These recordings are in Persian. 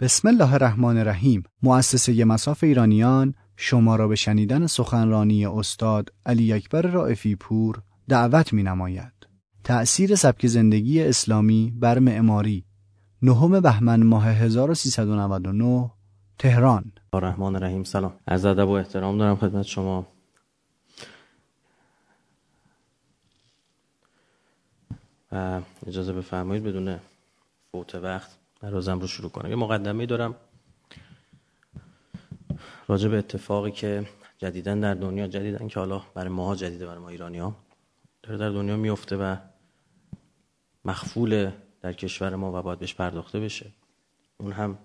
بسم الله الرحمن الرحیم. مؤسسه مساف ایرانیان شما را به شنیدن سخنرانی استاد علی اکبر رائفی پور دعوت می نماید. تأثیر سبک زندگی اسلامی بر معماری. نهم بهمن ماه 1399 تهران. الرحمن الرحیم سلام. از ادب و احترام دارم خدمت شما. و اجازه بفرمایید بدون فوت وقت روزم رو شروع کنم. یه مقدمه دارم راجع به اتفاقی که جدیدن در دنیا جدیدن که حالا برای ماها جدیده برای ما ایرانی ها داره در دنیا میفته و مخفول در کشور ما و باید بهش پرداخته بشه. اون هم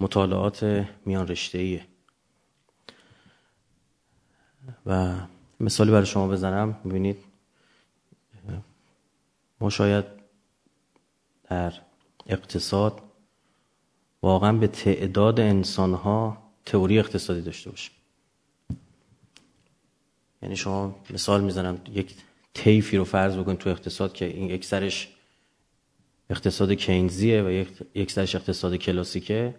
مطالعات میان رشته ایه و مثالی برای شما بزنم. می‌بینید ما شاید در اقتصاد واقعا به تعداد انسان ها تئوری اقتصادی داشته باشیم یعنی شما مثال می‌زنم یک تیفی رو فرض بکنید تو اقتصاد که این یک سرش اقتصاد کینزیه و یک سرش اقتصاد کلاسیکه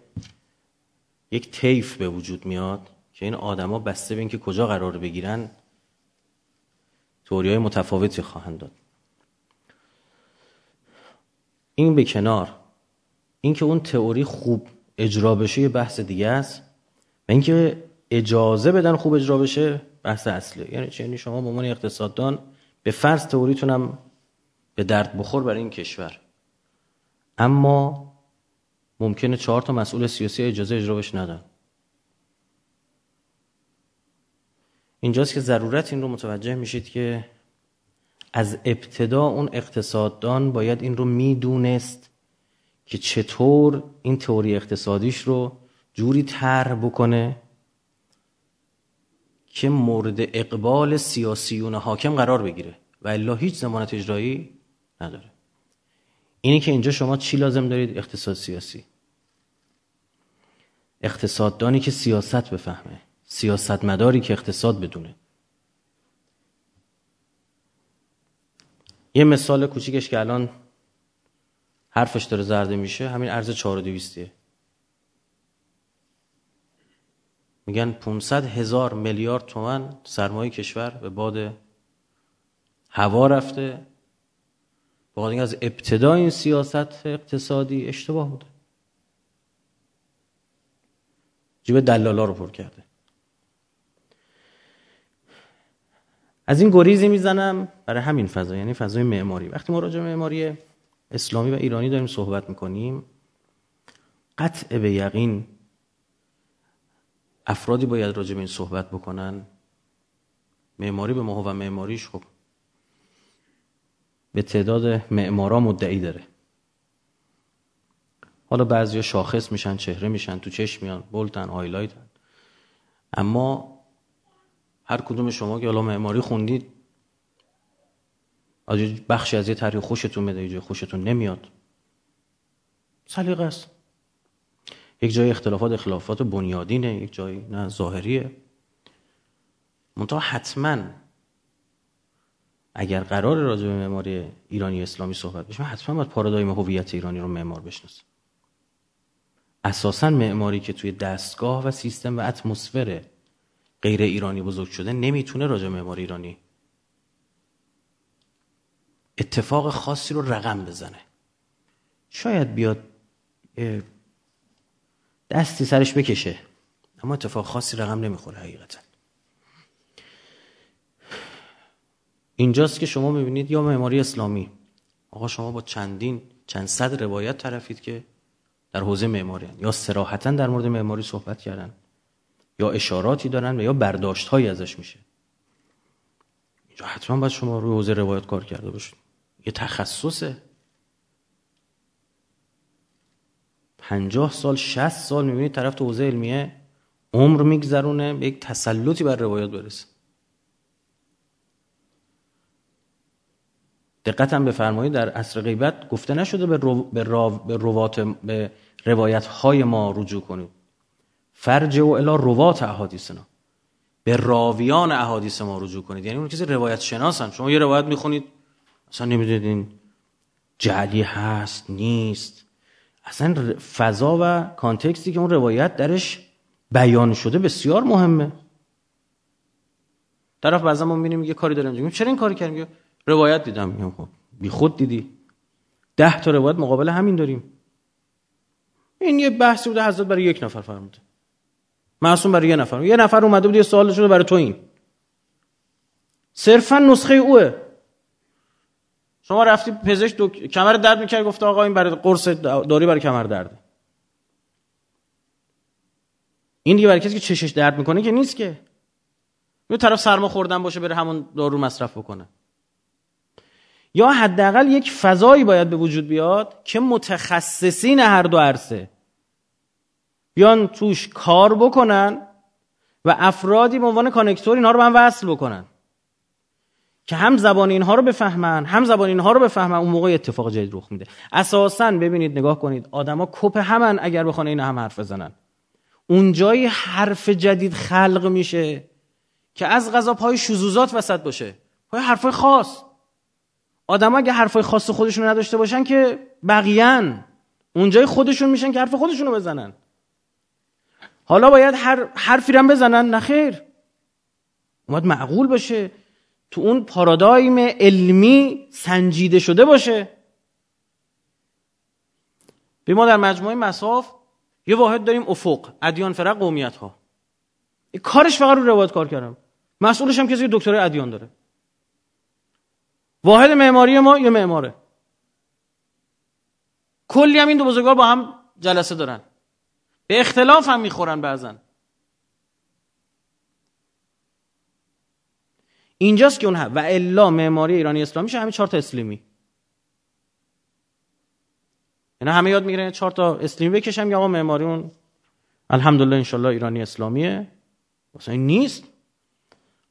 یک تیف به وجود میاد که این آدما بسته به اینکه کجا قرار بگیرن توری های متفاوتی خواهند داد. این به کنار. اینکه اون تئوری خوب اجرا بشه یه بحث دیگه است. و اینکه اجازه بدن خوب اجرا بشه بحث اصلی. یعنی چه یعنی شما به عنوان اقتصاددان به فرض تئوریتونم به درد بخور برای این کشور. اما ممکنه چهار تا مسئول سیاسی اجازه اجرا بشه ندن. اینجاست که ضرورت این رو متوجه میشید که از ابتدا اون اقتصاددان باید این رو می‌دونست که چطور این تئوری اقتصادیش رو جوری طرح بکنه که مورد اقبال سیاسیون حاکم قرار بگیره. و الا هیچ زمانت اجرایی نداره. اینی که اینجا شما چی لازم دارید؟ اقتصاد سیاسی. اقتصاددانی که سیاست بفهمه سیاستمداری که اقتصاد بدونه. یه مثال کوچیکش که الان حرفش داره زرده میشه همین ارز 4200 میگن 500 هزار میلیارد تومن سرمایه کشور به باد هوا رفته. با از ابتدا این سیاست اقتصادی اشتباه بوده. جیب دلالا رو پر کرده. از این گریزی می‌زنم برای همین فضا یعنی فضای معماری. وقتی ما راجع معماری اسلامی و ایرانی داریم صحبت می‌کنیم قطع به یقین افرادی باید راجع به این صحبت بکنن. معماری به ما و معماریش خب به تعداد معمارا مدعی داره. حالا بعضی شاخص میشن چهره میشن تو چشم میان bold ن highlight ن. اما هر کدوم شما که حالا معماری خوندید از بخشی از یه خوشتون میاد یه خوشتون نمیاد. سلیقه است. یک جای اختلافات اختلافات بنیادینه یک جای نه ظاهریه. منتها حتما اگر قرار راجع به معماری ایرانی اسلامی صحبت بشه حتما باید پارادایم هویت ایرانی رو معمار بشناسه اساسا معماری که توی دستگاه و سیستم و اتمسفر غیر ایرانی بزرگ شده نمی‌تونه راجع معماری ایرانی اتفاق خاصی رو رقم بزنه. شاید بیاد دستی سرش بکشه اما اتفاق خاصی رقم نمی‌خوره حقیقتا. اینجاست که شما می‌بینید یا معماری اسلامی. آقا شما با چندین چند صد روایت طرفید که در حوزه معماری یا سراحتا در مورد معماری صحبت کردن. یا اشاراتی دارن و یا برداشت هایی ازش میشه. اینجا حتما باید شما روی حوزه روایت کار کرده باشید. یه تخصصه. پنجاه سال شست سال می‌بینید طرف تو حوزه علمیه عمر میگذرونه به یک تسلطی بر روایات برسه. دقت هم بفرمایید در عصر غیبت گفته نشده به, رو... به, به, روات... به روایت های ما رجوع کنید. فرج و الا روات احادیثنا. به راویان احادیث ما رجوع کنید. یعنی اون کسی روایت شناسن شما یه روایت می‌خونید اصلا نمی‌دونید این جعلی هست نیست. اصلا فضا و کانتکستی که اون روایت درش بیان شده بسیار مهمه. طرف بعضا ما می‌بینیم یه کاری داره میگه چرا این کاری کردیم؟ روایت دیدم. میگم خب بی خود دیدی. ده تا روایت مقابل همین داریم. این یه بحثی بوده حضرت برای یک نفر فرموده. معصوم برای یه نفر. یه نفر اومده بود یه سوال شده برای تو این صرفا نسخه اوه. شما رفتی پزشک دو... کمر درد می‌کرد گفته آقا این برای قرص داری برای کمر درده. این دیگه برای کسی که چشش درد می‌کنه که نیست که. یه طرف سرما خوردن باشه بره همون دارو مصرف بکنه. یا حداقل یک فضایی باید به وجود بیاد که متخصصین هر دو عرصه بیان توش کار بکنن و افرادی به عنوان کانکتور اینها رو به هم وصل بکنن. که هم زبان اینها رو بفهمن هم زبان اینها رو بفهمن اون موقع اتفاق جدید رخ میده. اساسا ببینید نگاه کنید آدما کپ همن اگر بخوان این هم حرف بزنن. اونجای حرف جدید خلق میشه که از غذا پای شذوذات وسط باشه. پای حرفای خاص. آدم اگه حرفای خاص خودشون نداشته باشن که بقیان اونجای خودشون میشن که حرف خودشونو بزنن. حالا باید هر حرفی رو بزنن نخیر اومد معقول باشه. تو اون پارادایم علمی سنجیده شده باشه. به ما در مجموعه مساف یه واحد داریم افق ادیان فرق قومیت ها کارش فقط رو روایت کار کردم. مسئولش هم کسی که دکترای ادیان داره. واحد معماری ما یه معماره. کلی هم این دو بزرگوار با هم جلسه دارن. به اختلاف هم می‌خورن بعضن. اینجاست که اون و الا معماری ایرانی اسلامی شه همه چهار تا اسلیمی. اینا همه یاد می‌گیرن چهار تا اسلیمی بکشم یا آقا معماری اون الحمدلله انشالله ایرانی اسلامیه. واسه این نیست.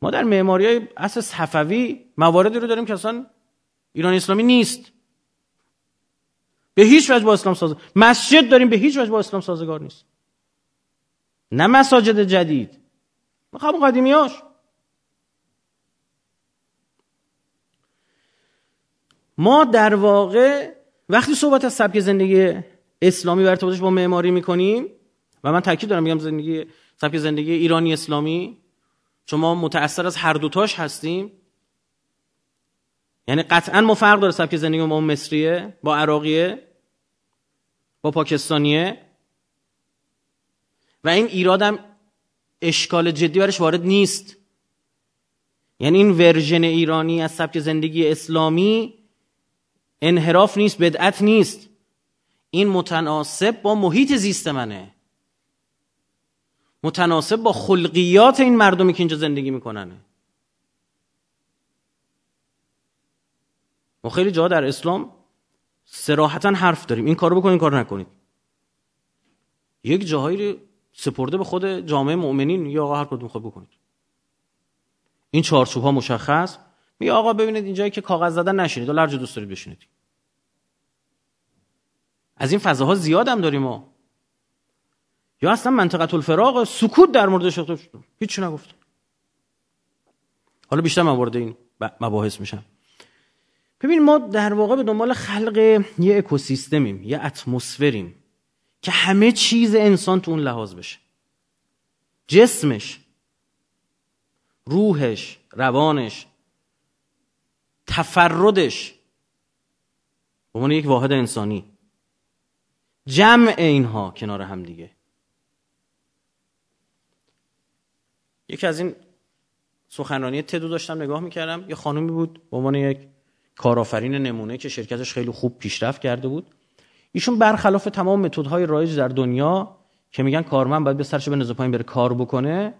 ما در معماری های اصل صفوی مواردی رو داریم که اصلا ایرانی اسلامی نیست. به هیچ وجه با اسلام سازگار مسجد داریم به هیچ وجه با اسلام سازگار نیست. نه مساجد جدید. همون قدیمیاش ما در واقع وقتی صحبت از سبک زندگی اسلامی و با معماری می‌کنیم و من تاکید دارم میگم زندگی سبک زندگی ایرانی اسلامی چون ما متأثر از هر دوتاش هستیم یعنی قطعا ما فرق داره سبک زندگی ما مصریه با عراقیه با پاکستانیه. و این ایرادم اشکال جدی برش وارد نیست. یعنی این ورژن ایرانی از سبک زندگی اسلامی انحراف نیست بدعت نیست. این متناسب با محیط زیست منه. متناسب با خلقیات این مردمی که اینجا زندگی میکننه ما خیلی جا در اسلام سراحتا حرف داریم. این کارو بکنید این کارو نکنید. یک جاهایی سپرده به خود جامعه مؤمنین یا آقا هر کدوم خود بکنید. این چارچوب ها مشخص. می آقا ببینید اینجایی که کاغذ زدن نشینید هر جا دوست دارید بشینید. از این فضاها زیاد هم داریم ما. یا اصلا منطقه الفراغ سکوت در مورد شد هیچ نگفت حالا بیشتر من وارد این مباحث میشم ببین ما در واقع به دنبال خلق یه اکوسیستمیم یه اتمسفریم که همه چیز انسان تو اون لحاظ بشه. جسمش روحش روانش تفردش. به عنوان یک واحد انسانی. جمع اینها کنار هم دیگه. یکی از این سخنرانی تدو داشتم نگاه می‌کردم. یه خانومی بود به عنوان یک کارآفرین نمونه که شرکتش خیلی خوب پیشرفت کرده بود. ایشون برخلاف تمام متدهای رایج در دنیا که میگن کارمند باید به سرش به پایین بره کار بکنه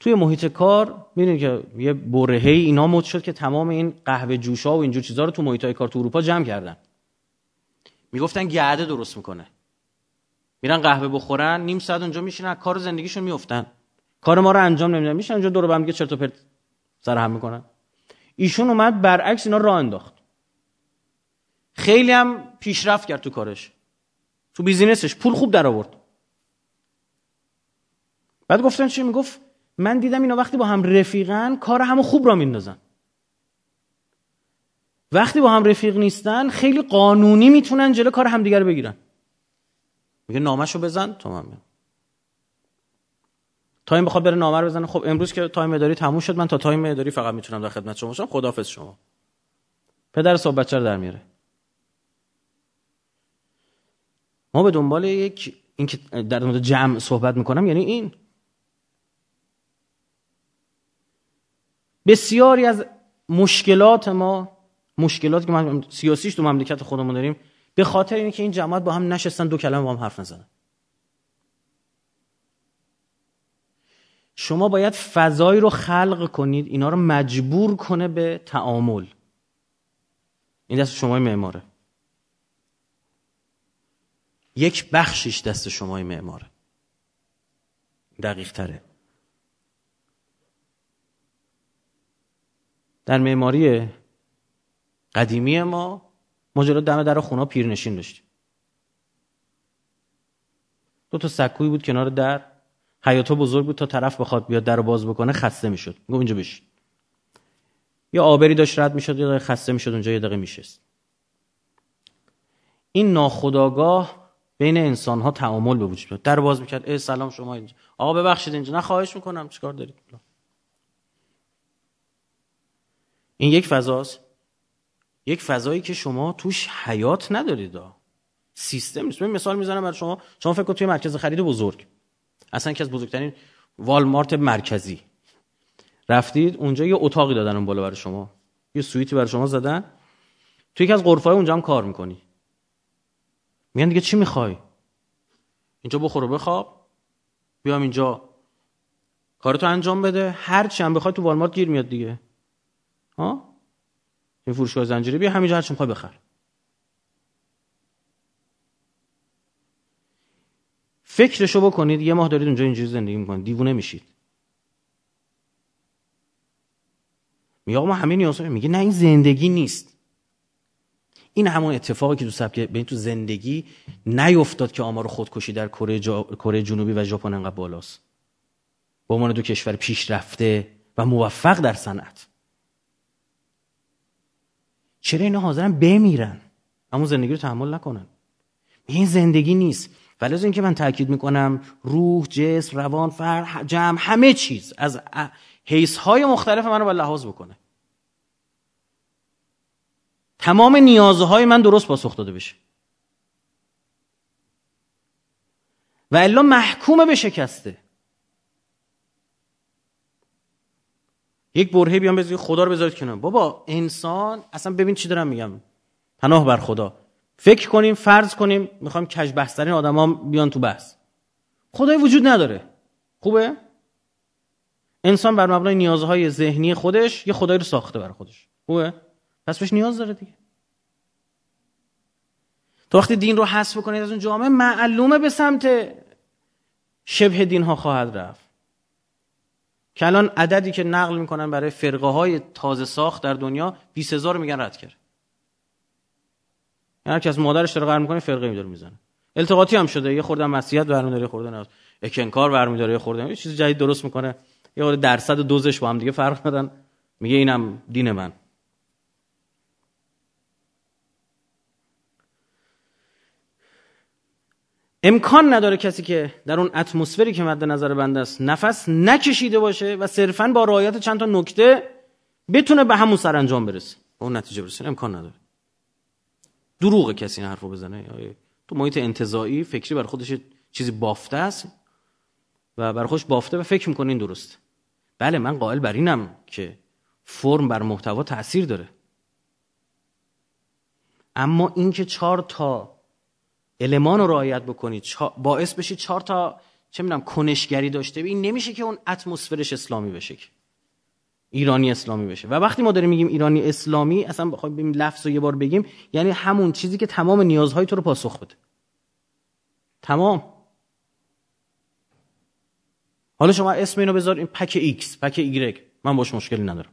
توی محیط کار می‌دونید که یه برهه اینا مد شد که تمام این قهوه جوشا و اینجور چیزا رو تو محیط های کار تو اروپا جمع کردن. می‌گفتن گرده درست می‌کنه. میرن قهوه بخورن نیم ساعت اونجا میشینن کار زندگیشون میافتن. کار ما رو انجام نمیدن. میشن اونجا دور هم چرت و پرت سر هم می‌کنن. ایشون اومد برعکس اینا راه انداخت. خیلی هم پیشرفت کرد تو کارش. تو بیزینسش. پول خوب در آورد. بعد گفتن چی؟ می‌گفت من دیدم اینا وقتی با هم رفیقن کار همو خوب راه میندازن. وقتی با هم رفیق نیستن خیلی قانونی می‌تونن جلو کار همدیگه رو بگیرن. میگه نامشو بزن تو من تا این بخواد بره نامه رو بزنه. خب امروز که time اداری تموم شد من تا time اداری فقط می‌تونم در خدمت شما باشم. خداحافظ شما. پدر صاحب بچه رو در میاره؟ ما به دنبال یک این که در مورد جمع صحبت می‌کنم یعنی این. بسیاری از مشکلات ما مشکلاتی که ما سیاسیش تو مملکت خودمون داریم به خاطر اینه که این جماعت با هم نشستن دو کلمه با هم حرف نزنن. شما باید فضایی رو خلق کنید اینا رو مجبور کنه به تعامل. این دست شمای معماره. یک بخشیش دست شمای معماره. دقیق تره در معماری قدیمی ما ما جلو دم در خونه پیرنشین داشتیم. دو تا سکوی بود کنار در. حیاتا بزرگ بود تا طرف بخواد بیاد در باز بکنه خسته می‌شد. گفت اینجا بشین. یا آبری داشت رد می‌شد دقیقه خسته می‌شد اونجا یه دقیقه میشست. این ناخداگاه بین انسان ها تعامل به وجود در باز می‌کرد. ای سلام شما اینجا. آقا ببخشید اینجا نه خواهش می‌کنم. چیکار دارید؟ این یک فضاست. یک فضایی که شما توش حیات ندارید. سیستم نیست. مثال می‌زنم برای شما. شما فکر کنید توی مرکز خرید بزرگ. اصلا یکی از بزرگترین والمارت مرکزی. رفتید اونجا یه اتاقی دادن اون بالا برای شما. یه سویتی برای شما زدن. توی یکی از غرفه‌های اونجا هم کار می‌کنی. میگن دیگه چی می‌خوای؟ اینجا بخور و بخواب. بیام اینجا. کارتو انجام بده. هر چی هم بخوای تو والمارت گیر میاد دیگه. ها؟ این فروشگاه زنجیره بیا همینجا هر چی می‌خوای بخر. فکرشو بکنید یه ماه دارید اونجا اینجوری زندگی می‌کنید دیوونه میشید. میگه ما همه نیاز میگه نه این زندگی نیست. این همون اتفاقی که تو سبک به تو زندگی نیفتاد که آمار خودکشی در کره, کره جنوبی و ژاپن انقدر بالاست. به عنوان دو کشور پیشرفته و موفق در صنعت. چرا اینا حاضرن بمیرن؟ اما زندگی رو تحمل نکنن. این زندگی نیست. ولی از اینکه من تاکید می‌کنم روح جسم روان فر جمع همه چیز از حیث های مختلف من رو باید لحاظ بکنه. تمام نیازهای من درست پاسخ داده بشه. و الا محکوم به شکسته. یک برهه بیان بذارید خدا رو بذارید کنار. بابا انسان اصلا ببین چی دارم میگم. پناه بر خدا. فکر کنیم فرض کنیم می‌خوایم کج بحثترین آدما بیان تو بحث. خدای وجود نداره. خوبه؟ انسان بر مبنای نیازهای ذهنی خودش یه خدایی رو ساخته برای خودش. خوبه؟ پس بهش نیاز داره دیگه. تو وقتی دین رو حذف کنید از اون جامعه معلومه به سمت شبه دین ها خواهد رفت. که الان عددی که نقل می‌کنن برای فرقه های تازه ساخت در دنیا 20 هزار میگن رد کرد. هر کس مادرش داره قرار می‌کنه فرقه میداره می‌زنه. التقاطی هم شده یه خورده مسیحیت برمیداره خورده نه اکنکار برمیداره یه خورده یه چیز جدید درست می‌کنه. یه خورده درصد دوزش با هم دیگه فرق دادن میگه اینم دین من. امکان نداره کسی که در اون اتمسفری که مد نظر بنده است نفس نکشیده باشه و صرفا با رعایت چند تا نکته بتونه به همون سرانجام برسه. اون نتیجه برسه. امکان نداره. دروغ کسی این حرفو بزنه. تو محیط انتزاعی فکری بر خودش چیزی بافته است و بر خودش بافته و فکر می‌کنه این درست. بله من قائل بر اینم که فرم بر محتوا تاثیر داره. اما اینکه چهار تا المان رو رعایت بکنید باعث بشید چهار تا چه می‌دونم کنشگری داشته این نمیشه که اون اتمسفرش اسلامی بشه ایرانی اسلامی بشه. و وقتی ما داریم میگیم ایرانی اسلامی اصلا بخوایم بیم لفظ رو یه بار بگیم یعنی همون چیزی که تمام نیازهای تو رو پاسخ بده. تمام. حالا شما اسم اینو بذار این پک X پک Y من باش مشکلی ندارم.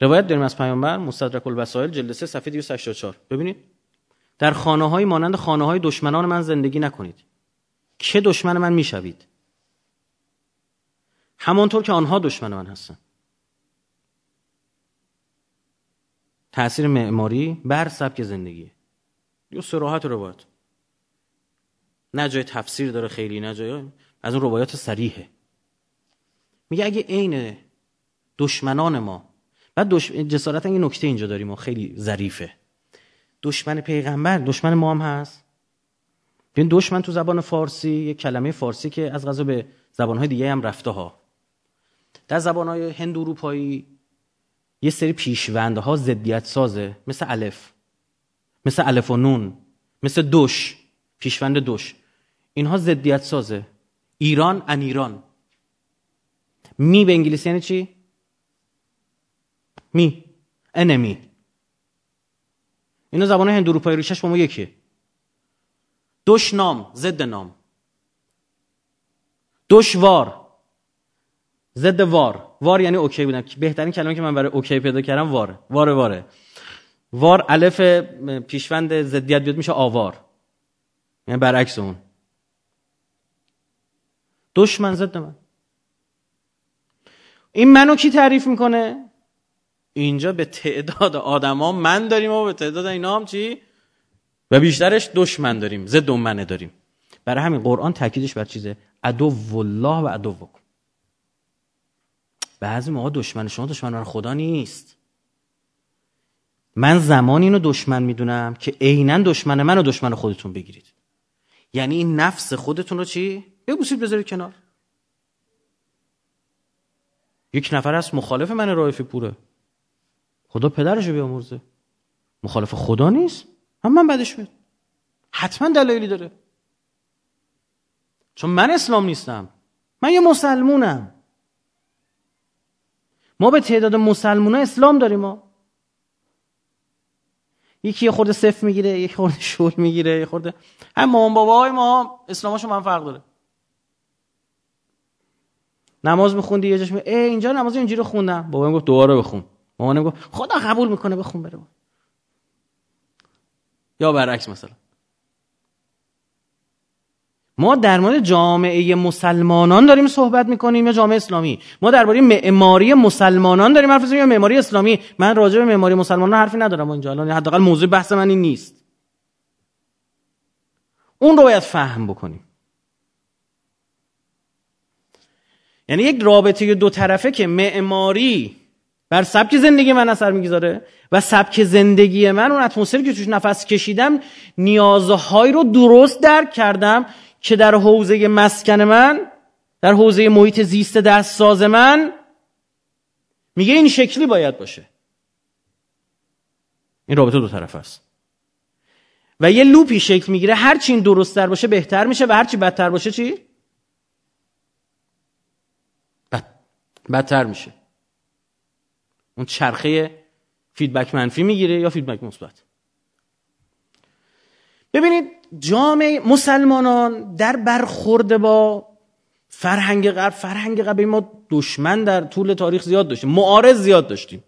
روایت داریم از پیامبر مستدرک الوسائل جلد 3 صفحه 284 ببینید. در خانه های مانند خانه های دشمنان من زندگی نکنید. که دشمن من می‌شوید؟ همانطور که آنها دشمن من هستند. تاثیر معماری بر سبک زندگی. یه سراحت ربات نه جای تفسیر داره خیلی نه جای از اون روایات سریحه میگه اگه عین دشمنان ما بعد دش... جسارت این نکته اینجا داریم و خیلی ظریفه. دشمن پیغمبر دشمن ما هم هست. ببین دشمن تو زبان فارسی یه کلمه فارسی که از غذا به زبانهای دیگه هم رفته ها. در زبانهای هند اروپایی یه سری پیشوندها زدیت سازه مثل الف مثل الف و نون مثل دوش پیشوند دوش. اینها زدیت سازه. ایران ان ایران می به انگلیسی یعنی چی؟ me. enemy اینا زبان هند اروپایی ریشش با ما یکیه دوش نام ضد نام. دشوار ضد وار. وار یعنی okay بودن. بهترین کلمه که من برای okay پیدا کردم واره واره واره. وار الف پیشوند ضدیت بیاد میشه آوار. یعنی برعکس اون. دشمن ضد من. این منو کی تعریف می‌کنه؟ اینجا به تعداد آدما من داریم و به تعداد اینا هم چی؟ و بیشترش دشمن داریم. ضد اون منه داریم. برای همین قرآن تاکیدش بر چیزه؟ عدو والله و عدو وکم بعضی موقع دشمن شما دشمن خدا نیست. من زمان اینو دشمن می‌دونم که عینا دشمن من و دشمن خودتون بگیرید. یعنی این نفس خودتون رو چی؟ ببوسید بذارید کنار. یک نفر از مخالف من رایفی پوره. خدا پدرشو بیامرزه. مخالف خدا نیست. هم من بدش میاد حتما دلایلی داره. چون من اسلام نیستم. من یه مسلمونم. ما به تعداد مسلمون اسلام داریم ما. یکی خورده صف می‌گیره یکی خورده شول می‌گیره یه خورده. هم مامان باباهای ما اسلامشون من فرق داره. نماز میخوندی یه جاش ای اینجا نماز اینجوری خوندم. بابام گفت دوباره بخون. مامانم گفت خدا قبول می‌کنه بخون بره. یا برعکس مثلا. ما در مورد جامعه مسلمانان داریم صحبت می‌کنیم یا جامعه اسلامی؟ ما درباره معماری مسلمانان داریم حرف یا معماری اسلامی؟ من راجع به معماری مسلمانان حرفی ندارم اینجا. الان حداقل موضوع بحث من این نیست. اون رو باید فهم بکنیم. یعنی یک رابطه دو طرفه که معماری بر سبک زندگی من اثر می‌گذاره و سبک زندگی من اون اتمسفری که توش نفس کشیدم نیازهایی رو درست درک کردم که در حوزه مسکن من در حوزه محیط زیست دست ساز من میگه این شکلی باید باشه. این رابطه دو طرفه است. و یه loop ی شکل می‌گیره هر چی این درست در باشه بهتر میشه و هر چی بدتر باشه چی؟ بد... بدتر میشه. اون چرخه feedback منفی می‌گیره یا feedback مثبت؟ ببینید جامعه مسلمانان در برخورد با فرهنگ غرب فرهنگ غرب ما دشمن در طول تاریخ زیاد داشتیم معارض زیاد داشتیم.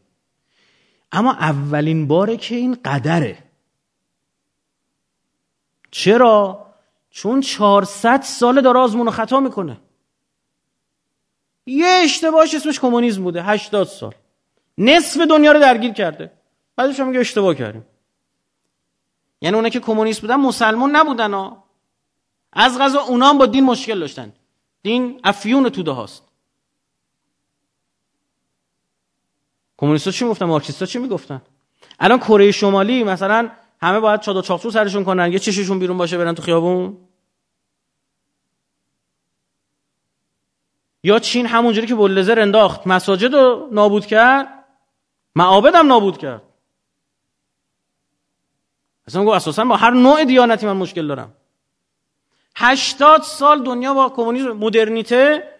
اما اولین باره که این قدره. چرا؟ چون 400 سال داره آزمون خطا می‌کنه. یه اشتباهش اسمش کمونیسم بوده 80 سال. نصف دنیا رو درگیر کرده. بعدش میگه اشتباه کردیم. یعنی اونا که کمونیست بودن مسلمان نبودن ها. از غذا اونا هم با دین مشکل داشتن. دین افیون توده هاست کمونیستا چی می‌گفتن؟ مارکسیستا چی می‌گفتن؟ الان کره شمالی مثلا همه باید چادر چاقچو سرشون کنن. یه چششون بیرون باشه برن تو خیابون. یا چین همونجوری که بولدزر انداخت. مساجد رو نابود کرد. معابد هم نابود کرد. اصلا گفت اساسا با هر نوع دیانتی من مشکل دارم. هشتاد سال دنیا با کمونیسم مدرنیته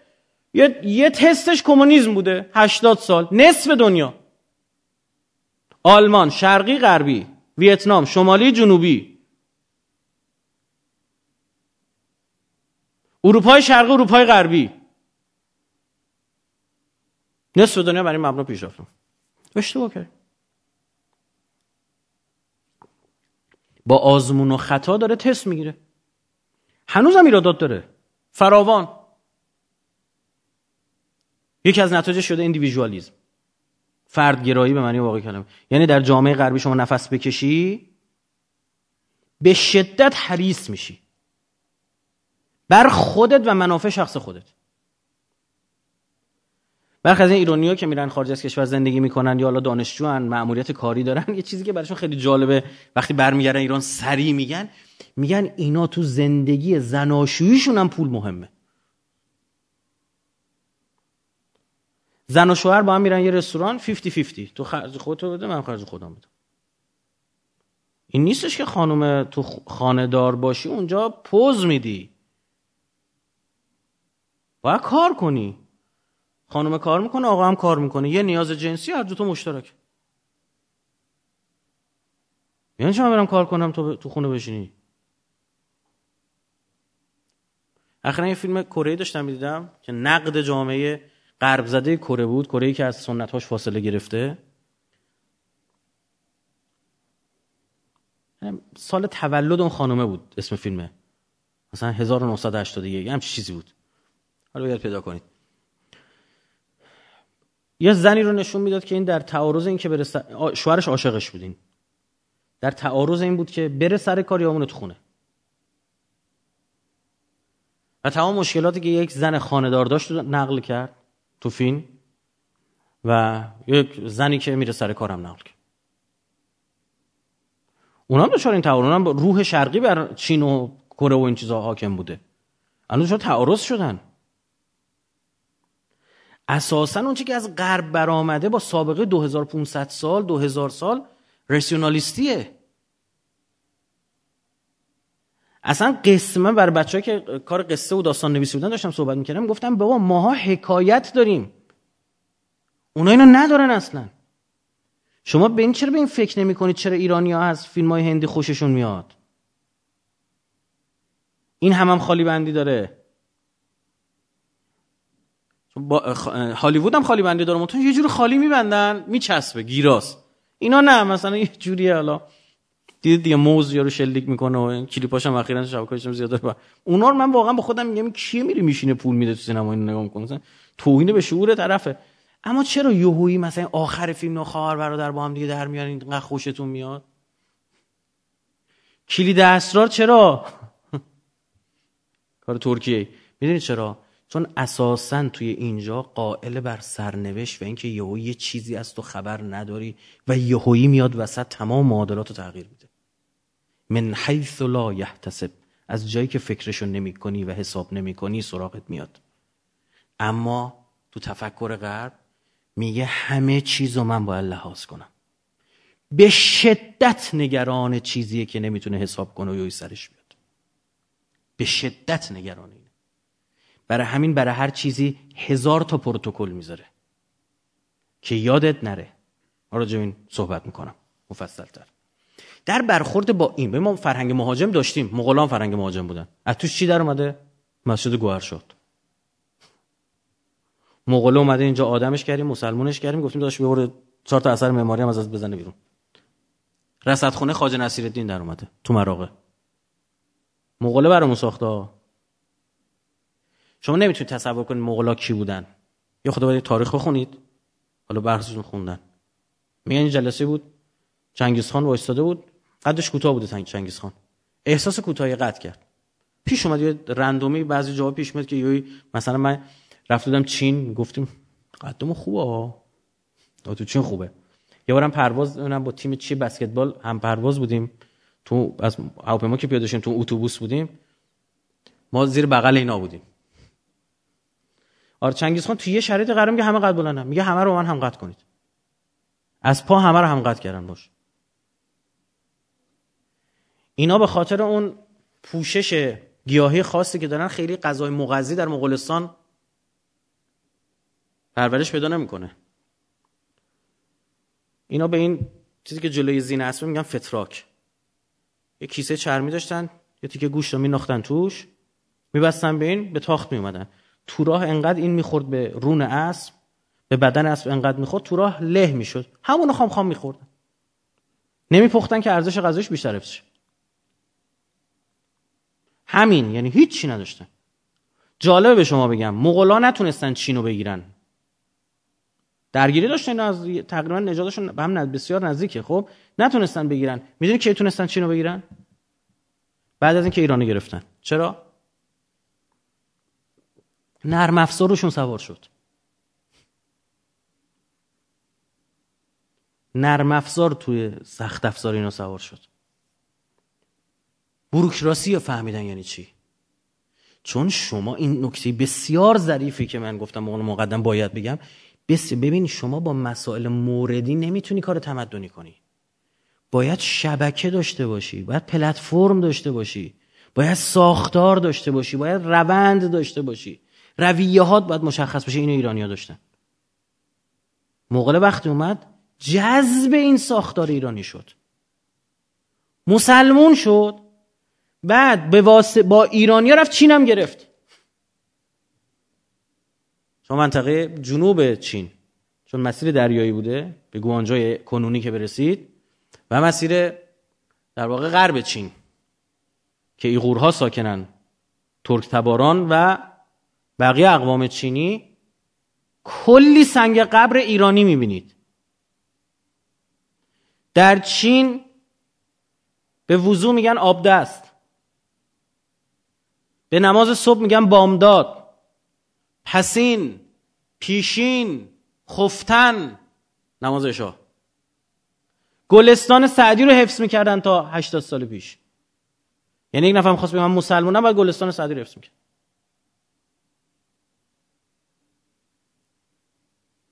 یه, یه تستش کمونیسم بوده هشتاد سال نصف دنیا. آلمان شرقی غربی ویتنام شمالی جنوبی. اروپای شرقی اروپای غربی. نصف دنیا برای مبنا پیش رفتم اشتباه کرد. با آزمون و خطا داره تست می‌گیره. هنوزم ایرادات داره. فراوان. یکی از نتایج شده اندیویژوالیزم فردگرایی به معنی واقعی کلمه. یعنی در جامعه غربی شما نفس بکشی به شدت حریص میشی. بر خودت و منافع شخص خودت. برخی از این ایرانی ها که میرن خارج از کشور زندگی می‌کنن یا حالا دانشجوان مأموریت کاری دارن یه چیزی که براشون خیلی جالبه. وقتی برمیگردن ایران سری میگن میگن اینا تو زندگی زناشوییشون هم پول مهمه. زن و شوهر با هم میرن یه رستوران 50 50 تو خرج خودتو بده من خرج خودم بدم. این نیستش که خانم تو خانه دار باشی اونجا پوز میدی. باید کار کنی. خانم کار می‌کنه آقا هم کار می‌کنه. یه نیاز جنسی هر تو مشترک. یعنی چه من برم کار کنم تو, تو خونه بشینی؟ اخیرا یه فیلم کره داشتم می‌دیدم که نقد جامعه غرب زده کره بود کره که از سنتاش فاصله گرفته. سال تولد اون خانومه بود اسم فیلمه. مثلا 1981 یه همچی چیزی بود. حالا باید پیدا کنید. یه زنی رو نشون می‌داد که این در تعارض این که بره سر... شوهرش عاشقش بودین. در تعارض این بود که بره سر کار یا تو خونه. و تمام مشکلاتی که یک زن خاندار داشت نقل کرد تو فیلم و یک زنی که میره سر کارم نقل کرد. اونا هم دچار این تعارض هم روح شرقی بر چین و کره و این چیزا حاکم بوده. الان دچار تعارض شدن. اساسا اون که از غرب برآمده با سابقه 2500 سال 2000 سال رسیونالیستیه اصلا قسمه بر بچه که کار قصه و داستان نویسی بودن داشتم صحبت می‌کردم گفتم بابا ماها حکایت داریم. اونا اینو ندارن اصلا. شما به این چرا به این فکر نمی کنید چرا ایرانی ها از فیلم های هندی خوششون میاد؟ این هم هم خالی بندی داره. هالیوود هم خالی بندی داره. متون یه جور خالی میبندن میچسبه گیراس اینا نه مثلا یه جوریه حالا. دیدید دیگه موز یارو شلیک می‌کنه و کلیپاش هم اخیراً شبکه‌اش زیاد با اونا رو من واقعا با خودم میگم کیه میری میشینه پول میده تو سینما اینو نگاه می‌کنه؟ مثلا توهین به شعور طرفه. اما چرا یهویی مثلا آخر فیلم نو خواهر برادر با هم دیگه در میان اینقدر خوشتون میاد؟ کلید اسرار چرا؟ کار ترکیه. می‌دونید چرا؟ چون اساسا توی اینجا قائل بر سرنوشت و اینکه یهو یه چیزی از تو خبر نداری و یهویی میاد وسط تمام معادلات رو تغییر میده. من حیث لا یحتسب از جایی که فکرشو نمی کنی و حساب نمی کنی سراغت میاد. اما تو تفکر غرب میگه همه چیز رو من باید لحاظ کنم. به شدت نگران چیزیه که نمی‌تونه حساب کنه و یوی سرش بیاد به شدت نگران اینه برای همین برای هر چیزی هزار تا پروتکل می‌ذاره. که یادت نره. راجع این صحبت می‌کنم. مفصل تر در برخورد با این به ما فرهنگ مهاجم داشتیم. مغولان فرهنگ مهاجم بودن. از توش چی در اومده؟ مسجد گوهر شد. مغول اومده اینجا آدمش کردیم مسلمونش کردیم گفتیم داشت ببره چهار تا اثر معماری هم از از بزنه بیرون. رصدخونه خواجه نصیرالدین در اومده تو مراغه مغول برامون ساخته شما نمی‌تونید تصور کنید مغولا کی بودن. یا خدا باید تاریخ بخونید. حالا بحثشون خوندن. میگن این جلسه بود. چنگیز خان وایستاده بود. قدش کوتاه بوده چنگیز خان. احساس کوتاهی قد کرد. پیش اومد یه رندومی بعضی جواب پیش اومد که یوی مثلا من رفت بودم چین گفتیم قدم خوبه ها تو چین خوبه. یه بارم پرواز اونم با تیم چی بسکتبال هم پرواز بودیم. تو از هواپیما که پیاده تو اتوبوس بودیم. ما زیر بغل اینا بودیم. آره چنگیز خان توی یه شرایط قرار میگه همه قد بلندم میگه همه رو من هم قد کنید. از پا همه رو هم قد کردن باش. اینا به خاطر اون پوشش گیاهی خاصی که دارن خیلی غذای مغذی در مغولستان پرورش پیدا نمی‌کنه. اینا به این چیزی که جلوی زینه اسب میگن فتراک. یه کیسه چرمی داشتن یه تیکه گوشت رو میناختن توش میبستن به این به تاخت میومدن تو راه انقدر این می‌خورد به رون اسب به بدن اسب انقدر می‌خورد تو راه له می‌شد. همونو خام خام میخوردن. نمیپختن که ارزش غذاش بیشتر بشه همین یعنی هیچی نداشتن. جالبه به شما بگم مغلا نتونستن چینو بگیرن. درگیری داشتن از تقریبا نژادشون به هم بسیار نزدیکه. خب نتونستن بگیرن. می‌دونی کی تونستن چینو بگیرن؟ بعد از اینکه ایرانو گرفتن. چرا؟ نرم افزار روشون سوار شد. نرم افزار توی سخت افزار اینا سوار شد. بروکراسی رو فهمیدن یعنی چی؟ چون شما این نکته بسیار ظریفی که من گفتم اون مقدم باید بگم ببین شما با مسائل موردی نمی‌تونی کار تمدنی کنی. باید شبکه داشته باشی باید پلتفرم داشته باشی باید ساختار داشته باشی باید روند داشته باشی. رویه هات باید مشخص بشه اینو ایرانیا داشتن. مغول وقتی اومد جذب این ساختار ایرانی شد. مسلمون شد بعد به واسه با ایرانیا رفت چین گرفت. شما منطقه جنوب چین چون مسیر دریایی بوده به گوانجای کنونی که برسید و مسیر در واقع غرب چین که ایغورها ساکنن ترک تباران و بقیه اقوام چینی کلی سنگ قبر ایرانی می‌بینید. در چین به وضوع میگن آبدست. به نماز صبح میگن بامداد. پسین پیشین خفتن نماز عشا گلستان سعدی رو حفظ می‌کردن تا 80 سال پیش. یعنی یک نفر می‌خواست بگه من مسلمانم باید گلستان سعدی رو حفظ می‌کرد.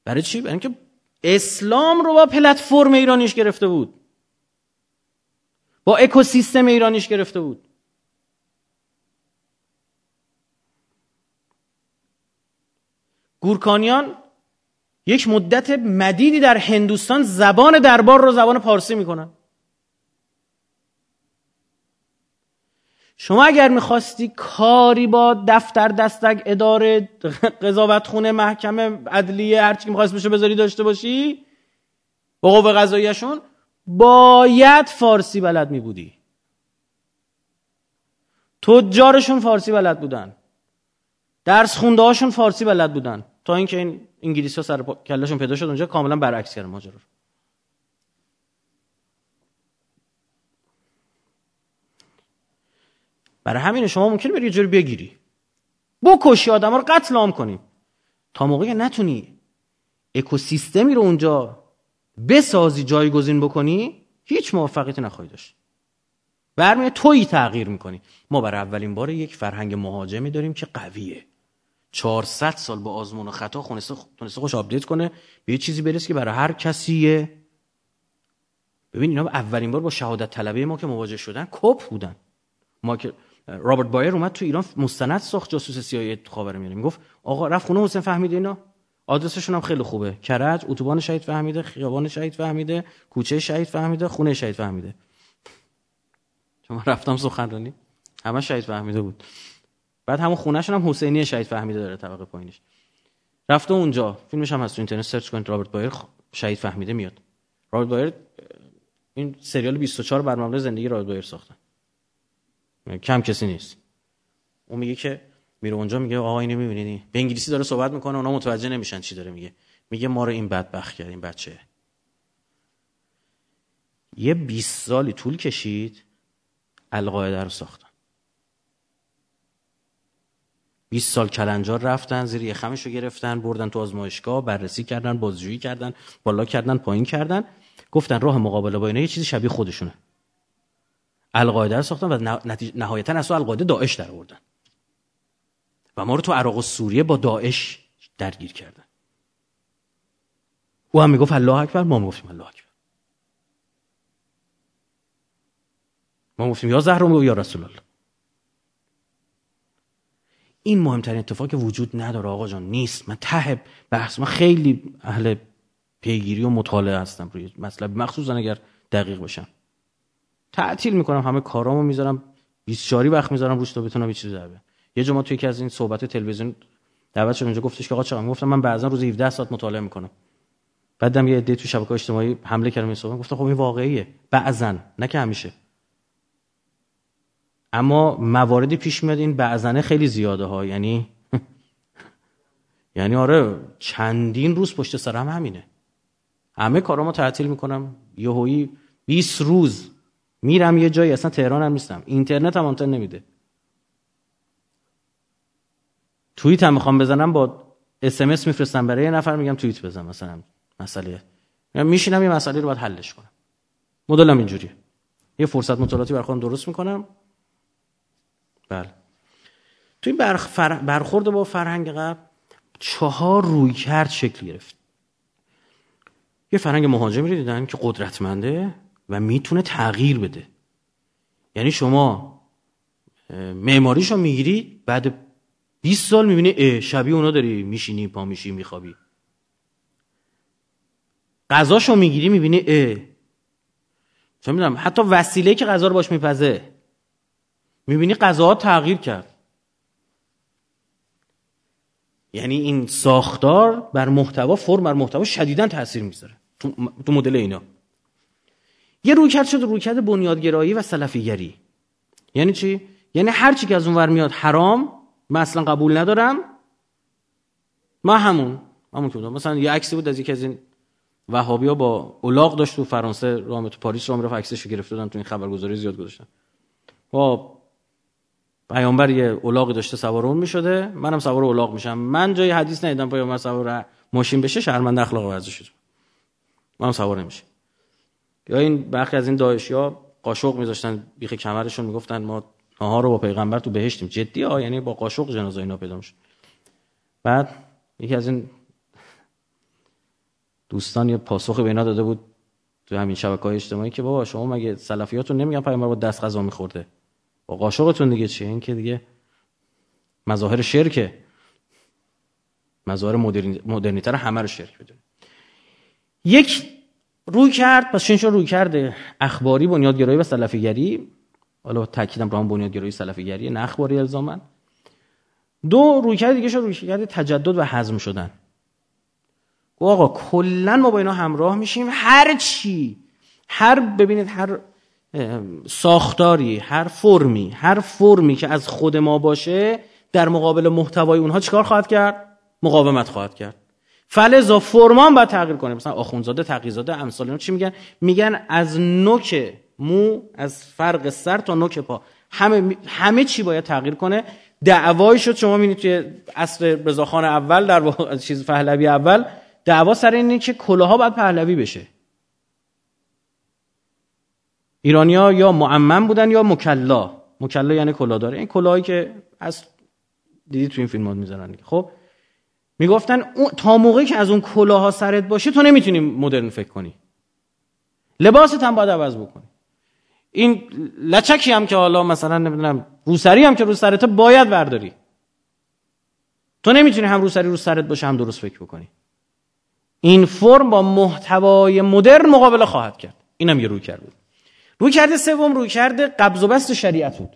برای چی؟ برای اینکه اسلام رو با پلتفرم ایرانیش گرفته بود. با اکوسیستم ایرانیش گرفته بود. گورکانیان یک مدت مدیدی در هندوستان زبان دربار رو زبان پارسی می‌کنن. شما اگر می‌خواستی کاری با دفتر دستک اداره قضاوت خونه محکمه عدلیه هرچی که می‌خواست بشه بذاری داشته باشی با قوه قضاییشون باید فارسی بلد میبودی. تجارشون فارسی بلد بودن. درس خونده هاشون فارسی بلد بودن. تا اینکه این انگلیسی ها سر کلشون پیدا شد اونجا کاملا برعکس کردن ماجرا برای همین شما ممکنه بری جوری بگیری. بکشی آدم رو قتل عام کنی. تا موقعی نتونی اکوسیستمی رو اونجا بسازی جایگزین بکنی هیچ موفقیتی نخواهی داشت. برمیه تویی تغییر می‌کنی. ما برای اولین بار یک فرهنگ مهاجمی داریم که قویه. 400 سال با آزمون و خطا خونسته خوش آپدیت کنه به یه چیزی برسه که برای هر کسیه. ببین اینا اولین بار با شهادت طلبه ما که مواجه شدن کپ بودن. ما که رابرت بایر اومد تو ایران مستند ساخت جاسوس CIA یی خاورمیانه می‌گفت آقا رفت خونه حسین فهمید اینا؟ آدرسشون هم خیلی خوبه. کرج اتوبان شهید فهمیده خیابان شهید فهمیده کوچه شهید فهمیده خونه شهید فهمیده. چون رفتم سخنرانی. همه شهید فهمیده بود. بعد همون خونهشون هم حسینیه شهید فهمیده داره طبقه پایینش. رفته اونجا. فیلمش هم هست تو اینترنت. search کنید رابرت بایر شهید فهمیده میاد. رابرت بایر این سریال 24 برنامه زندگی رابرت بایر ساختن کم کسی نیست. اون میگه که میره اونجا میگه آقا اینو می‌بینی به انگلیسی داره صحبت می‌کنه اونا متوجه نمیشن چی داره میگه. میگه ما رو این بدبخت کرد این بچه. یه 20 سالی طول کشید القاعده رو ساختن. 20 سال کلنجار رفتن زیر خمش رو گرفتن بردن تو آزمایشگاه بررسی کردن بازجویی کردن بالا کردن پایین کردن. گفتن راه مقابله با اینا یه چیزی شبیه خودشونه. القاعده رو ساختن و نهایتا از القاعده داعش در آوردن. و ما رو تو عراق و سوریه با داعش درگیر کردن. او هم می‌گفت الله اکبر ما می‌گفتیم الله اکبر. ما گفتیم یا زهر یا رسول الله. این مهمترین اتفاق که وجود نداره آقا جان نیست. من ته بحث من خیلی اهل پیگیری و مطالعه هستم روی مطلب مخصوصا اگر دقیق باشم. تعطیل می‌کنم همه کارامو می‌ذارم. 24 وقت می‌ذارم روش تا بتونم یه چیزی در یه جمعه توی یکی از این صحبت تلویزیون دعوت شد اونجا گفتش که آقا چقدر گفتم من بعضا روز 17 ساعت مطالعه می‌کنم. بعدم یه عده تو شبکه اجتماعی حمله کردم این صحبت. گفتم خب این واقعیه. بعضا نه که همیشه. اما مواردی پیش میاد این بعضنه خیلی زیاده ها. یعنی یعنی آره چندین روز پشت سرم همینه. همه کارامو تعطیل می‌کنم. یهویی 20 روز میرم یه جایی اصلا تهران هم نیستم. اینترنت هم آنتن نمیده. توییت هم می‌خوام بزنم با اس میفرستم برای یه نفر میگم توییت بزن مثلا مسئله. میشینم یه مسئله رو باید حلش کنم. مدلم اینجوریه. یه فرصت مطالعاتی بر خودم درست می‌کنم. بله. توی برخورد با فرهنگ قبل چهار روی کرد شکل گرفت. یه فرهنگ مهاجمی دیدن که قدرتمنده. و می‌تونه تغییر بده. یعنی شما معماریشو می‌گیری بعد 20 سال می‌بینی شبیه اونا داری میشینی پا میشی میخوابی. غذاشو می‌گیری می‌بینی اه چه می‌دونم حتی وسیله که غذا رو باش میپزه می‌بینی غذاها تغییر کرد. یعنی این ساختار بر محتوا فرم بر محتوا شدیدا تاثیر می‌ذاره تو مدل اینا. یه رویکرد شد رویکرد بنیادگرایی و سلفیگری. یعنی چی؟ یعنی هر چی که از اون ور میاد حرام من اصلا قبول ندارم. ما همون همون که مثلا یه عکسی بود از یکی از این وهابی ها با اولاغ داشت تو فرانسه راه تو پاریس راه می‌رفت عکسش گرفته دادن تو این خبرگزاری زیاد گذاشتن. با پیامبر یه اولاغی داشته سوار اون می‌شده. منم سوار اولاغ میشم. من جای حدیث ندیدم پیامبر سوار ماشین بشه شرمنده اخلاق ورزش من سوار نمیشه یا این برخی از این داعشی ها قاشق میذاشتن بیخ کمرشون می‌گفتن ما ها رو با پیغمبر تو بهشتیم. جدی ها؟ یعنی با قاشق جنازه اینا پیدا میشه بعد یکی از این دوستان یه پاسخ به اینا داده بود تو همین شبکه های اجتماعی که بابا شما مگه سلفیاتون نمیگن پیغمبر با دست غذا میخورده؟ با قاشقتون دیگه چیه؟ این که دیگه مظاهر شرکه. مظاهر مدرنیتر همه رو شرک بدونه یک روی کرد پس چنین روی کرده اخباری بنیادگرایی و سلفیگری. حالا تاکیدم رو هم بنیادگرایی سلفیگری نه اخباری الزامن دو روی کرد دیگه شد روی کرد تجدد و حزم شدن. گو آقا کلا ما با اینا همراه میشیم. هر چی هر ببینید هر ساختاری هر فرمی هر فرمی که از خود ما باشه در مقابل محتوای اونها چیکار خواهد کرد؟ مقاومت خواهد کرد. فلزا فرمان باید تغییر کنه. مثلا آخونزاده تقیزاده امثال اینا چی میگن؟ میگن از نوک مو از فرق سر تا نوک پا. همه همه چی باید تغییر کنه. دعوایی شد شما می‌بینید توی عصر رضاخان اول در چیز پهلوی اول دعوا سر اینه که کلاها باید پهلوی بشه. ایرانیا یا معمم بودن یا مکلا. مکلا یعنی کلا داره. این کلاهایی که از دیدی تو این فیلمات می‌ذارن خب؟ می‌گفتن تا موقعی که از اون کلاها سرت باشه تو نمی‌تونی مدرن فکر کنی. لباست هم باید عوض بکنی. این لچکی هم که حالا مثلا نمی‌دونم روسری هم که رو سرت باید برداری. تو نمی‌تونی هم روسری رو سرت باشه هم درست فکر بکنی. این فرم با محتوای مدرن مقابله خواهد کرد. اینم یه روی کرد بود. روی کرده سوم روی کرده قبض و بست شریعت بود.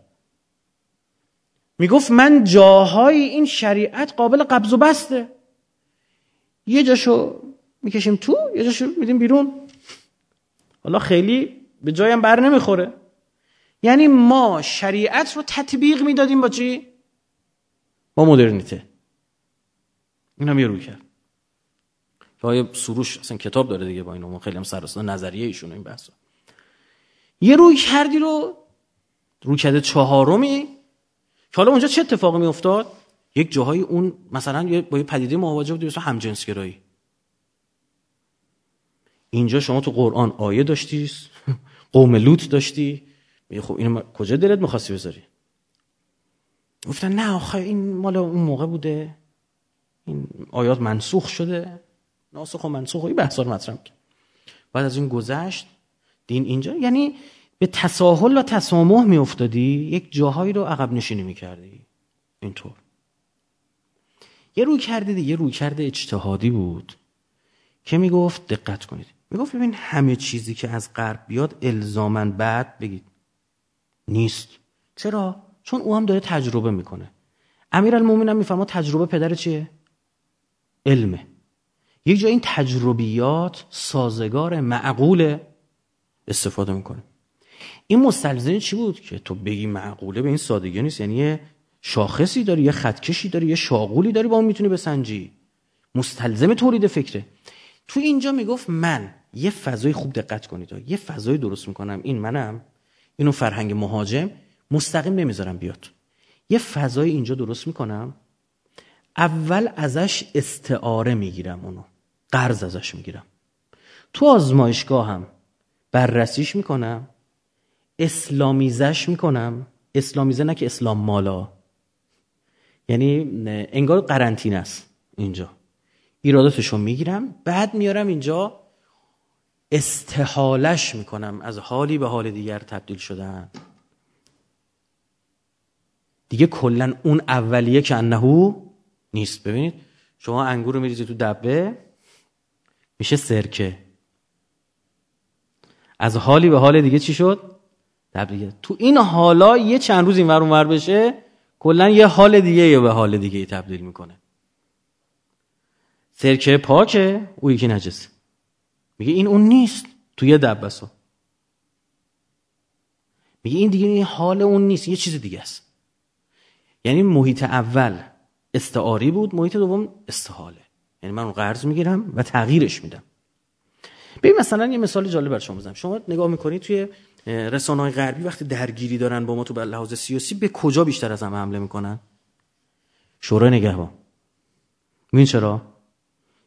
می‌گفت من جاهای این شریعت قابل قبض و بسته. یه جاشو می‌کشیم تو یه جاشو میدیم بیرون. حالا خیلی به جایم بر نمی‌خوره. یعنی ما شریعت رو تطبیق می‌دادیم با چی؟ با مدرنیته. این هم یه روی کرد. که سروش اصلا کتاب داره دیگه با اینو خیلی هم سرستا نظریه ایشون این بحثا یه روی کردی رو روی کرده چهارمی حالا اونجا چه اتفاقی می افتاد یک جاهای اون مثلا با یه پدیده مواجه بود مثلا همجنسگرایی. اینجا شما تو قرآن آیه داشتی قوم لوط داشتی. خب اینو کجا دلت می‌خواستی بذاری؟ گفتن نه آخه این مال اون موقع بوده. این آیات منسوخ شده. ناسخ و منسوخ و این بحثا رو مطرح بعد از این گذشت دین اینجا. یعنی به تساهل و تسامح میافتادی یک جاهایی رو عقب نشینی می‌کردی. اینطور. یه روی کرده دیگه روی کرده اجتهادی بود که می‌گفت دقت کنید. می‌گفت ببین همه چیزی که از غرب بیاد الزامن بعد بگید. نیست. چرا؟ چون او هم داره تجربه می‌کنه. امیرالمومنین هم تجربه پدر چیه؟ علمه. یک جا این تجربیات سازگار معقول استفاده می‌کنه. این مستلزم چی بود که تو بگی معقوله به این سادگی نیست؟ یعنی یه شاخصی داری یه خطکشی داری یه شاغولی داری با اون می‌تونی بسنجی. مستلزم تولید فکره. تو اینجا می‌گفت من یه فضای خوب دقت کنید. یه فضای درست می‌کنم. این منم. اینو فرهنگ مهاجم. مستقیم نمی‌ذارم بیاد. یه فضای اینجا درست می‌کنم. اول ازش استعاره می‌گیرم اونو. قرض ازش می‌گیرم. تو آزمایشگاه هم بررسیش می‌کنم. اسلامیزش می‌کنم. اسلامیزه نه که اسلام مالا. یعنی انگار قرنطینه است اینجا. ایراداتشو می‌گیرم بعد میارم اینجا استحالش می‌کنم. از حالی به حال دیگر تبدیل شدن. دیگه کلا اون اولیه که انهو نیست. ببینید شما انگور رو میریزید تو دبه میشه سرکه. از حالی به حال دیگه چی شد؟ دیگه تو این حالا یه چند روز این ور اونور بشه کلا یه حال دیگه یه به حال دیگه تبدیل می‌کنه. سرکه پاکه او یکی نجسه میگه این اون نیست. توی دبسو. میگه این دیگه این حال اون نیست. یه چیز دیگه است. یعنی محیط اول استعاری بود محیط دوم استحاله. یعنی من اون قرض می‌گیرم و تغییرش میدم. ببین مثلا یه مثال جالب بر شما بزنم. شما نگاه می‌کنید توی رسانه های غربی وقتی درگیری دارن با ما تو لحاظ سیاسی به کجا بیشتر از همه حمله می‌کنن؟ شورای نگهبان. ببین چرا؟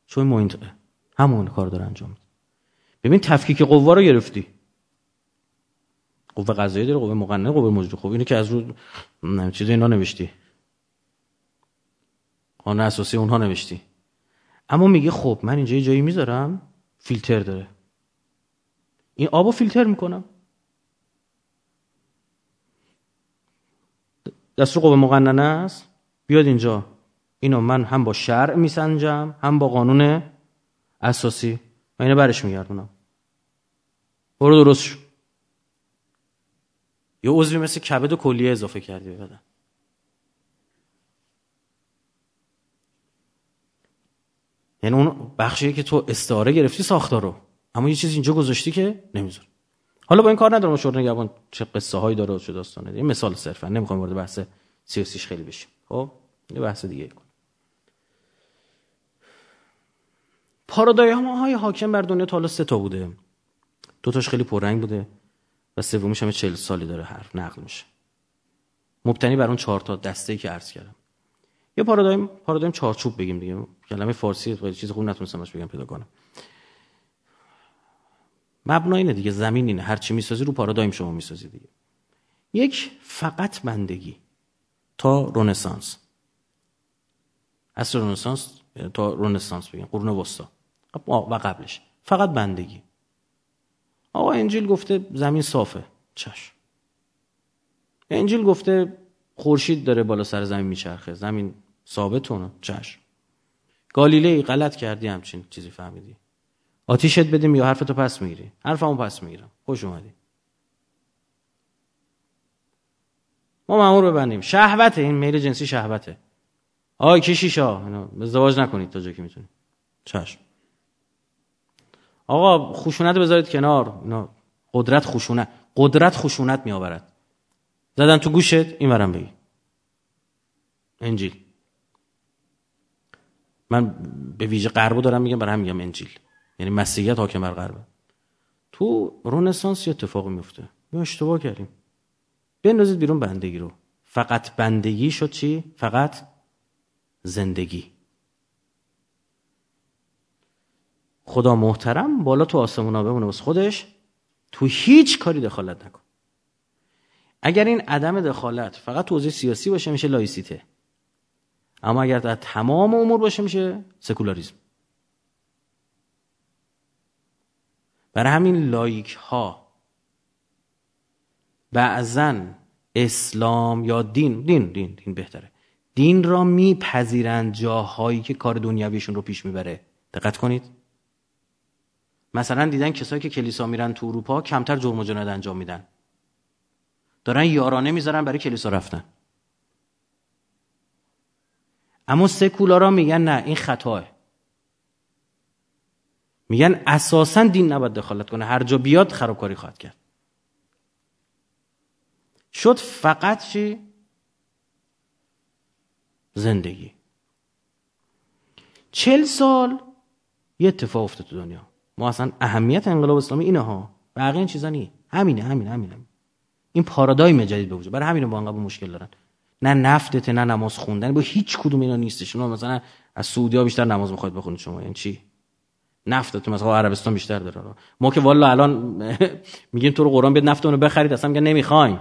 چون محیط همون کار داره انجام ببین تفکیک قوا رو گرفتی. قوه قضایی داره قوه مقننه قوه مجری. خب اینو که از رو چیز اینا نوشتی. قانون اساسی اونها نوشتی. اما میگه خب من اینجا یه جایی می‌ذارم فیلتر داره. این آبو فیلتر می‌کنم. دستور قوه مقننه است. بیاد اینجا. اینو من هم با شرع میسنجم هم با قانون اساسی. من اینو برش میگردونم. برو درست شو. یه عضوی مثل کبد و کلیه اضافه کردی به بدن. یعنی اون بخشی که تو استعاره گرفتی ساختار رو. اما یه چیز اینجا گذاشتی که نمی‌ذاره حالا با این کار ندارم شورای نگهبان چه قصه هایی داره چه داستانه. یه مثال صرفا نمی‌خوام وارد بحث سیاسیش خیلی بشیم. خب؟ یه بحث دیگه کن. پارادایم های حاکم بر دنیا تا حالا سه تا بوده. دو تاش خیلی پررنگ بوده و سومیش هم 40 سالی داره حرف نقل میشه. مبتنی بر اون چهار تا دسته ای که عرض کردم. یه پارادایم پارادایم چارچوب بگیم دیگه. کلمه فارسی خیلی چیز خوب نتونستم بگم پیدا کنم. مبنا اینه دیگه زمین اینه. هر چی می‌سازی رو پارادایم شما می‌سازی دیگه. یک فقط بندگی تا رنسانس. اصل رنسانس تا رنسانس بگیم قرون وسطا. و قبلش. فقط بندگی. آقا انجیل گفته زمین صافه. چش. انجیل گفته خورشید داره بالا سر زمین میچرخه. زمین ثابتونه چش. گالیله غلط کردی همچین چیزی فهمیدی. آتیشت بدیم یا حرفتو پس می‌گیری حرفمو پس می‌گیرم. خوش اومدی. ما مامور ببندیم. شهوته. این میل جنسی شهوته. آی کشیشا ازدواج نکنید تا جا که می‌تونید چشم. آقا خشونت بذارید کنار. اینا قدرت خشونت قدرت خشونت می آورد زدن تو گوشت این ورم بگی. انجیل. من به ویژه غربو دارم میگم برای هم میگم انجیل. یعنی مسیحیت حاکم بر غربه. تو رنسانس یه اتفاقی میفته. یا اشتباه کردیم. بندازید بیرون بندگی رو. فقط بندگی شد چی؟ فقط زندگی. خدا محترم بالا تو آسمونا بمونه. واسه خودش تو هیچ کاری دخالت نکن. اگر این عدم دخالت فقط تو سیاسی باشه میشه laïcité. اما اگر در تمام امور باشه میشه سکولاریزم برای همین laïque ها بعضا اسلام یا دین دین دین دین بهتره. دین را میپذیرند جاهایی که کار دنیویشون رو پیش می‌بره. دقت کنید. مثلا دیدن کسایی که کلیسا میرن تو اروپا کمتر جرم و جنایت انجام میدن. دارن یارانه می‌ذارن برای کلیسا رفتن. اما سکولارا میگن نه این خطاه. میگن اساسا دین نباید دخالت کنه. هر جا بیاد خرابکاری خواهد کرد. شد فقط چی؟ زندگی. چل سال یه اتفاق افتاد تو دنیا. ما اصلا اهمیت انقلاب اسلامی اینه ها بقیه این چیزا نی همینه همینه همینه. این پارادایم جدید به وجود. برای همین با انقلاب مشکل دارن. نه نفتت نه نماز خوندن. با هیچ کدوم اینا نیستش. شما مثلا از سعودی ها بیشتر نماز می‌خواید بخونید شما. یعنی چی؟ نفت تو مثلا عربستان بیشتر داره. ما که والا الان میگیم تو رو قرآن بیاد نفتونو بخرید اصلا میگن نمی‌خوایم.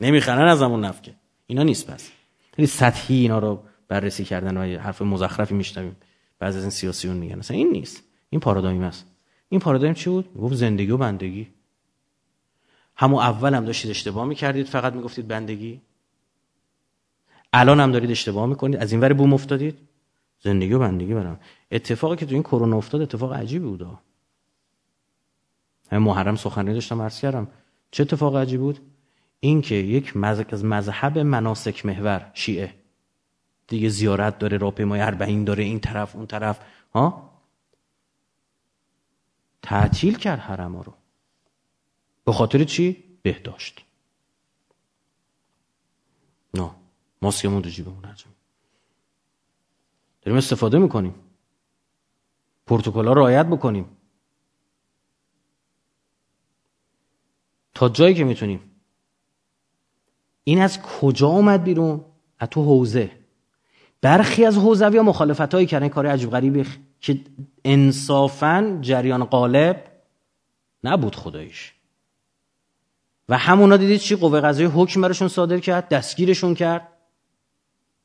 نمی‌خرن از همون نفت که. اینا نیست پس. خیلی سطحی اینا رو بررسی کردن و حرف مزخرفی میشنویم. بعضی از این سیاسیون میگن. اصلا این نیست. این پارادایم است. این پارادایم چی بود؟ گفت زندگی و بندگی. همون اول هم داشتید اشتباه می‌کردید فقط می‌گفتید بندگی. الان هم دارید اشتباه می‌کنید. از این ور بوم افتادید. زندگی و بندگی برم اتفاقی که تو این کرونا افتاد اتفاق عجیبی بود. محرم سخنرانی داشتم عرض کردم. چه اتفاق عجیبی بود؟ این که یک مذهب از مذهب مناسک محور شیعه. دیگه زیارت داره راهپیمای اربعین داره این طرف اون طرف. ها؟ تعطیل کرد حرم رو. به خاطر چی؟ بهداشت. نه ماسکمون تو جیبمون داریم استفاده می‌کنیم. پروتکل ها رعایت بکنیم. تا جایی که می‌تونیم. این از کجا اومد بیرون؟ از تو حوزه. برخی از حوزوی ها مخالفت کردن کار عجیب غریبی که انصافا جریان قالب نبود خدایش و همونا دیدید چی؟ قوه قضایی حکم برشون صادر کرد دستگیرشون کرد.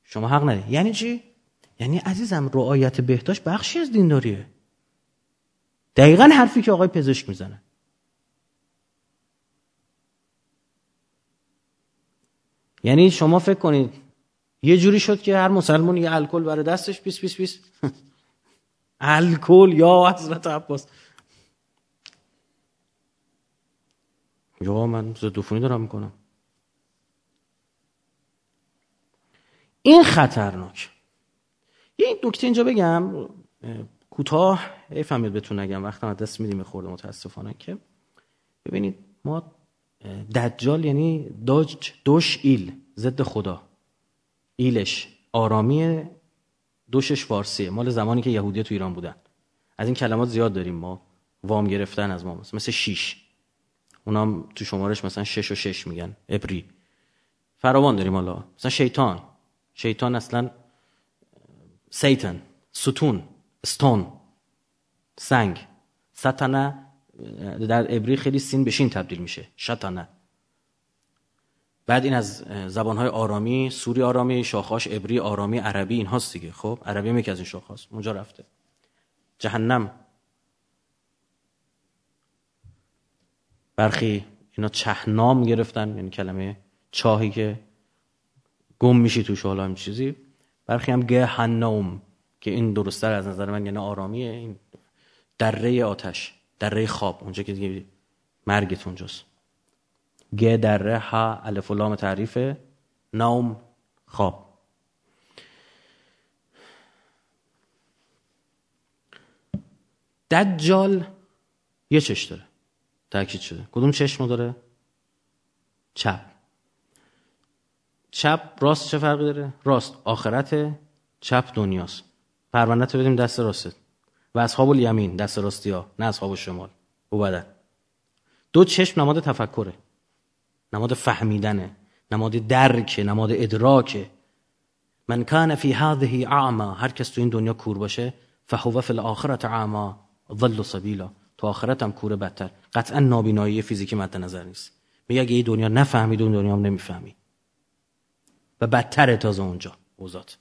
شما حق ندید یعنی چی؟ یعنی عزیزم رعایت بهداشت بخشی از دینداریه. دقیقا حرفی که آقای پزشک می‌زنه. یعنی شما فکر کنید یه جوری شد که هر مسلمان یه الکل برای دستش بیس بیس بیس الکل یا حضرت عباس. یا من ضد دارم می‌کنم. این خطرناک. یه نکته اینجا بگم کوتاه فهمید بتون نگم وقتا دست میدیم خورده متاسفانه که. ببینید ما دجال یعنی دوج دوش ایل ضد خدا. ایلش آرامی دوشش فارسیه مال زمانی که یهودی تو ایران بودن. از این کلمات زیاد داریم ما. وام گرفتن از ما مثل, مثل شیش. اونام تو شمارش مثلا شش و شش میگن. ابری. فراوان داریم حالا. مثلا شیطان. شیطان اصلا سیتن ستون استون سنگ. ستنه در عبری خیلی سین بشین تبدیل میشه. شتنه بعد این از زبانهای آرامی سوری آرامی شاخاش عبری آرامی عربی این هاست دیگه. خب عربی یکی از این شاخاست اونجا رفته. جهنم. برخی اینا چهنام گرفتن یعنی کلمه چاهی که گم میشی توش حالا چیزی. برخی هم گهنم که این درستتر از نظر من یعنی آرامیه. این دره آتش دره خواب اونجا که دیگه مرگت اونجاست. گ دره ها الف و لام تعریف نوم خواب. دجال یه چش داره. تاکید شده. کدوم چشمو داره؟ چپ. چپ راست چه فرقی داره؟ راست. آخرت چپ دنیاست. پرونده بدیم دست راست و اصحاب الیمین دست راستی ها نه اصحاب شمال. او بدن. دو چشم نماد تفکره. نماد فهمیدنه. نماد درک نماد ادراکه. من کان فی هذه اعما هر کس تو این دنیا کور باشه فهو فی الاخرت اعما ظل سبیلا. تو آخرت هم کوره بدتر. قطعا نابینایی فیزیکی مد نظر نیست. میگه اگه این دنیا نفهمید اون دنیا هم نمی‌فهمی. و بدتر تازه اونجا اوزات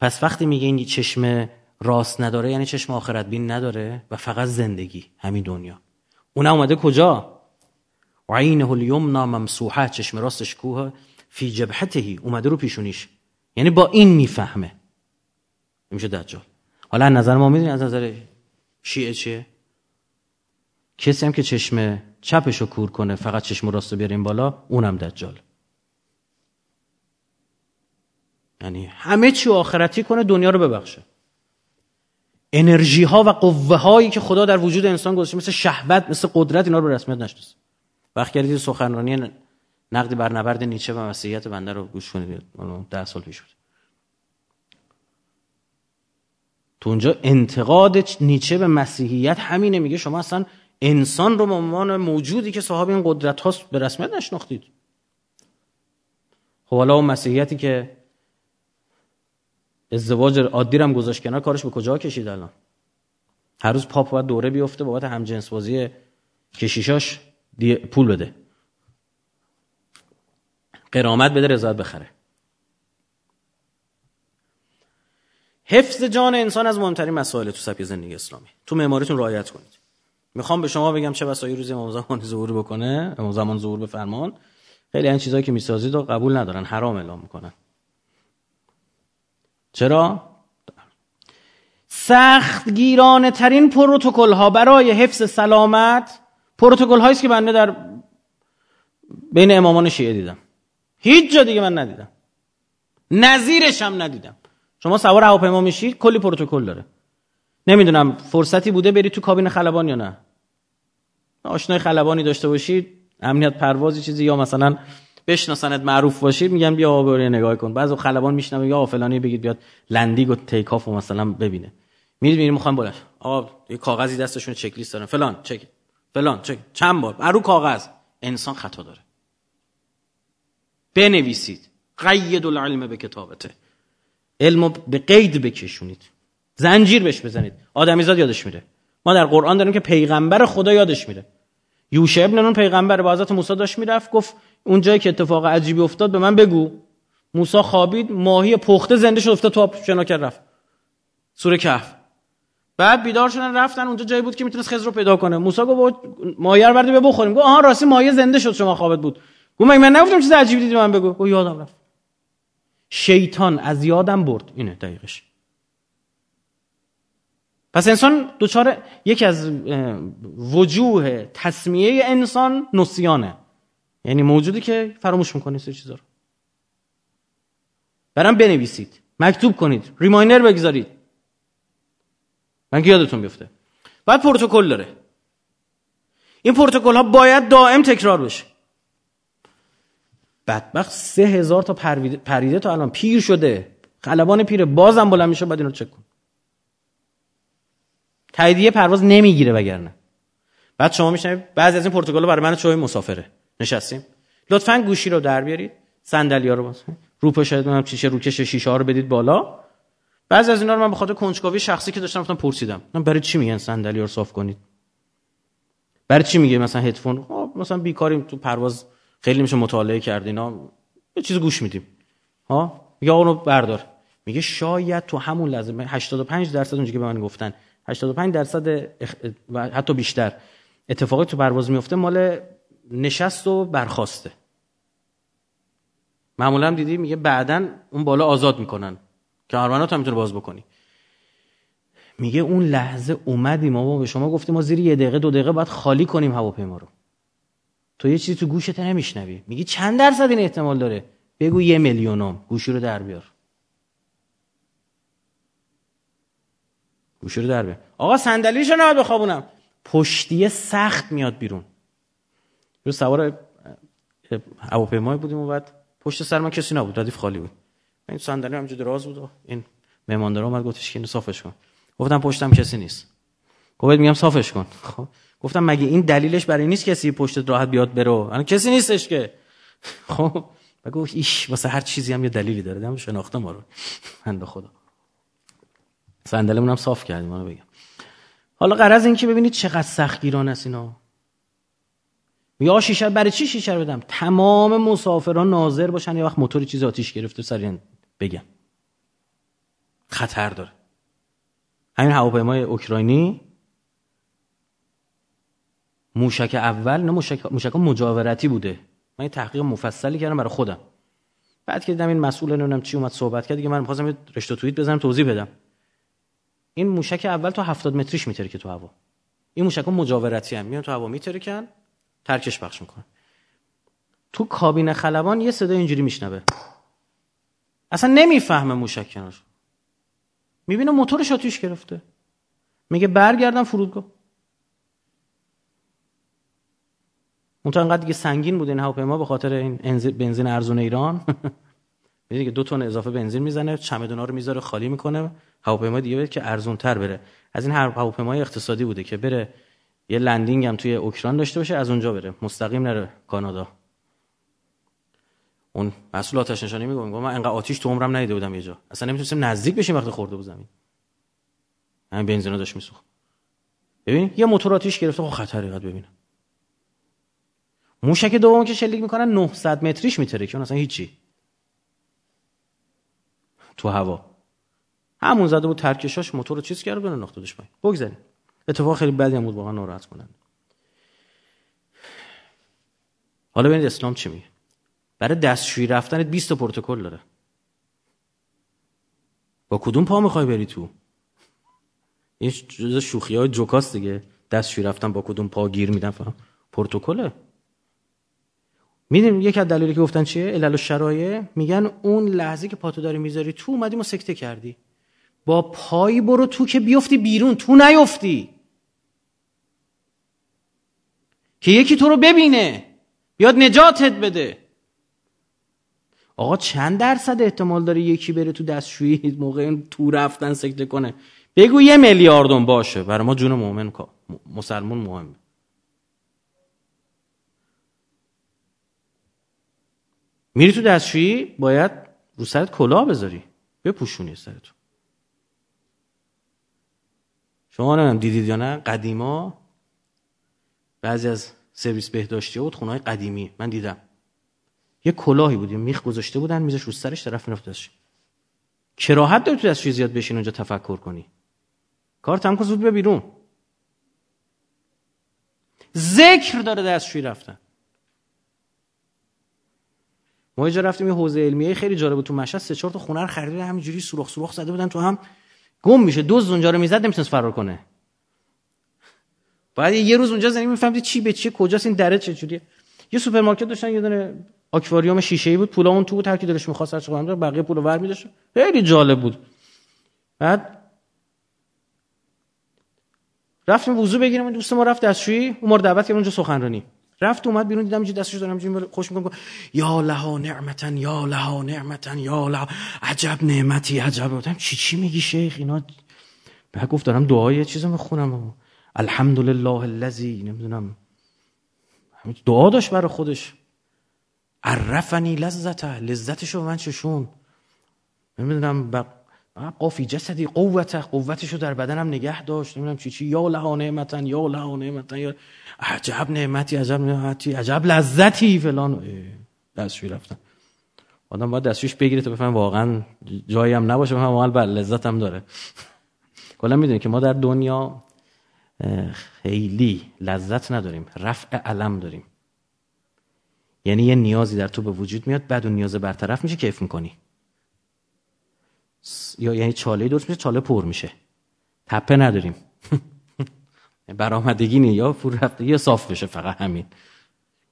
پس وقتی میگه این چشم راست نداره یعنی چشم آخرت بین نداره و فقط زندگی همین دنیا. اون اومده کجا؟ عینه الیمنا ممسوحه چشم راستش کوه فی جبهته اومده رو پیشونیش. یعنی با این می‌فهمه. میشه دجال. حالا نظر ما می‌دونی از نظر شیعه چیه؟ کسی هم که چشم چپش رو کور کنه فقط چشم راست رو بیاریم بالا اونم دجال. یعنی همه چی آخرتی کنه دنیا رو ببخشه. انرژی ها و قوه هایی که خدا در وجود انسان گذاشته مثل شهوت مثل قدرت اینا رو به رسمیت نشناسه وقت کردید سخنرانی نقد بر نبرد نیچه و مسیحیت بنده رو گوش کنید ده سال پیش بود. تو اونجا انتقاد نیچه به مسیحیت همینه میگه شما اصلا انسان رو به عنوان موجودی که صاحب این قدرت هاست به رسمیت نشناختید. خب حالا اون مسیحیتی که ازدواج عادی هم گذاشت کنار کارش به کجا کشید الان؟ هر روز پاپ باید دوره بیفته بابت همجنس بازی کشیشاش پول بده. قرامت بده رضایت بخره. حفظ جان انسان از مهمترین مسائل تو سبک زندگی اسلامی. تو معماریتون رعایت کنید. می‌خوام به شما بگم چه بسایی روزی امام زمان ظهور بکنه امام زمان ظهور به خیلی این چیزایی که می‌سازید رو قبول ندارن حرام اعلام می‌کنن. چرا؟ سخت گیرانه ترین پروتکل ها برای حفظ سلامت پروتکل هایی که بنده در بین امامان شیعه دیدم. هیچ جا دیگه من ندیدم. نظیرش هم ندیدم. شما سوار هواپیما میشید کلی پروتکل داره. نمی‌دونم فرصتی بوده برید تو کابین خلبان یا نه. آشنای خلبانی داشته باشید امنیت پروازی چیزی یا مثلا بشناسنت معروف باشید میگن بیا آقا نگاه کن. بعضی خلبان میشنوه یا فلانی بگید بیاد landing و take off و مثلا ببینه. میرید میریم می‌خوام بلند آقا یه کاغذی دستشون چک لیست دارن. فلان چک. فلان چک. چند بار؟ رو کاغذ. انسان خطا داره. بنویسید. قیدوا العلم بالکتابة. علم به قید بکشونید. زنجیر بهش بزنید. آدمیزاد یادش میره. ما در قرآن داریم که پیغمبر خدا یادش میره. یوشع ابن نون پیغمبر با حضرت موسی داشت می‌رفت گفت اون جایی که اتفاق عجیبی افتاد به من بگو. موسی خوابید ماهی پخته زنده شد افتاد تو آب شنا رفت. سوره کهف. بعد بیدار شدن رفتن اونجا جایی بود که می‌تونست خضر رو پیدا کنه. موسی گفت ماهی رو بردی بخوریم. گفت آها راستی ماهی زنده شد شما خوابت بود. گفت من نگفتم چیز عجیبی دیدی؟ من بگو. گفت یادم رفت. شیطان از یادم برد. اینه دقیقش. پس انسان دوچار یکی از وجوه تصمیه انسان نسیانه. یعنی موجودی که فراموش می‌کنه سه چیزا رو. برام بنویسید. مکتوب کنید. ریماینر بگذارید. من یادتون بیفته. بعد پروتکل داره. این پروتکل ها باید دائم تکرار بشه. بدبخت سه هزار تا پریده تا الان پیر شده. خلبان پیره بازم بلند میشه بعد اینو چک کن. تاییدیه پرواز نمی‌گیره وگرنه. بعد شما میشنید بعضی از این پروتکل برای من چوی مسافره. نشستیم. لطفا گوشی رو در بیارید. صندلی ها رو باز رو شاید من شیشه روکش شیشه ها رو بدید بالا. بعضی از اینا رو من به خاطر کنجکاوی شخصی که داشتم گفتم پرسیدم. من برای چی میگن صندلی رو صاف کنید؟ برای چی میگه مثلا هدفون؟ خب مثلا بیکاریم تو پرواز خیلی میشه مطالعه کرد اینا. یه چیز گوش میدیم. ها؟ یا اونو بردار. میگه شاید تو همون لحظه 85 درصد اونجا که به من گفتن 85 درصد و حتی بیشتر. اتفاقی تو پرواز میفته مال نشست و برخواسته. معمولا دیدی میگه بعدا اون بالا آزاد می‌کنن. که هرمانات هم می‌تونه باز بکنی. میگه اون لحظه اومدیم ما به شما گفتیم ما زیر یه دقیقه دو دقیقه باید خالی کنیم هواپیما رو. تو یه چیزی تو گوشت نمیشنوی. میگی چند درصد این احتمال داره؟ بگو یه میلیونم. گوشی رو در بیار. گوشی رو در بیار. آقا صندلیشو نباید بخوابونم. پشتیه سخت میاد بیرون. رو سوار هواپیمای بودیم و بعد پشت سر من کسی نبود. ردیف خالی بود. این صندلی همجوری دراز بود و این مهماندار اومد گفتش که اینو صافش کن. گفتم پشتم کسی نیست. گفت میگم صافش کن. خب. گفتم مگه این دلیلش برای نیست کسی پشت راحت بیاد برو الان کسی نیستش که. خب. بگو ایش واسه هر چیزی هم یه دلیلی داره. دم شناخته ما رو. بنده خدا. صندلیمون هم صاف کردیم منو بگم. حالا قرض این که ببینید چقدر سختگیران است اینا. یا شیشه برای چی شیشه بدم؟ تمام مسافران ناظر باشن یه وقت موتور چیز آتیش گرفته سریع بگم. خطر داره. همین هواپیمای اوکراینی. موشک اول نه موشک, موشک مجاورتی بوده. من یه تحقیق مفصلی کردم برای خودم. بعد که دیدم این مسئول نمی‌دونم چی اومد صحبت کرد دیگه من می‌خواستم یه رشته توییت بزنم توضیح بدم. این موشک اول تا 70 متریش میتره که تو هوا. این موشک مجاورتی هم میان تو هوا میترکن ترکش پخش می‌کنه. تو کابین خلبان یه صدا اینجوری میشنوه. اصلا نمی‌فهمه موشک کنار می‌بینه موتورش آتیش گرفته. میگه برگردم فرودگاه. اون انقدر دیگه سنگین بود این هواپیما به خاطر این بنزین ارزون ایران. می‌دونی که دو تن اضافه بنزین می‌زنه چمدونا رو می‌ذاره خالی می‌کنه. هواپیما دیگه بده که ارزون تر بره. از این هر هواپیمای اقتصادی بوده که بره یه لندینگ هم توی اوکراین داشته باشه از اونجا بره. مستقیم نره کانادا. اون مسئول آتش نشانی میگم من انقدر آتیش تو عمرم ندیده بودم یه جا. اصلا نمی‌تونستم نزدیک بشیم وقتی خورده بود زمین. همین بنزینا داشت میسوخت. ببین یه موتور آتیش گرفته خب خطر قد ببینم. موشک دوم که شلیک می‌کنن 900 متریش میتره که اصلا هیچی. تو هوا. همون زده بود ترکشاش موتور رو چیز کرد بنا نقطه داشت پایین. بگذاریم. اتفاق خیلی بدی هم بود واقعا ناراحت کنند حالا ببینید اسلام چی میگه. برای دستشویی رفتن 20 تا پروتکل داره. با کدوم پا می‌خوای بری تو؟ این جز شوخی های جوکاست دیگه. دستشویی رفتن با کدوم پا گیر میدن فهم پروتکله. می‌دونیم یک از دلیلی که گفتن چیه؟ علل شرایع. میگن اون لحظه که پاتو داری می‌ذاری تو اومدی ما سکته کردی. با پایی برو تو که بیفتی بیرون. تو نیفتی. که یکی تو رو ببینه. بیاد نجاتت بده. آقا چند درصد احتمال داره یکی بره تو دستشویی موقع تو رفتن سکته کنه؟ بگو یه میلیاردون باشه. برای ما جون مؤمن مسلمون مهمه میری تو دستشویی باید رو سرت کلاه بذاری. بپوشونی سرتو. شما نمیم دیدید یا نه قدیما. بعضی از سرویس بهداشتی بود خونه قدیمی. من دیدم. یه کلاهی بود میخ گذاشته بودن میزش رو سرش طرف می‌رفت دستش کراهت داری تو دستشویی زیاد بشین اونجا تفکر کنی. کار تمام کن زود به بیرون. ذکر داره دستشویی رفتن. ما اینجا رفتیم یه حوزه علمیه خیلی جالب بود تو مشهد. سه چهار تا خونه رو خریده همینجوری سوراخ سوراخ زده بودن تو هم. گم میشه. دوز اونجا رو می‌زد نمی‌تونست فرار کنه. بعد یه روز اونجا زنی می‌فهمید چی به چی کجاست این دره چجوریه یه سوپرمارکت داشتن یه دونه آکواریوم ای بود. پولا اون تو بود هر کی دلش می‌خواست هر چقدر بقیه پولو ور می‌داشت. خیلی جالب بود. بعد رفتیم وضو بگیریم دوست ما رفت دستشویی اون ما دعوت کرد اونجا سخنرانی. رفت اومد بیرون دیدم اینجا دستش داره اینجوری خشک می‌کنه یا لها نعمتا یا لها نعمتا یا لها عجب نعمتی عجب. گفتم چی چی میگی شیخ؟ اینا بعد گفت دارم دعای چیزو می‌خونم. الحمدلله الذی نمی‌دونم دعا داشت برای خودش. عرفنی لذته لذتشو من چشون. نمی‌دونم قافی جسدی قوت قوتشو در بدنم نگه داشت. نمی‌دونم چی چی. یا لها نعمتن یا لها نعمتن یا عجب نعمتی عجب نعمتی عجب لذتی فلان. دستشوی رفتن آدم باید دستشویش بگیره تا بفهم واقعا جایی هم نباشه بفهم واقعا بله لذت هم داره. کلا می‌دونی که ما در دنیا خیلی لذت نداریم رفع علم داریم. یعنی یه نیازی در تو به وجود میاد بعد اون نیاز برطرف میشه کیف می‌کنی. یا یعنی چاله درست میشه چاله پر میشه. تپه نداریم. برآمدگی نه یا فور رفته یا صاف بشه فقط همین.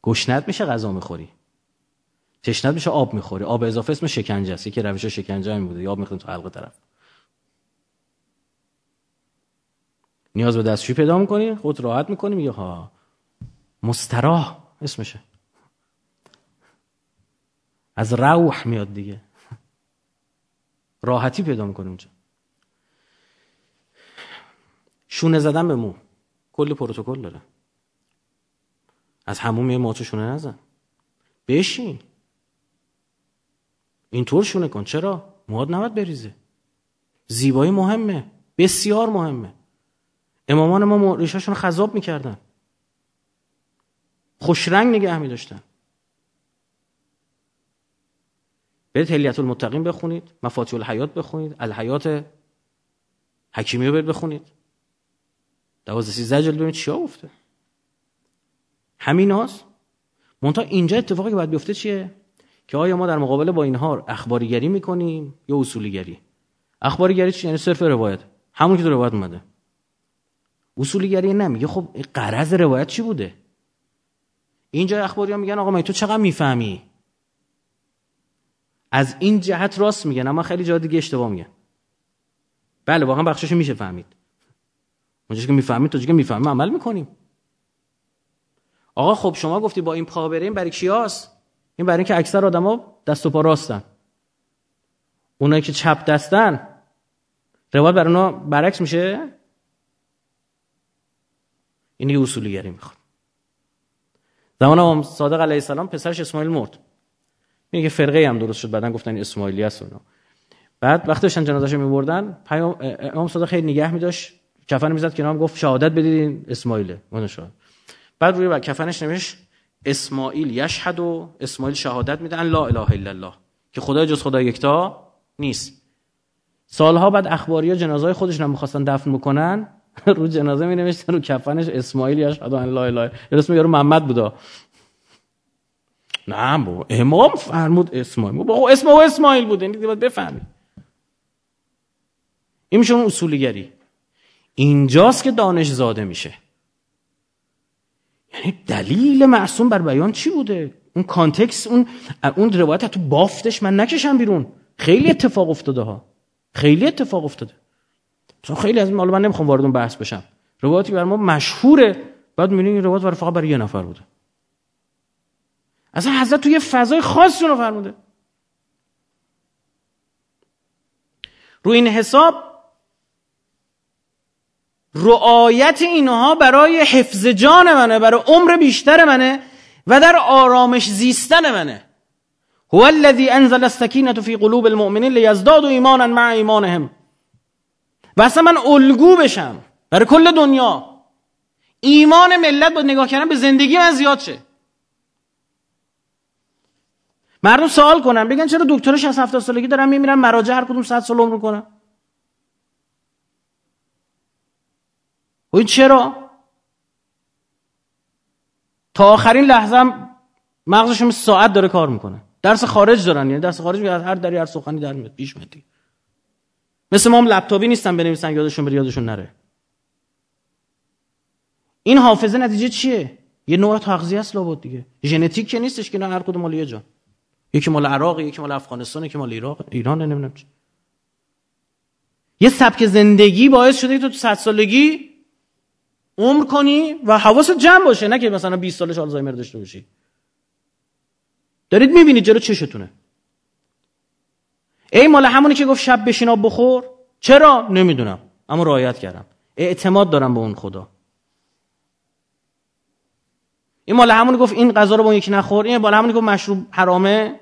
گشنت میشه غذا می‌خوری. تشنت میشه آب می‌خوری. آب اضافه اسم شکنجه است. یکی روش شکنجه همین بوده. یا آب می‌خوری تو حلقه طرف. نیاز به دستشویی پیدا می‌کنی؟ خود راحت می‌کنی؟ میگه ها. مستراح اسمشه. از روح میاد دیگه. راحتی پیدا می‌کنه اونجا. شونه زدن به مو. کلی پروتکل داره. از همون یه ماچو شونه نزن. بشین. اینطور شونه کن. چرا؟ مواد نباید بریزه. زیبایی مهمه. بسیار مهمه. امامان ما ریشاشون خذاب می‌کردن. خوشرنگ نگه می داشتن برید هلیت المتقین بخونید مفاتیح الحیات بخونید الحیات حکیمی رو برید بخونید. دوازده سیزده جلد ببینید چیا گفته. همین هاست منتها اینجا اتفاقی که باید بیفته چیه؟ که آیا ما در مقابله با اینها اخباریگری می‌کنیم یا اصولیگری؟ اخباریگری چی؟ یعنی صرف روایت. همون که تو روایت اومده. اصولیگری نمیگه. خب قرض روایت چی بوده؟ اینجا اخباری ها میگن آقا من تو چقدر می‌فهمی؟ از این جهت راست میگن اما خیلی جا دیگه اشتباه میگن. بله واقعا بخشش میشه فهمید. اونجا که می‌فهمید تو که می‌فهمیم عمل می‌کنیم. آقا خب شما گفتی با این پا بریم برای کیاس این برای اینکه اکثر آدما دست و پا راستن. اونایی که چپ دستن. روایت بر اونا برعکس میشه؟ این یه اصولیگری می‌خواد. زمان امام صادق علیه السلام پسرش اسماعیل مرد. میگه فرقه هم درست شد بعدن گفتن اسماعیلی است اونا بعد وقتی داشتن جنازه‌شو میبردن امام صادق خیلی نگه میداشت. کفن می‌زد کنار گفت شهادت بدید این اسماعیله اون بعد روی کفنش نوشت اسماعیل یشهد و اسماعیل شهادت میدن لا اله الا الله. که خدا جز خدا یکتا نیست. سالها بعد اخباری ها جنازه خودش رو می‌خواستن دفن بکنن رو جنازه می نوشتن رو کفنش اسماعیل یشهد ان لا اله اسم یارو محمد بودا. نه بابا امام فرمود اسماعیل. بابا اسم او اسماعیل بود این باید بفهمی این میشه اون اصولیگری. اینجاست که دانش زاده میشه. یعنی دلیل معصوم بر بیان چی بوده؟ اون کانتکس اون اون روایت تو بافتش من نکشم بیرون. خیلی اتفاق افتاده ها. خیلی اتفاق افتاده. چون خیلی از حالا من نمی‌خوام وارد اون بحث بشم. روایتی بر ما مشهوره بعد می‌بینید این روایت برای فقط برای یه نفر بوده. اصلا حضرت توی فضای خاصی رو فرموده. رو این حساب رعایت اینها برای حفظ جان منه برای عمر بیشتر منه و در آرامش زیستن منه. هو الذي انزل السکینه فی قلوب المؤمنین لیزدادوا ایمانا مع ایمانهم. و اصلا من الگو بشم برای کل دنیا. ایمان ملت با نگاه کردن به زندگی من زیاد شه. مردم سوال کنن بگن چرا دکتر 60 70 سالگی دارن میمیرن؟ مراجع هر کدوم 100 سال عمر کنن و این چرا؟ تا آخرین لحظه مغزشون ساعت داره کار می‌کنه. درس خارج دارن یعنی درس خارج از هر دری هر سخنی در میاد پیش میاد مثل ما هم لپتاپی نیستن بنویسن یادشون بره یادشون نره. این حافظه نتیجه چیه؟ یه نوع تغذیه است لابد دیگه. ژنتیک که نیستش که نه هر کدوم مال یه جا یکی مال عراق یکی مال افغانستان یکی مال ایران ایران نمی‌دونم چی. یه سبک زندگی باعث شده که تو 100 سالگی عمر کنی و حواست جمع باشه نه که مثلا 20 سالش آلزایمر داشته باشی. دارید می‌بینید جلو چشتونه. ای مال همونی که گفت شب بشین آب بخور. چرا؟ نمی‌دونم. اما رعایت کردم. اعتماد دارم به اون خدا. این مال همونی گفت این غذا رو با یکی نخور. این مال همونی گفت مشروب حرامه.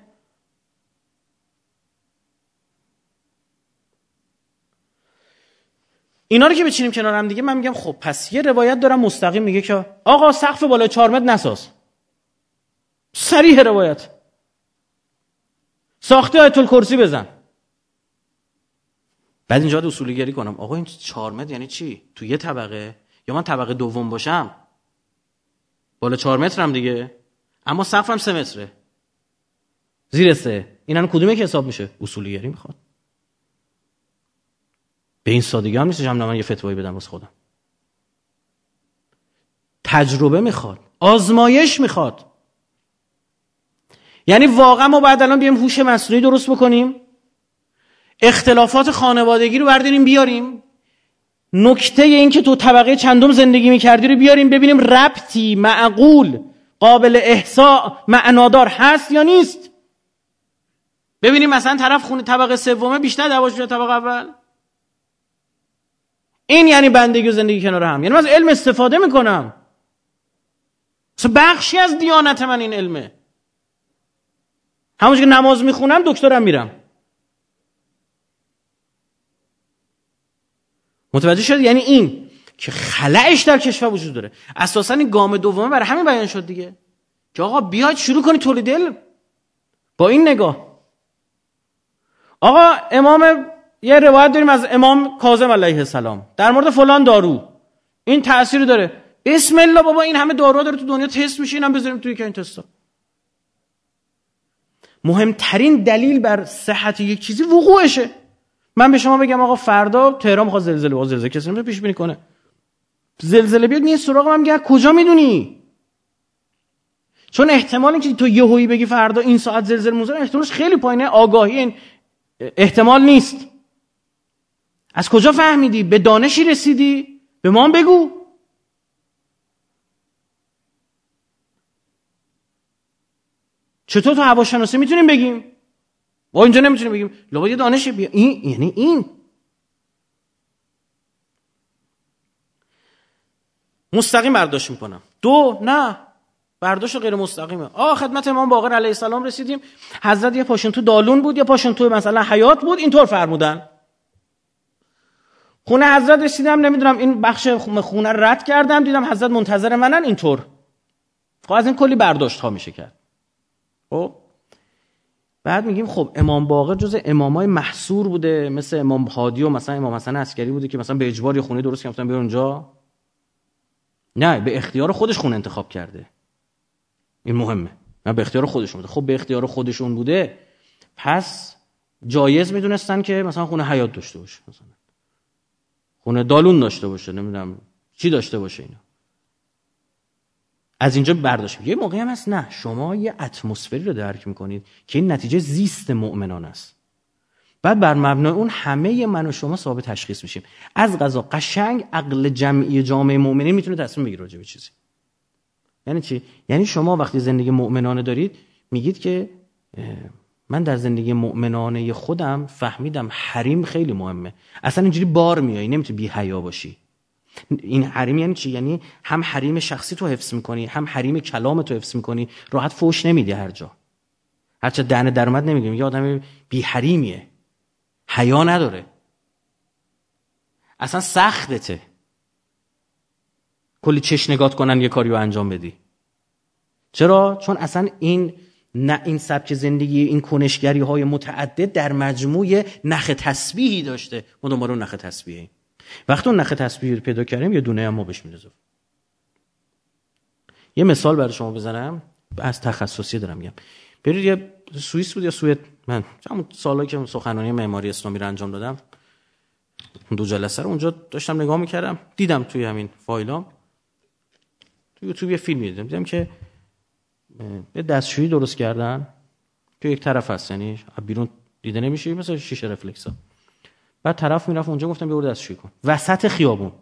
اینا رو که بچینیم کنار هم دیگه من میگم خب پس یه روایت دارم مستقیم میگه که آقا سقف بالا چهار متر نساز. سریح روایت. ساخته آیت کرسی بزن. بعد اینجا اصولی گری کنم. آقا این چهار متر یعنی چی؟ تو یه طبقه؟ یا من طبقه دوم باشم؟ بالا چهار مترم دیگه؟ اما سقفم سه متره. زیر سه. این کدومه که حساب میشه؟ اصولی می‌خواد. به این سادگی هم نیستش. من یه فتوایی بدم واسه خودم. تجربه می‌خواد. آزمایش می‌خواد. یعنی واقعا ما بعد الان بیایم هوش مصنوعی درست بکنیم. اختلافات خانوادگی رو برداریم بیاریم. نکته این که تو طبقه چندم زندگی می‌کردی رو بیاریم ببینیم ربطی معقول قابل احسا معنادار هست یا نیست. ببینیم مثلا طرف خونه طبقه سومه بیشتر دواش طبقه اول. این یعنی بندگی و زندگی کنار هم. یعنی من از علم استفاده می‌کنم. بخشی از دیانت من این علمه. همونجور که نماز می‌خونم دکترم میرم. متوجه شد یعنی این که خلعش در کشور وجود داره. اساسا این گام دومه برای همین بیان شد دیگه. که آقا بیاید شروع کنی تولید علم. با این نگاه. آقا امام یه روایت داریم از امام کاظم علیه السلام. در مورد فلان دارو. این تأثیر داره. بسم الله بابا این همه دارو داره تو دنیا تست میشه اینم بذاریم توی این تستا مهمترین دلیل بر صحت یک چیزی وقوعشه. من به شما بگم آقا فردا تهران می‌خواد زلزله باز زلزله کسی پیش بینی کنه. زلزله بیاد میاد سراغ من میگه کجا می‌دونی؟ چون احتمال اینکه تو یهویی بگی فردا این ساعت زلزله موزه احتمالش خیلی پایینه آگاهی احتمال نیست. از کجا فهمیدی؟ به دانشی رسیدی؟ به ما بگو. چطور تو هواشناسی می‌تونیم بگیم؟ ما اینجا نمی‌تونیم بگیم. لابد یه دانش بیا. این یعنی این. مستقیم برداشت می‌کنم. دو نه. برداشت غیر مستقیمه. آ خدمت امام باقر علیه السلام رسیدیم. حضرت یه پاشون تو دالون بود یه پاشون تو مثلا حیات بود اینطور فرمودن. خونه حضرت رسیدم نمی‌دونم این بخش خونه رد کردم دیدم حضرت منتظر منن اینطور. خب از این کلی برداشت ها میشه کرد. خب بعد میگیم خب امام باقر جز امامای محصور بوده مثل امام هادی و مثلا امام حسن عسکری بوده که مثلا به اجبار خونه درست کردن بیار اونجا نه به اختیار خودش خونه انتخاب کرده. این مهمه. نه به اختیار خودشون بوده. خب به اختیار خودشون بوده پس جایز می‌دونستن که مثلا خونه حیات داشته باشه خونه دالون داشته باشه نمی‌دونم چی داشته باشه اینا. از اینجا برداشت یه موقعی هم هست نه شما یه اتمسفری رو درک می‌کنید که این نتیجه زیست مؤمنان است. بعد بر مبنای اون همه من و شما ثابت تشخیص میشیم. از غذا قشنگ عقل جمعی جامعه مؤمنین می‌تونه تصمیم بگیره راجع به چیزی. یعنی چی؟ یعنی شما وقتی زندگی مؤمنانه دارید میگید که من در زندگی مؤمنانه خودم فهمیدم حریم خیلی مهمه. اصلا اینجوری بار میای نمی‌تونی بی حیا باشی. این حریم یعنی چی؟ یعنی هم حریم شخصی تو حفظ می‌کنی هم حریم کلام تو حفظ می‌کنی. راحت فوش نمیدی هر جا. هرچه دهن درمد نمیگیم یه آدم بی حریمیه. حیا نداره. اصلا سختته. کلی چش نگات کنن یه کاریو انجام بدی. چرا؟ چون اصلا این نه این سبک زندگی این کنشگری های متعدد در مجموع نخ تسبیحی داشته. ما دنبال نخ تسبیحی وقتی اون نخ تسبیحی رو پیدا کردیم یه دونه هم ما بهش میرزم یه مثال برای شما بزنم. از تخصصی دارم میگم. برید یه سوئیس بود یا سوئد؟ من همون سالایی که سخنرانی معماری اسلامی رو انجام دادم. دو جلسه رو اونجا داشتم نگاه می‌کردم. دیدم توی همین فایلام. تو یوتیوب یه فیلم دیدم. دیدم که یه دستشویی درست کردن که یک طرف هست یعنی بیرون دیده نمیشه مثل شیشه رفلکس ها. بعد طرف می‌رفت اونجا گفتم بیا دستشویی کن. وسط خیابون.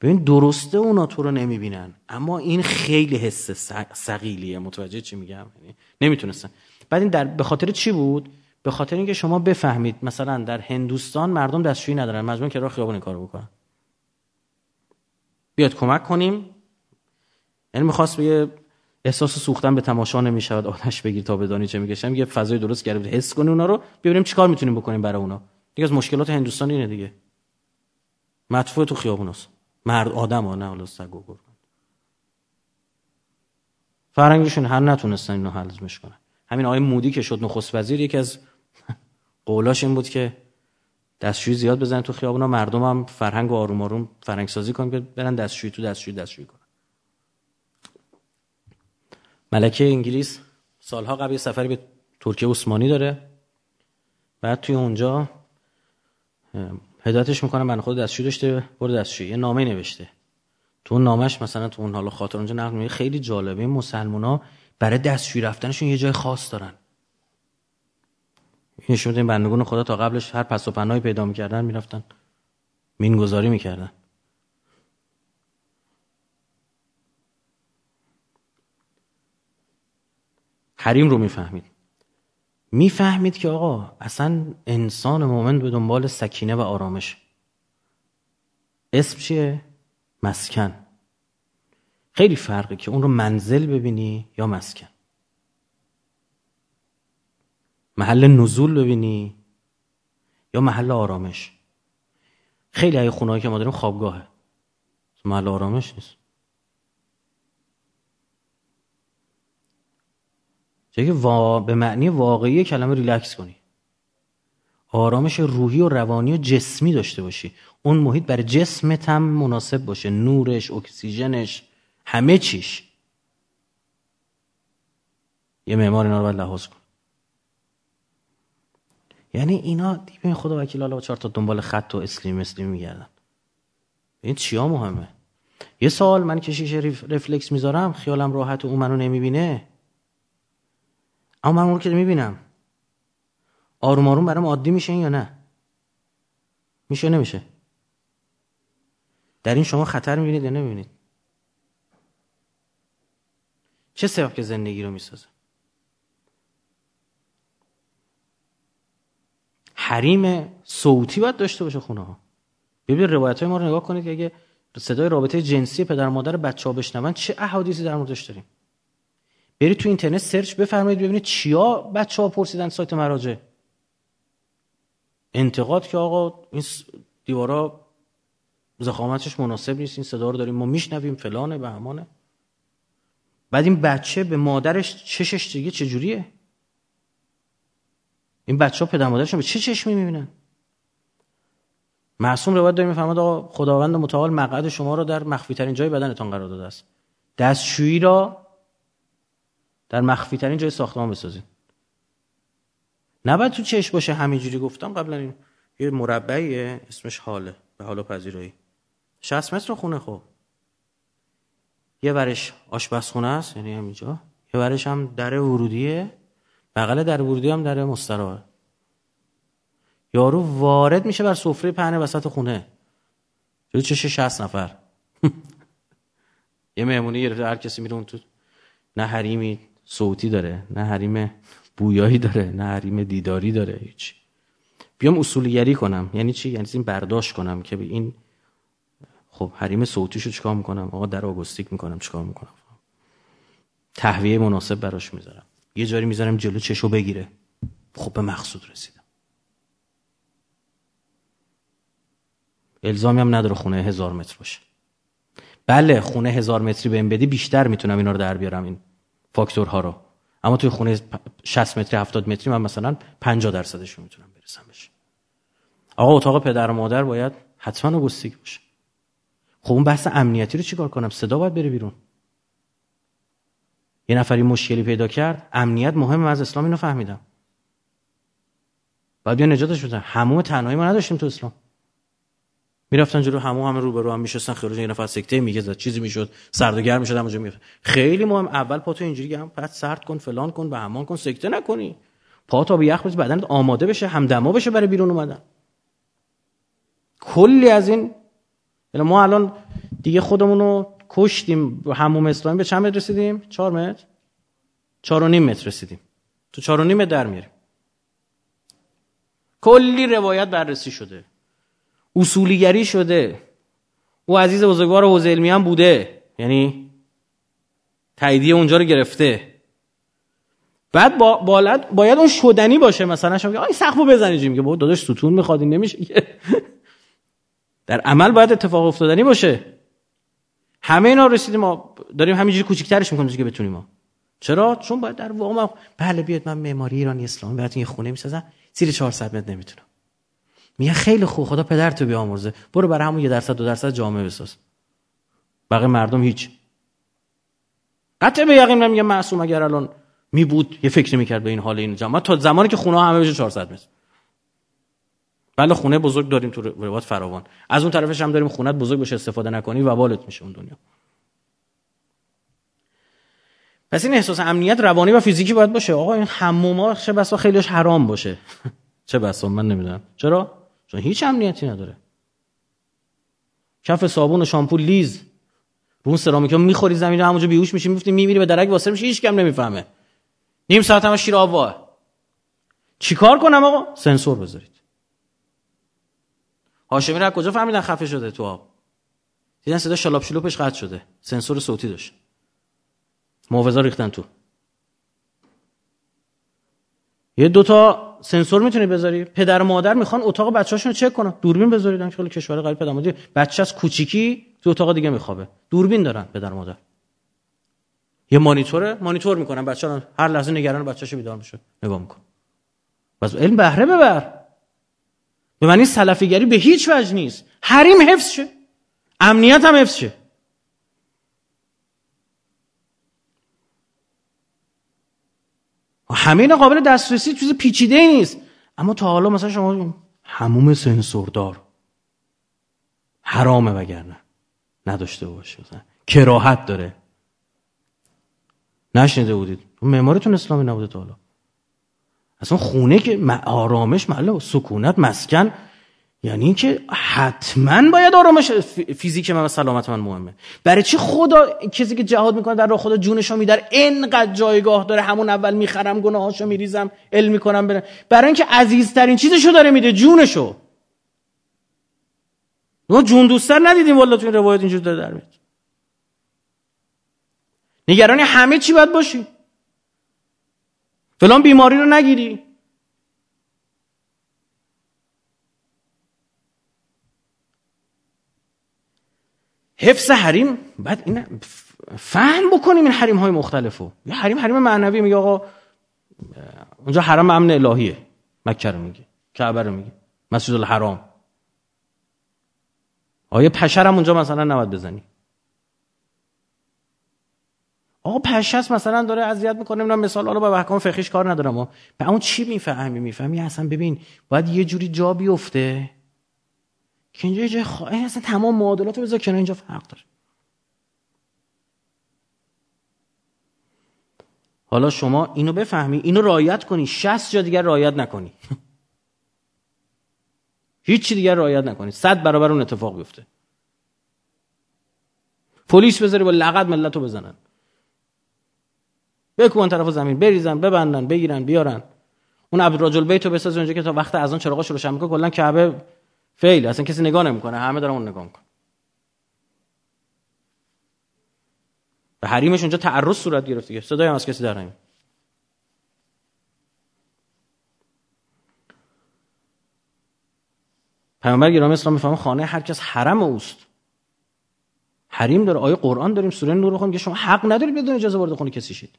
ببین درسته اونا تو رو نمی‌بینن اما این خیلی حس سقیلیه. متوجه چی میگم؟ یعنی نمی‌تونستن. بعد این در به خاطر چی بود؟ به خاطر اینکه شما بفهمید مثلا در هندوستان مردم دستشویی ندارن. مجبورن که راه خیابون کارو بکنن. بیاد کمک کنیم. یعنی می‌خواست به احساس سوختن به تماشا نمی‌شود آتش بگیر تا بدانی چه میگشم یه فضای درست کرده حس کنی اونا رو ببینیم چیکار می‌تونیم بکنیم برای اونا. دیگه از مشکلات هندوستان اینه دیگه. مدفوع تو خیابوناست مرد آدم ها نه حالا سگ و فرنگشون هر نتونستن اینو حلش کنن. همین آقای مودی که شد نخست وزیر یکی از قولاش این بود که دستشویی زیاد بزنن تو خیابونا. مردم هم فرهنگ و آروم آروم فرهنگ سازی کنن که برن دستشویی تو دستشویی دستشویی کنن. ملکه انگلیس سالها قبل سفری به ترکیه عثمانی داره. بعد توی اونجا هدایتش می‌کنم من خود دستشویی داشته برو دستشویی. یه نامه نوشته. تو اون نامش مثلا تو اون حالا خاطر اونجا نقل میگه خیلی جالبه. مسلمونا برای دستشویی رفتنشون یه جای خاص دارن. نشون این بندگون خدا تا قبلش هر پس و پناهی پیدا می‌کردن می‌رفتن. مینگذاری می‌کردن. حریم رو می‌فهمید. می‌فهمید که آقا اصلا انسان مومن به دنبال سکینه و آرامش. اسم چیه؟ مسکن. خیلی فرقه که اون رو منزل ببینی یا مسکن. محل نزول ببینی یا محل آرامش. خیلی های خونه که ما داریم خوابگاهه. محل آرامش نیست. چه که به معنی واقعی کلمه ریلکس کنی. آرامش روحی و روانی و جسمی داشته باشی. اون محیط برای جسمت هم مناسب باشه. نورش اکسیژنش همه چیش. یه معمار اینا رو باید لحاظ کن. یعنی اینا دیگه خدا وکیل الله چهار تا دنبال خط و اسلیم اسلیم میگردن. این چیا مهمه؟ یه سال من که شیشه رفلکس می‌ذارم. خیالم راحت و اون منو نمی‌بینه. اما من اون که می‌بینم. آروم آروم برام عادی میشه یا نه؟ میشه نمیشه؟ در این شما خطر می‌بینید یا نمی‌بینید؟ چه سبب که زندگی رو می‌سازه؟ حریم صوتی باید داشته باشه خونه ها ببینید روایت های ما رو نگاه کنید که اگه صدای رابطه جنسی پدر مادر بچه ها بشنون چه احادیثی در موردش داریم؟ برید تو اینترنت سرچ بفرمایید ببینید چیا بچه ها پرسیدن سایت مراجع. انتقاد که آقا این دیوارا زخامتش مناسب نیست این صدا رو داریم ما میشنویم فلانه به همانه. بعد این بچه به مادرش چشش دیگه چجوریه؟ این بچه ها پدر مادرشون به چه چشمی می‌بینن؟ معصوم روایت داریم می‌فهمد آقا خداوند متعال مقعد شما را در مخفی ترین جای بدنتان قرار داده است. دستشویی را در مخفی ترین جای ساختمان بسازید نباید تو چش باشه همینجوری گفتم قبلا این یه مربعیه اسمش حاله به حالا پذیرایی. 60 متر خونه خب. یه ورش آشپزخونه است یعنی همینجا. یه ورش هم در ورودیه. بغل در ورودی هم در مستراحه یارو وارد میشه بر سفره پهنه وسط خونه. جلو چش 60 نفر. یه مهمونی گرفته هر کسی میره اون تو نه حریمی صوتی داره نه حریم بویایی داره نه حریم دیداری داره هیچ بیام اصولگری کنم. یعنی چی؟ یعنی این برداشت کنم که به این خب حریم صوتیشو چیکار می‌کنم؟ آقا در آگوستیک می‌کنم چیکار می‌کنم؟ تهویه مناسب براش می‌ذارم. یه جاری می‌ذارم جلو چشو بگیره. خب به مقصود رسیدم. الزامی هم نداره خونه هزار متر باشه. بله خونه هزار متری بهم بدی بیشتر می‌تونم اینا رو در بیارم این فاکتورها رو. اما توی خونه 60 متری 70 متری من مثلا 50 درصدش رو می‌تونم برسم بشه آقا اتاق پدر و مادر باید حتما گستیک باشه. خب اون بحث امنیتی رو چیکار کنم؟ صدا باید بره بیرون. یه نفری مشکلی پیدا کرد امنیت مهم از اسلام اینو فهمیدم. باید بیا نجاتش بدن. هموم تنهایی ما نداشتیم تو اسلام. می‌رفتن جلو همو همه رو به رو هم میشستن خیلی یه نفر سکته میگه زد چیزی می‌شد سرد و گرم می‌شد همونجا می‌رفت. خیلی مهم اول پا تو اینجوری هم بعد سرد کن فلان کن به همان کن سکته نکنی. پا تا به یخ بز بدنت آماده بشه همدما بشه برای بیرون اومدن. کلی از این یعنی ما الان دیگه خودمون رو کشتیم هموم اسلامی به چند متر رسیدیم؟ چهار متر؟ چهار و نیم متر رسیدیم. تو چهار و نیم در میاریم. کلی روایت بررسی شده. اصولیگری شده. او عزیز بزرگوار حوزه علمی هم بوده. یعنی تاییدیه اونجا رو گرفته. بعد با باید اون شدنی باشه مثلا. شما آی سقفو بزنید میگه بابا داداش ستون این نمیشه در عمل باید اتفاق افتادنی باشه. همه اینا رسیدیم. ما داریم همینجوری کوچیک‌ترش می‌کنیم که بتونیم ما. چرا؟ چون باید در واقع بله بیاد من معماری ایرانی اسلامی براتون یه خونه می‌سازم. زیر 400 متر نمی‌تونم. میگه خیلی خوب خدا پدر تو بیامرزه. برو برای همون یه درصد دو درصد جامعه بساز. بقیه مردم هیچ. قطع به یقین نمیگه معصوم اگر الان می بود یه فکر می‌کرد به این حال این جامعه. تا زمانی که خونه همه بشه 400 متر بله خونه بزرگ داریم تو روات فراوان. از اون طرفش هم داریم خونت بزرگ بشه استفاده نکنی و بالت میشه اون دنیا. پس این احساس امنیت روانی و فیزیکی باید باشه. آقا این حموما چه بسا خیلیش حرام باشه. چه بسا من نمی‌دونم. چرا؟ چون هیچ امنیتی نداره. کف صابون و شامپو لیز. رو اون سرامیکا می‌خوری زمین رو همونجا بیهوش میشی میفتی میمیری به درک واسه میشه هیچ کم نمی‌فهمه. نیم ساعت هم شیر آب چیکار کنم آقا؟ سنسور بذارید. هاشمی رو کجا فهمیدن خفه شده تو آب؟ دیدن صدا شلاب شلوپش قطع شده. سنسور صوتی داشت. محافظا ریختن تو. یه دوتا سنسور می‌تونی بذاری؟ پدر و مادر می‌خوان اتاق بچه‌هاشون رو چک کنن. دوربین بذارید خیلی کشور غریب پدر مادر. بچه از کوچیکی تو اتاق دیگه میخوابه. دوربین دارن پدر و مادر. یه مانیتوره مانیتور می‌کنن بچه هر لحظه نگران بچه‌شو بیدار میشه نگاه میکن. بس علم بهره ببر. به معنی سلفیگری به هیچ وجه نیست. حریم حفظ شه. امنیت هم حفظ شه. همه اینا قابل دسترسی چیز پیچیده نیست. اما تا حالا مثلا شما هموم سنسوردار. حرامه وگرنه. نداشته باشه مثلا. کراهت داره. نشنیده بودید؟ معمارتون اسلامی نبوده تا حالا. اصلا خونه که آرامش محل سکونت مسکن یعنی اینکه حتما باید آرامش فیزیک من و سلامت من مهمه. برای چی خدا کسی که جهاد می‌کنه در راه خدا جونشو میدار اینقدر جایگاه داره. همون اول می‌خرم گناهاشو میریزم علم می‌کنم برای, برای اینکه عزیزترین چیزشو داره میده جونشو. ما جون دوستر ندیدیم والا تو این روایت اینجور داره در میاد. نگرانی همه چی باید باشی. فلان بیماری رو نگیری. حفظ حریم بعد این فهم بکنیم این حریم های مختلفو. یه حریم حریم معنوی میگه آقا اونجا حرم امن الهیه. مکه رو میگه کعبه رو میگه مسجد الحرام. آیا پشرم اونجا مثلا نباید بزنی. آقا پشست مثلا داره اذیت می‌کنه نمی‌دونم مثال حالا با احکام فقهیش کار ندارم. به اون چی می‌فهمی؟ می‌فهمی اصلا ببین باید یه جوری جا بیفته. که اینجا جای خواهی اصلا تمام معادلات رو بذار کنار اینجا فرق داره. حالا شما اینو بفهمی اینو رایت کنی. 60 جا دیگر رایت نکنی. هیچی دیگر رایت نکنی. صد برابر اون اتفاق بیفته. پلیس بذاری با لغت ملت رو بزنن. بکوبن طرف زمین بریزن ببندن بگیرن بیارن. اون عبدالرجل بیت رو بساز اونجا که تا وقت از اون چراغاش روشن می‌کنه. کلا کعبه فیل اصلا کسی نگاه نمی‌کنه همه دارن اون نگاه می‌کنن. به حریمش اونجا تعرض صورت گرفت دیگه. صدای هم از کسی در نمیاد. پیامبر گرامی اسلام می‌فهمه خانه هر کس حرم اوست. حریم داره آیه قرآن داریم سوره نور بخونیم که شما حق ندارید بدون اجازه وارد خونه کسی شید.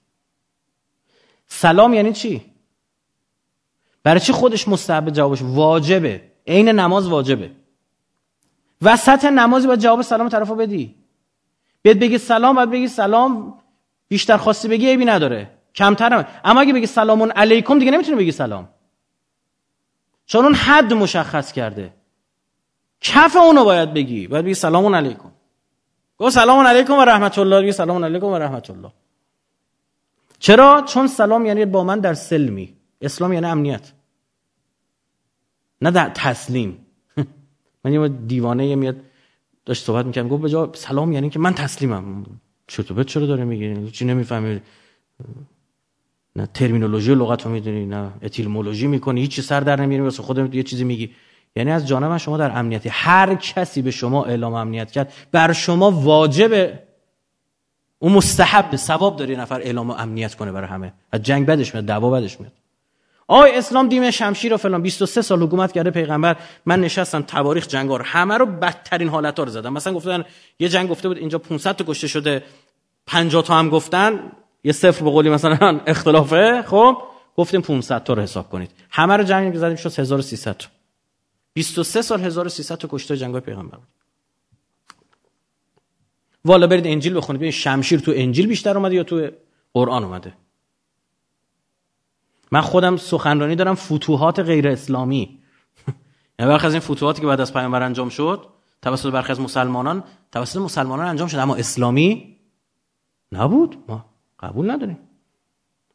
سلام یعنی چی؟ برای چی خودش مستحب جوابش واجبه؟ عین نماز واجبه. وسط نمازی باید جواب سلام طرفو بدی. بیاد بگی سلام باید بگی سلام بیشتر خواستی بگی عیبی نداره. کمتر اما اگه بگی سلامون علیکم دیگه نمی‌تونی بگی سلام. چون اون حد مشخص کرده. کف اونو باید بگی. باید بگی سلامون علیکم. گو سلام علیکم و رحمت الله بگی سلام علیکم و رحمت الله چرا؟ چون سلام یعنی با من در سلمی. اسلام یعنی امنیت. نه در تسلیم. من یه دیوانه میاد داشت صحبت می‌کنم گفت بجا سلام یعنی که من تسلیمم. چطور چرا داره میگی؟ چی نمی‌فهمی؟ نه ترمینولوژی و لغت رو می‌دونی نه اتیلمولوژی می‌کنی هیچی سر در نمیاری واسه خودت یه چیزی میگی. یعنی از جانب شما در امنیتی هر کسی به شما اعلام امنیت کرد بر شما واجب اون مستحب ثواب داره نفر اعلام امنیت کنه برای همه. از جنگ بدش میاد دعوا بدش میاد. آی اسلام دیم شمشیر و فلان. 23 سال حکومت کرده پیغمبر من نشستم تواریخ جنگار همه رو بدترین حالت رو زدم. مثلا گفتن یه جنگ گفته بود اینجا 500 تا کشته شده 50 تا هم گفتن یه صفر به قولی مثلا اختلافه. خب گفتیم 500 تا رو حساب کنید. همه رو جنگ زدیم شد 1300 تا. 23 سال 1300 تا کشته جنگای پیغمبر بود. والا برید انجیل بخونید. ببینید شمشیر تو انجیل بیشتر اومده یا تو قرآن اومده؟ من خودم سخنرانی دارم فتوحات غیر اسلامی. یعنی برخی از این فتوحاتی که بعد از پیامبر انجام شد توسط برخی از مسلمانان توسط مسلمانان انجام شد اما اسلامی نبود. ما قبول نداریم.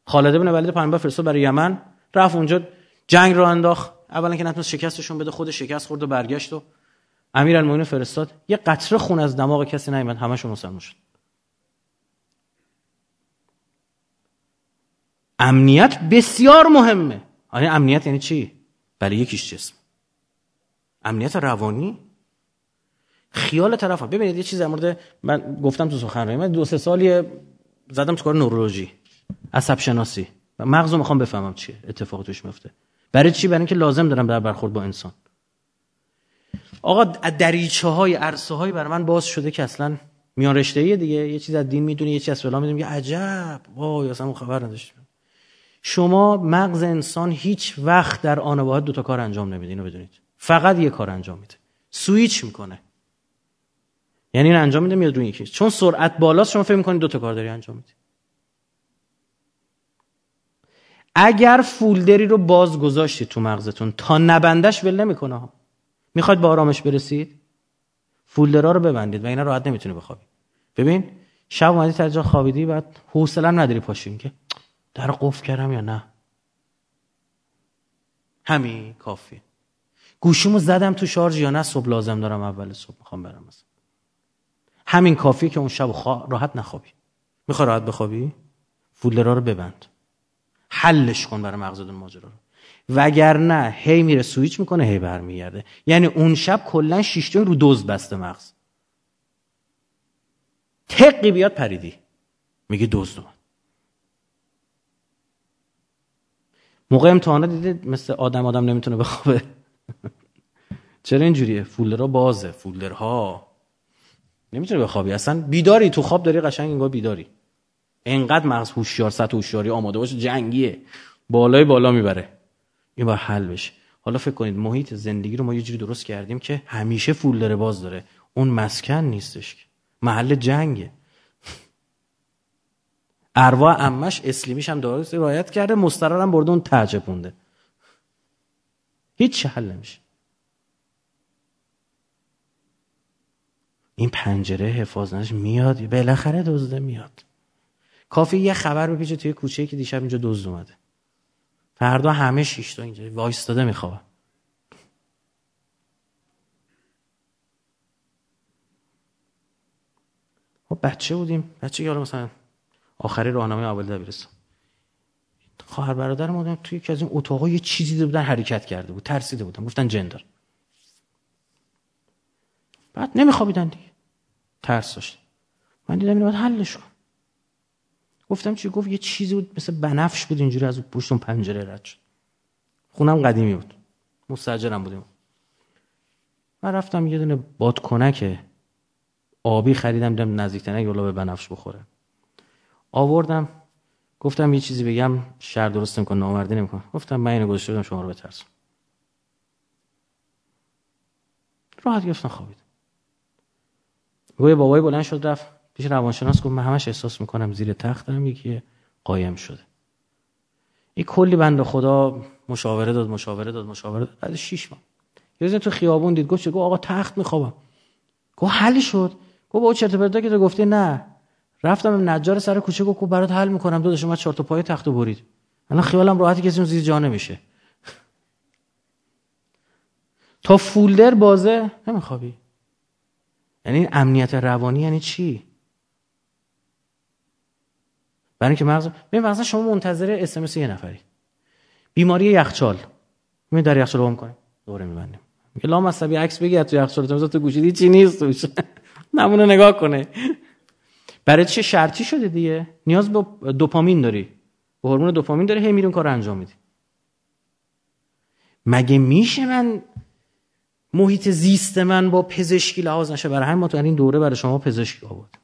خالد بن ولید پیامبر فرستاد برای یمن رفت اونجا جنگ رو انداخت. اولا که نتونست شکستشون بده خود شکست خورد و برگشت و امیرالمومنین فرستاد. یه قطره خون از دماغ کسی نیومد همشون مسلمان شد. امنیت بسیار مهمه. آیا امنیت یعنی چی؟ برای یکیش جسم. امنیت روانی؟ خیال طرف ببینید یه چیز در مورد من گفتم تو سخنرانی من دو سه سالی زدم تو کار نورولوژی عصب شناسی مغزو می‌خوام بفهمم چیه اتفاق توش میفته. برای چی؟ برای اینکه لازم دارم در برخورد با انسان. آقا دریچه های عرصه های برای من باز شده که اصلا میان رشته دیگه. یه چیز از دین می‌دونی یه چیز از فلان می‌دونی. عجب. وای اصلا خبر نداشتم. شما مغز انسان هیچ وقت در آن واحد دو تا کار انجام نمیده اینو بدونید. فقط یه کار انجام میده. سویچ می‌کنه. یعنی این انجام میده میاد روی یکی. چون سرعت بالاست شما فکر می‌کنید دو تا کار داری انجام میدی. اگر فولدری رو باز گذاشتید تو مغزتون تا نبندش ول نمی‌کنه می‌خواید با آرامش برسید؟ فولدرها رو ببندید و اینا راحت نمی‌تونه بخوابی. ببین شب اومدی تا خوابیدی بعد حوصله نداری پاشین که در قفل کردم یا نه؟ همین کافی گوشیمو زدم تو شارژ یا نه؟ صبح لازم دارم اول صبح می‌خوام برم مثلا. همین کافیه که اون شب راحت نخوابی. می‌خوای راحت بخوابی؟ فولدرا رو ببند. حلش کن برای مغزت ماجرا رو. وگرنه هی میره سویچ می‌کنه هی برمیگرده. یعنی اون شب کلا شیشتون رو دوز بسته مغز. تقی بیاد پریدی. میگه دوز اومد موقع امتحانات دیدید مثل آدم آدم نمی‌تونه بخوابه. چرا اینجوریه؟ فولدرها بازه فولدرها. نمی‌تونه بخوابی. اصلا بیداری تو خواب داری قشنگ انگار بیداری. انقدر مغز هوشیار سطح هوشیاری آماده باشه جنگیه. بالای بالا می‌بره. این باید حل بشه. حالا فکر کنید محیط زندگی رو ما یه جوری درست کردیم که همیشه فولدر باز داره. اون مسکن نیستش محل جنگه. ارواح امش اسلیمیش هم درست رایت کرده مستررم برده اون تعجبونده هیچ حل نمیشه. این پنجره حفاظ میاد بالاخره دزده میاد. کافی یه خبر بپیچه توی کوچه که دیشب اینجا دزد اومده. فردا همه شیش تا اینجا وایستاده میخوابه خب بچه بودیم. بچه یارو مثلا آخری راهنمای اول دبیرستان خواهر برادر ما توی یکی از این اتاقا یه چیزی دیده بودن حرکت کرده بود ترسیده بودن گفتن جندر بعد نمیخوابیدن دیگه. ترس داشت من دیدم اینو باید حلش کن. گفتم چی؟ گفت یه چیزی بود مثل بنفش بود اینجوری از پشت اون پنجره رد شد. خونم قدیمی بود. مستاجرم بودیم. من رفتم یه دونه بادکنک آبی خریدم دیدم نزدیکترین یولا به بنفش بخوره. آوردم. گفتم یه چیزی بگم شر درست نمی‌کنه نامردی نمی‌کنه. گفتم من اینو گذاشته بودم شما رو بترسم. راحت گفتم خوابید. گویا بابای بلند شد رفت پیش روانشناس گفت من همش احساس می‌کنم زیر تختم یکی قایم شده. این کلی بند خدا مشاوره داد مشاوره داد مشاوره داد. بعد 6 ماه. یه روز تو خیابون دید گفت آقا تخت میخوابم. گفت حل شد. گفت با چرت پرتا که تو گفتی نه. رفتم نجار سر کوچه گفت برات حل می‌کنم داداش اومد چهار تا پای تخت برید. الان خیالم راحتی کسی اون زیر جا نمیشه. تا فولدر بازه نمیخوابی؟ یعنی امنیت روانی یعنی چی؟ برای اینکه مغز ببین مثلا شما منتظر اس ام یه نفری. بیماری یخچال. می در یخچال بام کنیم دوره میبندیم. میگه لام عصبی عکس بگی تو یخچال تو گوشی چی نیست توش؟ نمونه نگاه کنه. برای چه شرطی شده دیگه؟ نیاز به دوپامین داری. به هورمون دوپامین داری هی میرون کار انجام میدی. مگه میشه من محیط زیست من با پزشکی لحاظ نشه؟ برای همین ما تو این دوره برای شما پزشکی آورد.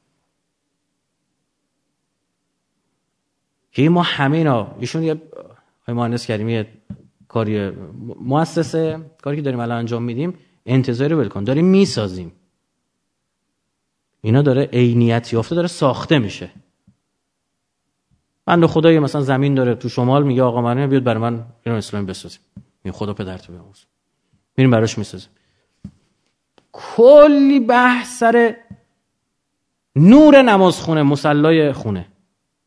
که ما همه اینا ایشون یه مهندس کریمی کاری مؤسسه کاری که داریم الان انجام میدیم انتظاری ول کن. داریم می‌سازیم. اینا داره عینیت یافته داره ساخته میشه. بنده خدایی مثلا زمین داره تو شمال میگه آقا من بیاد برای من اینو اسلامی بسازیم. این خدا پدر تو بیاموز میریم براش می‌سازیم. کلی بحث سر نور نمازخونه مسلای خونه.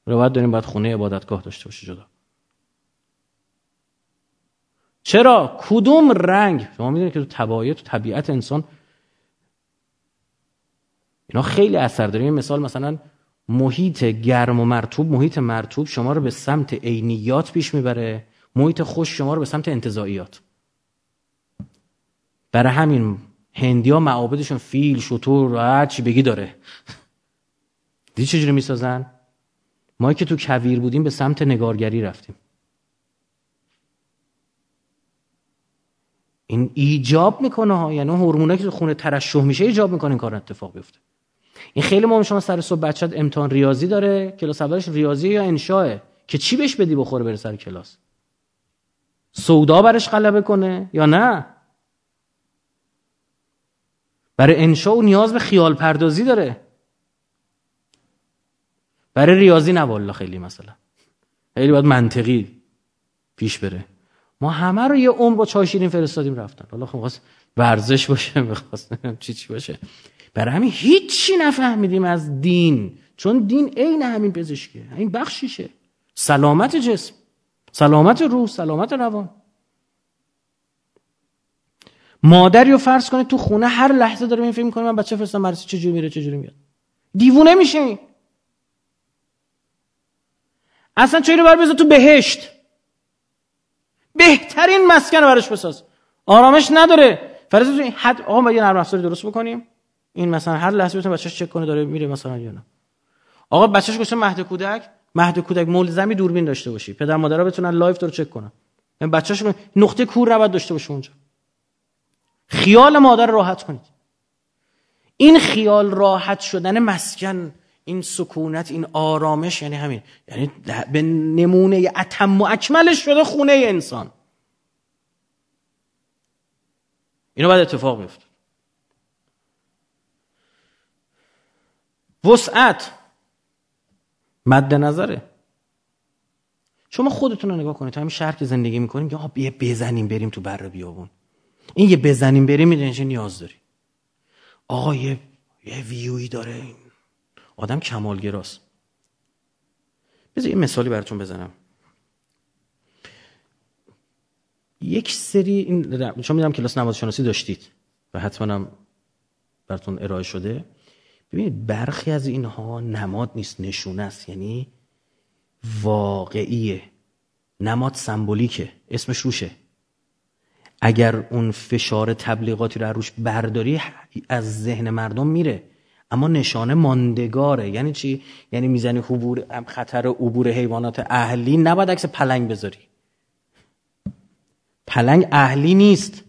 روایت داریم باید خونه عبادتگاه داشته باشه جدا. چرا؟ کدوم رنگ؟ شما می‌دونید که تو طبایع تو طبیعت انسان اینا خیلی اثر داره. مثال مثلا محیط گرم و مرتوب محیط مرتوب شما رو به سمت عینیات پیش می‌بره. محیط خوش شما رو به سمت انتظاییات برای همین هندی ها معابدشون فیل شطور و چی بگی داره. دیدی چجوری می‌سازن؟ ما که تو کویر بودیم به سمت نگارگری رفتیم. این ایجاب می‌کنه ها. یعنی هورمونایی که تو خونه ترشح میشه ایجاب می‌کنه این کار اتفاق بیفته. این خیلی مهم شما سر صبح بچت امتحان ریاضی داره کلاس اولش ریاضی یا انشاه که چی بهش بدی بخوره بره سر کلاس؟ سودا برش غلبه کنه یا نه؟ برای انشا و نیاز به خیال پردازی داره. برای ریاضی نه والا خیلی مثلا. خیلی باید منطقی پیش بره. ما همه رو یه عمر با چای شیرین فرستادیم رفتن. حالا خب ورزش باشه می‌خواست چی چی باشه؟ برای همین هیچی نفهمیدیم از دین. چون دین عین همین پزشکیه. این بخشیشه. سلامت جسم. سلامت روح سلامت روان. مادری رو فرض کنید تو خونه هر لحظه داره این فکر می‌کنه من بچه فرستم مدرسه چجوری میره چجوری میاد. دیوونه میشه اصلا چه بر بذار تو بهشت؟ بهترین مسکن براش بساز. آرامش نداره. فرض کنید حد آقا یه نرم افزاری درست بکنیم؟ این مثلا هر لحظه بتونه بچه‌ش چک کنه داره میره مثلا یا نه. آقا بچه‌ش گوشه مهد کودک مهد کودک ملزمی دوربین داشته باشی. پدر مادرها بتونن live تو رو چک کنن. این بچه‌ش نقطه کور نباید داشته باشه اونجا. خیال مادر راحت کنید. این خیال راحت شدن مسکن این سکونت این آرامش یعنی همین. یعنی به نمونه اتم و اکملش شده خونه انسان. اینو باید اتفاق بیفته وسعت. مد نظره. شما خودتون رو نگاه کنید. تا همین شهر که زندگی می‌کنیم یا بیا بزنیم بریم تو بر بیابون. این یه بزنیم بریم می‌دونی چه نیاز داری. آقا یه یه ویوی داره این. آدم کمالگراست. بذار یه مثالی براتون بزنم. یک سری این شما می‌دونم کلاس نماز شناسی داشتید و حتما هم براتون ارائه شده. ببینید برخی از اینها نماد نیست نشونه است یعنی واقعیه. نماد سمبولیکه اسمش روشه. اگر اون فشار تبلیغاتی رو روش برداری از ذهن مردم میره. اما نشانه ماندگاره. یعنی چی؟ یعنی می‌زنی عبور خطر عبور حیوانات اهلی نباید عکس پلنگ بذاری. پلنگ اهلی نیست.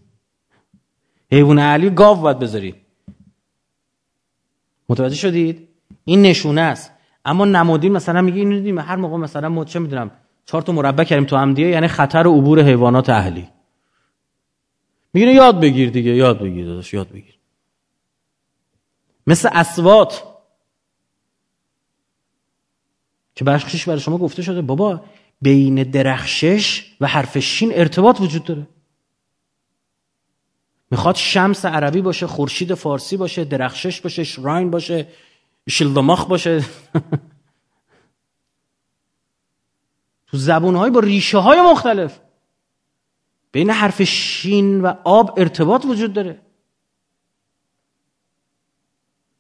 حیوان اهلی گاو باید بذاری. متوجه شدید؟ این نشونه است. اما نمادین مثلا میگه اینو دیدیم. هر موقع مثلا ما چه می‌دونم چهار تا مربع کردیم تو همدیه یعنی خطر عبور حیوانات اهلی. میگه یاد بگیر دیگه یاد بگیر داداش یاد بگیر. مثل اسوات. که بخشش برای شما گفته شده بابا بین درخشش و حرف شین ارتباط وجود داره. می‌خواد شمس عربی باشه خورشید فارسی باشه درخشش باشه شراین باشه شلدماخ باشه. تو زبونهای با ریشه های مختلف. بین حرف شین و آب ارتباط وجود داره.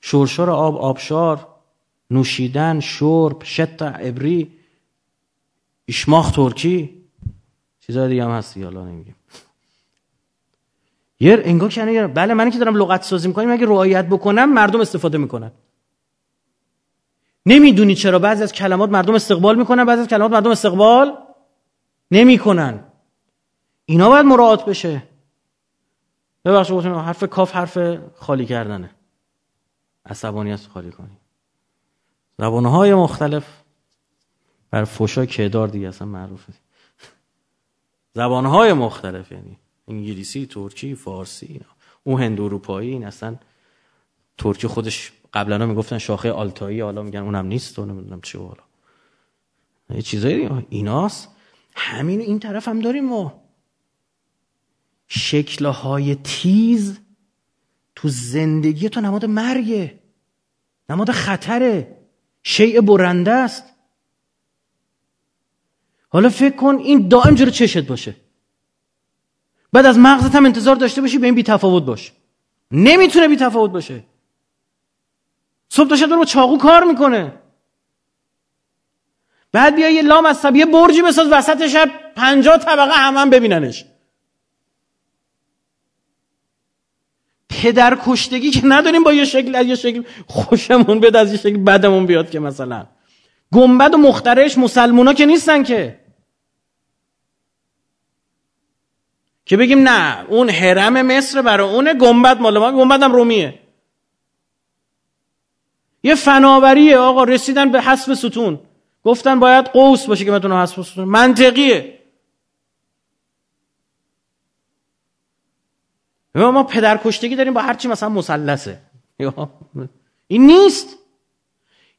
شورشار آب آبشار نوشیدن شرب شت عبری اشماخ ترکی. چیزای دیگه هم هستی حالا نمیگیم. یه انگار کنه بله من که دارم لغت سازی می‌کنم اگه رعایت بکنم مردم استفاده می‌کنن. نمی‌دونی چرا بعضی از کلمات مردم استقبال می‌کنن بعضی از کلمات مردم استقبال نمی‌کنن. اینا باید مراعات بشه. ببخشید گفتم حرف کاف حرف خالی کردنه. عصبانیت خالی کنی. زبانهای مختلف. بر فوشا کدار دیگه اصلا معروفه. زبانهای مختلف یعنی. انگلیسی ترکی فارسی اینا. اون هند اروپایی این اصلا ترکی خودش قبلا می‌گفتن شاخه آلتایی حالا میگن اونم نیست و نمی‌دونم چی حالا. یه چیزایی ایناست. همین این طرف هم داریم ما. شکلهای تیز تو زندگی تو نماد مرگه نماد خطره شیء برنده است. حالا فکر کن این دائم جلو چشت باشه. بعد از مغزت هم انتظار داشته باشی به این بی تفاوت باش. نمی‌تونه بی تفاوت باشه. صبح تا شب با چاقو کار می‌کنه. بعد بیا یه لام از یه برجی بساز وسط شب پنجاه طبقه هم, هم ببیننش. پدر کشتگی که نداریم با یه شکل از یه شکل خوشمون بیاد از یه شکل بدمون بیاد که مثلا. گنبد و مخترش مسلمونا که نیستن که. که بگیم نه اون حرم مصر برای اونه گنبد مال ما گنبدم رومیه. یه فناوریه آقا رسیدن به حسب ستون. گفتن باید قوس باشه که بتونه حسب ستون. منطقیه. ما پدر کشتگی داریم با هرچی مثلا مسلسه این نیست.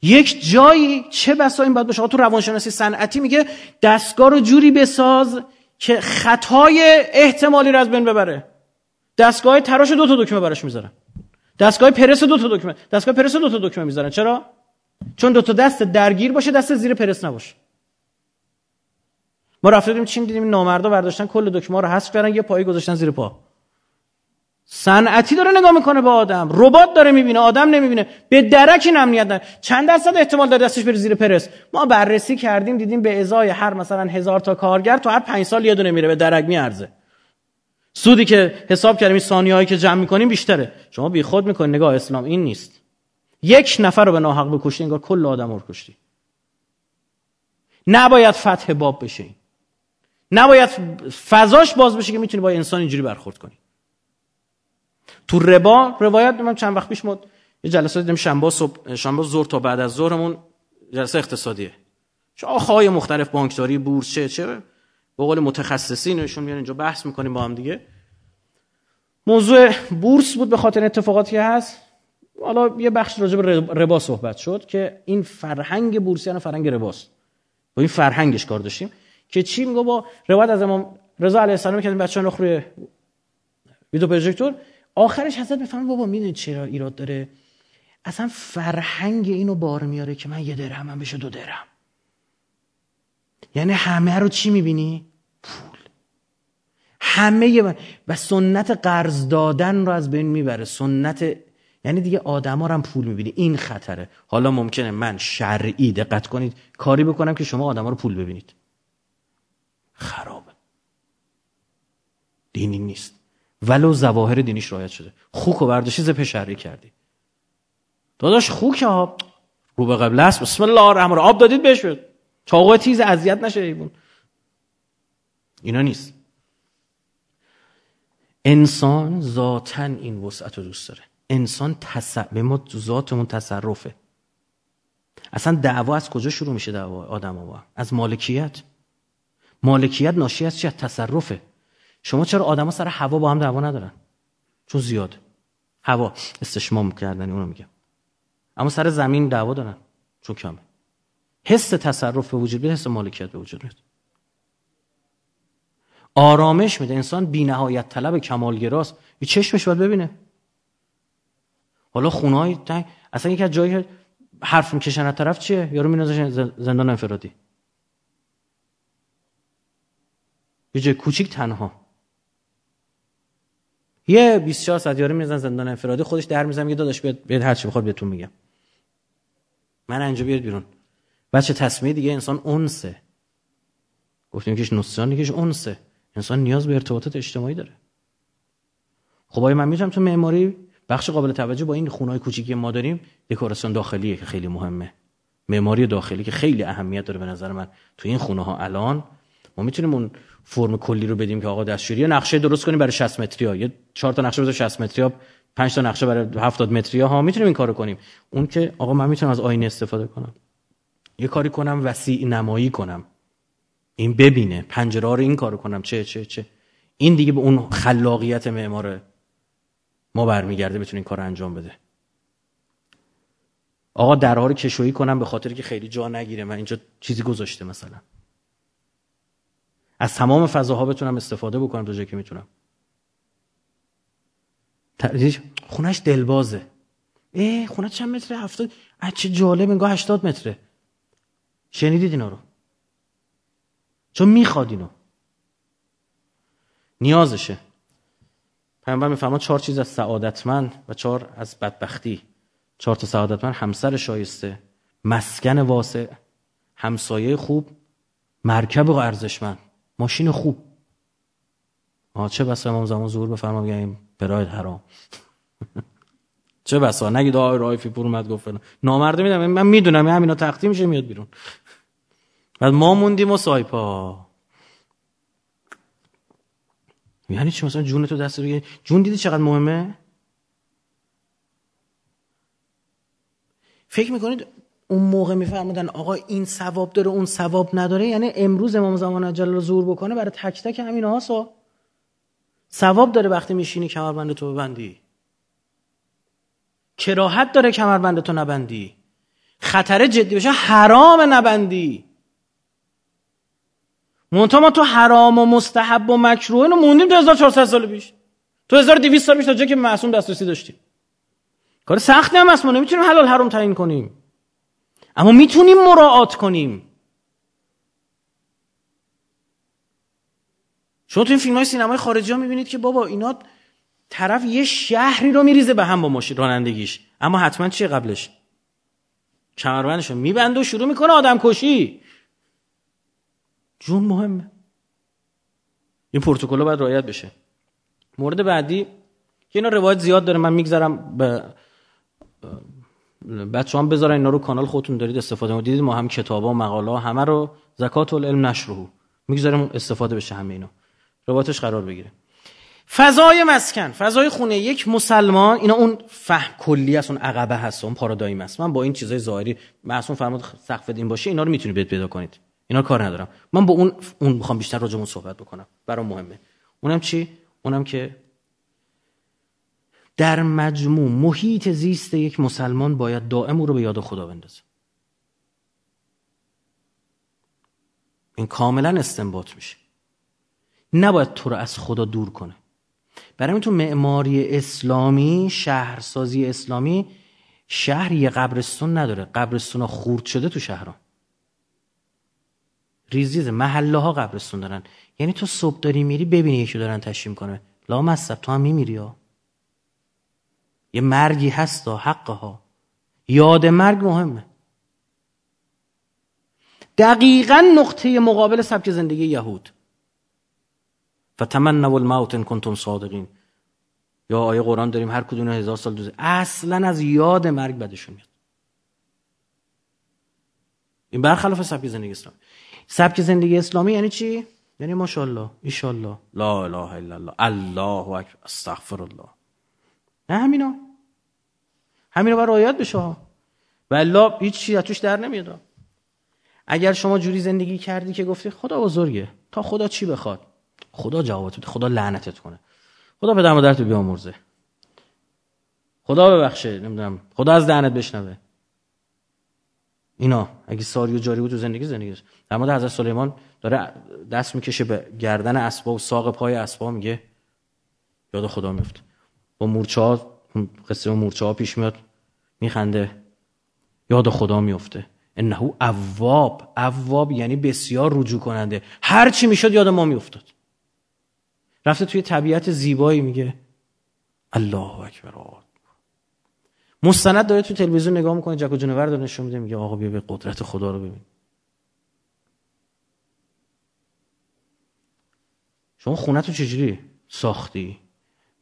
یک جایی چه بسا این باید باشه؟ تو روانشناسی صنعتی میگه دستگاه رو جوری بساز که خطای احتمالی رو از بین ببره. دستگاه تراش دو تا دکمه براش می‌ذارن دستگاه پرس دو تا دکمه. دستگاه پرس دو تا دکمه می‌ذارن چرا؟ چون دو تا دست درگیر باشه دست زیر پرس نباشه. ما رفتیم چین دیدیم نامردا برداشتن کل دکمه رو حذف کردن یه پایی گذاشتن زیر پا. صنعتی داره نگاه می‌کنه به آدم. ربات داره می‌بینه آدم نمی‌بینه. به درک این امنیت داره. چند درصد احتمال داره دستش بره زیر پرس. ما بررسی کردیم دیدیم به ازای هر مثلا هزار تا کارگر تو هر پنج سال یه دونه میره به درک میارزه. سودی که حساب کردیم این ثانیه‌ای که جمع می‌کنیم بیشتره. شما بیخود می‌کنی نگاه اسلام این نیست. یک نفر رو به ناحق بکشتی انگار کل آدم رو کشتی. نباید فتح باب بشه. نباید فضاش باز بشه که می‌تونی با انسان اینجوری برخورد کنی. تو ربا روایت من چند وقت پیش ما یه جلسه دیدیم شنبه صبح شنبه ظهر تا بعد از ظهرمون جلسه اقتصادیه. شاخه‌های مختلف بانکداری بورس چه چه به قول متخصصینشون میان اینجا بحث می‌کنیم با هم دیگه. موضوع بورس بود به خاطر اتفاقاتی هست. حالا یه بخش راجع به ربا صحبت شد که این فرهنگ بورسی یعنی فرهنگ رباست. با این فرهنگش کار داشتیم که چی میگه با روایت از امام رضا علیه السلام که بچه‌ها رو روی ویدیو پروژکتور آخرش حضرت بفهمه بابا می‌دونید چرا ایراد داره؟ اصلا فرهنگ اینو بار میاره که من یه درهم بشه دو درهم. یعنی همه رو چی می‌بینی؟ پول. همه و سنت قرض دادن رو از بین می‌بره. سنت یعنی دیگه آدما هم پول می‌بینی. این خطره. حالا ممکنه من شرعی دقت کنید. کاری بکنم که شما آدما رو پول ببینید. خرابه. دینی نیست. ولو زواهر دینیش رایت شده. خوک و برداشتی زپ شرعی کردی. داداش خوک ها رو به قبل است بسم الله الرحمن آب دادید بهش چاقو تیز اذیت نشه ایبون اینا نیست. انسان ذاتا این وسعت رو دوست داره. انسان تص... به ما ذاتمون تصرفه. اصلا دعوا از کجا شروع میشه دعوا آدم ها از مالکیت. مالکیت ناشی از چی؟ از تصرفه. شما چرا آدما سر هوا با هم دعوا ندارن؟ چون زیاد. هوا. استشمام کردن اونو میگم. اما سر زمین دعوا دارن چون کمه. حس تصرف به وجود بیاد حس مالکیت به وجود میاد. آرامش میده. انسان بی نهایت طلب کمالگراست. یه چشمش باید ببینه. حالا خونهای تنگ اصلا یکی از جایی حرف می‌کشن از طرف چیه؟ یارو مینازش زندان انفرادی. یه جای کوچیک تنها. یه 24 ساعت یارو میزن زندان انفرادی خودش در می‌زنه میگه داداش بیاد بیاد هر چی بخواد بهتون میگم. من اینجا بیاد بیرون. بچه تصمیه دیگه انسان اونسه. گفتیم که نوستان یکیش اونسه. انسان نیاز به ارتباطات اجتماعی داره. خب آیا من می‌تونم تو معماری بخش قابل توجه با این خونهای کوچیکی ما داریم دکوراسیون داخلیه که خیلی مهمه. معماری داخلی که خیلی اهمیت داره به نظر من تو این خونه ها الان. ما می‌تونیم اون فرم کلی رو بدیم که آقا دستشویی. نقشه درست کنیم برای 60 متری ها. یه 4 تا نقشه بذار 60 متری ها. 5 تا نقشه برای 70 متری ها. می‌تونیم این کارو کنیم. اون که آقا من می‌تونم از آینه استفاده کنم. یه کاری کنم وسیع نمایی کنم. این ببینه. پنجره رو این کارو کنم. چه چه چه. این دیگه به اون خلاقیت معمار ما برمیگرده بتونه این کار انجام بده. آقا درها رو کشویی کنم به خاطر که خیلی جا نگیره. من اینجا چیزی گذاشته مثلا. از تمام فضاها بتونم استفاده بکنم تا جایی که می‌تونم خونش دلبازه. ای خونه چند متره؟ هفتاد چه جالب انگاه هشتاد متره. شنیدید اینا رو؟ چون می‌خواد اینو. نیازشه. پیامبر میفرما چهار چیز از سعادتمند و چهار از بدبختی. چهار تا سعادتمند همسر شایسته مسکن واسع همسایه خوب مرکب و ارزشمند. ماشین خوب. آه چه بسا امام زمان ظهور بفرما بگیم پراید حرام. چه بسا؟ نگید آقای رایفی پور اومد گفت نامرده میدم من می‌دونم همینا تقدیم میشه میاد بیرون. بعد ما موندیم و سایپا. یعنی چی؟ مثلا جون تو دست بگیری جون دیدی چقدر مهمه؟ فکر می‌کنید اون موقع میفرمودن آقا این ثواب داره اون ثواب نداره. یعنی امروز امام زمان عجل زور بکنه برای تک تک همین هاسا ثواب داره وقتی میشینی کمربند تو ببندی. کراهت داره کمربند تو نبندی. خطر جدی بشه حرام نبندی. منتها ما تو حرام و مستحب و مکروه اینو موندیم تو 1400 سال پیش. تو 1200 سال پیش تا جایی که معصوم دسترسی داشتیم. کار سختی هم هست ما نمی‌تونیم حلال حرام تعیین کنیم. اما می‌تونیم مراعات کنیم. شما تو این فیلم های سینمای خارجی ها می‌بینید که بابا اینا طرف یه شهری رو میریزه به هم با ماشین رانندگیش. اما حتما چیه قبلش؟ کمربندش رو میبنده و شروع می‌کنه آدم کشی جون مهمه. این پروتکل باید رعایت بشه. مورد بعدی که اینا روایت زیاد داره. من می‌گذارم به بچه هم بذارن اینا رو کانال خودتون دارید استفاده دیدید ما هم کتابا و مقاله همه رو زکات العلم نشره می‌گذاریم استفاده بشه همه اینا. روایتش قرار بگیره. فضای مسکن فضای خونه. یک مسلمان اینا اون فهم کلی است اون عقبه هست اون پارادایم است. من با این چیزای ظاهری معصوم فرمود سقف دین باشه اینا رو می‌تونید بهت پیدا کنید. اینا کار ندارم. من با اون اون می‌خوام بیشتر راجع صحبت بکنم. برام مهمه. اونم چی؟ اونم که در مجموع محیط زیست یک مسلمان باید دائم او رو به یاد خدا بندازه. این کاملا استنباط میشه. نباید تو رو از خدا دور کنه. برای تو معماری اسلامی شهرسازی اسلامی شهر یه قبرستون نداره. قبرستون ها خورد شده تو شهرها ریزیز محله ها قبرستون دارن. یعنی تو صبح داری میری ببینی یکی دارن تشریم کنه لا مصب تو هم میمیری ها. یه مرگی هست ها حقه ها یاد مرگ مهمه. دقیقا نقطه مقابل سبک زندگی یهود. فتمنوا الموت ان کنتم صادقین. یا آیه قرآن داریم هر کدوم هزار سال دوزه. اصلا از یاد مرگ بدشون میاد. این برخلاف سبک زندگی اسلامی. سبک زندگی اسلامی یعنی چی؟ یعنی ماشاءالله ایشالله لا اله الا الله. الله اکبر. استغفر الله نه همینا. همینا باید رعایت بشه و الا هیچ چیزی توش در نمیاد اگر شما جوری زندگی کردی که گفتی خدا بزرگه تا خدا چی بخواد؟ خدا جوابت بده خدا لعنتت کنه. خدا پدر مادرت رو بیامرزه. خدا ببخشه نمی‌دونم. خدا از دهنت بشنوه. اینا اگه ساری و جاری بود تو زندگی زندگی در مورد حضرت سلیمان داره دست می‌کشه به گردن اسبا و ساق پای اسبا میگه. یاد خدا میفته با مورچه ها قصه مورچه ها پیش میاد میخنده. یاد خدا میفته انه اواب. اواب یعنی بسیار رجوع کننده. هر چی می‌شد یاد ما میافتاد. رفته توی طبیعت زیبایی میگه الله اکبر. مستند داره توی تلویزیون نگاه می‌کنه جک و جونور داره نشون میده میگه آقا بیا به قدرت خدا رو ببین. شما خونه تو چجوری ساختی؟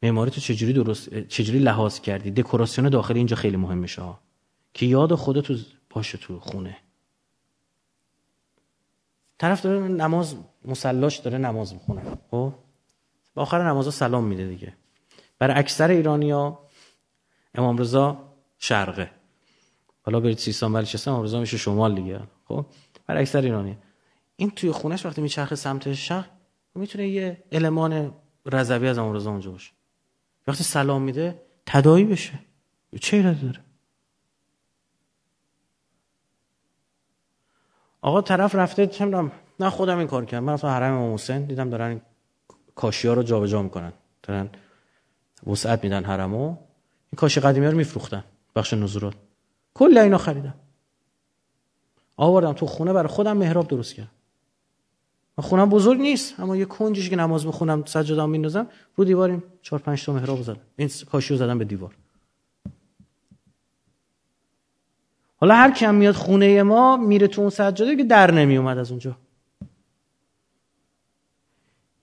معماری تو چجوری درست چجوری لحاظ کردی؟ دکوراسیون داخلی اینجا خیلی مهم میشه که یاد خودت تو باشه تو خونه. طرف داره نماز مسلاش داره نماز می‌خونه. خب؟ با آخر نماز سلام میده دیگه. برای اکثر ایرانیا امام رضا شرقه. حالا برید سیستان بلوچستان امام رضا میشه شمال دیگه. خب؟ برای اکثر ایرانی این توی خونش وقتی میچرخه سمت شرق می‌تونه یه المان رضوی از امام رضا اونجا باشه. وقتی سلام میده تدایی بشه. چه ایرادی داره؟ آقا طرف رفته چه نه خودم این کار کردم. من تو حرم امام حسین دیدم دارن کاشی ها رو جابجا می‌کنن. دارن وسعت میدن حرمو. این کاشی قدیمی رو میفروختن. بخش نزورات. کل اینا خریدم آوردم تو خونه برای خودم محراب درست کردم. خونم بزرگ نیست اما یه کنجش که نماز بخونم سجادم میندازم رو دیواریم چهار پنج تا محراب زدم. این کاشی رو زدم به دیوار. حالا هر کم میاد خونه ما میره تو اون سجاده که در نمی اومد از اونجا.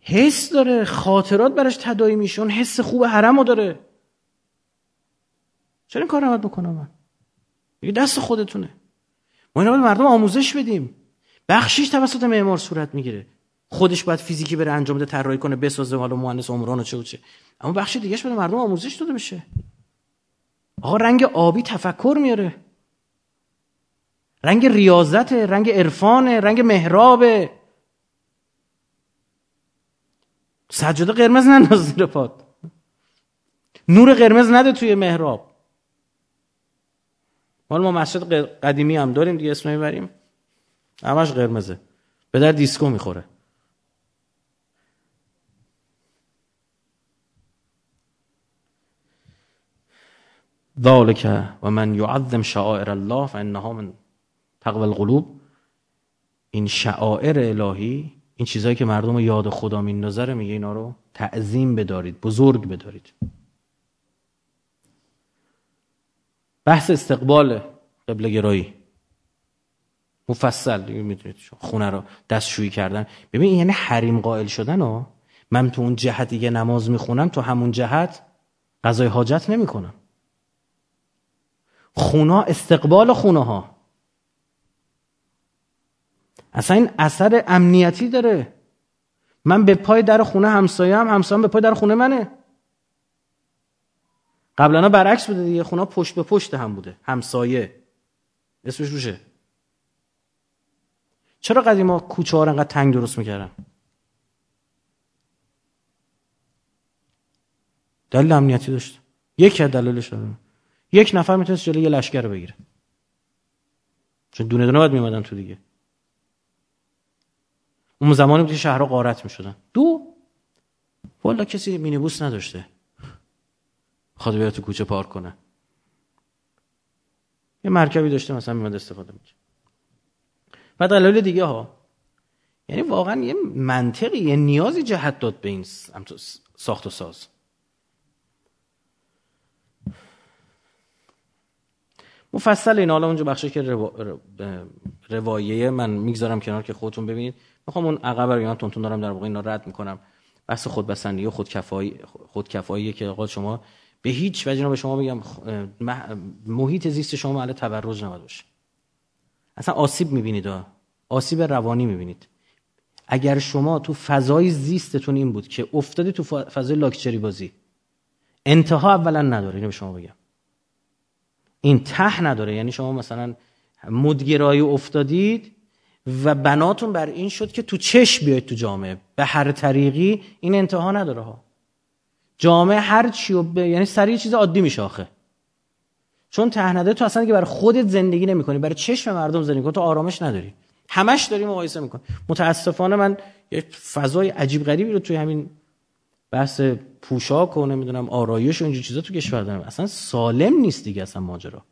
حس داره خاطرات براش تدایی میشه اون حس خوب حرمو داره. چرا این کار رو بکنم من؟ دست خودتونه. ما اینا باید مردم آموزش بدیم. بخشیش توسط معمار صورت می‌گیره. خودش باید فیزیکی بره انجام بده طراحی کنه بسازه حالا مهندس عمران و چه و چه. اما بخش دیگهش بده مردم آموزش داده بشه. آقا رنگ آبی تفکر میاره. رنگ ریاضت رنگ عرفان رنگ محراب. سجاده قرمز ننداز زیر پات. نور قرمز نده توی محراب. مال ما مسجد قدیمی هم داریم دیگه اسم می‌بریم. همش قرمزه. به در دیسکو می‌خوره. ذالک و من یعظم شعائر الله فانها من تقوی القلوب. این شعائر الهی این چیزایی که مردم یاد خدا میندازه میگه اینا رو تعظیم بدارید بزرگ بدارید. بحث استقبال قبله گرایی. مفصل می‌دونید خونه رو دستشویی کردن. ببین یعنی حریم قائل شدن ها. من تو اون جهت دیگه نماز می‌خونم تو همون جهت قضای حاجت نمی‌کنم. خونه استقبال خونه ها. اصلا این اثر امنیتی داره. من به پای در خونه همسایه هم همسایه به پای در خونه منه. قبلا برعکس بوده دیگه. خونه پشت به پشت هم بوده. همسایه. اسمش روشه. چرا قدیما کوچه ها انقدر تنگ درست می‌کردن؟ دلیل امنیتی داشت. یکی از دلایلش یک نفر می‌تونست جلوی یه لشکر رو بگیره. چون دونه دونه باید میمدن تو دیگه. اون زمانی بود که شهرها غارت می‌شدن. دو؟ والا کسی مینیبوس نداشته. خواد بیاد تو کوچه پارک کنه. یه مرکبی داشته مثلا میاد استفاده می‌کنه و دلایل دیگه ها. یعنی واقعا یه منطقی یه نیازی جهت داد به این ساخت و ساز. مفصل این حالا اونجا بخشی که رو... روایه من می‌گذارم کنار که خودتون ببینید. می‌خوام اون عقب رو تونتون دارم در واقع اینا رد می‌کنم. بحث خودبسندی و خودکفایی خودکفایی که آقا شما به هیچ وجه به شما میگم محیط زیست شما محل تبرج نباید اصلا آسیب می‌بینید آسیب روانی می‌بینید. اگر شما تو فضای زیستتون این بود که افتادی تو فضای لاکچری بازی انتها اولا نداره اینو به شما بگم. این ته نداره. یعنی شما مثلا مدگرایی افتادید و بناتون بر این شد که تو چشم بیاید تو جامعه. به هر طریقی این انتها نداره ها. جامعه هر چی و ب... یعنی سریع چیز عادی میشه آخه. چون تهنده تو اصلا که برای خودت زندگی نمی‌کنی. برای چشم مردم زندگی کنی تو آرامش نداری. همش داری مقایسه می‌کنی. متاسفانه من یه فضای عجیب غریبی رو توی همین بحث پوشاک و نمی‌دونم آرایش و اینجور چیزا تو کشور دارم. اصلا سالم نیست دیگه اصلا ماجرا.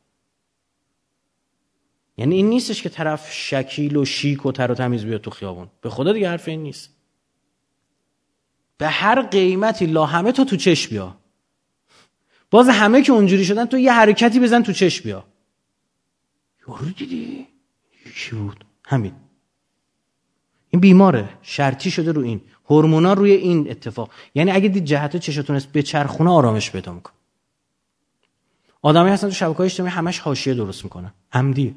یعنی این نیستش که طرف شکیل و شیک و تر و تمیز بیاد تو خیابون. به خدا دیگه حرف این نیست. به هر قیمتی لا همه تو تو چش بیا. باز همه که اونجوری شدن تو یه حرکتی بزن تو چش بیا. یارو دیدی؟ چی بود؟ همین. این بیماره. شرطی شده رو این. هورمونا روی این اتفاق. یعنی اگه دید جهت چشتون است به چرخونه آرامش پیدا میکن آدمی هستن تو شبکه های اجتماعی همش حاشیه درست می‌کنن. عمدی.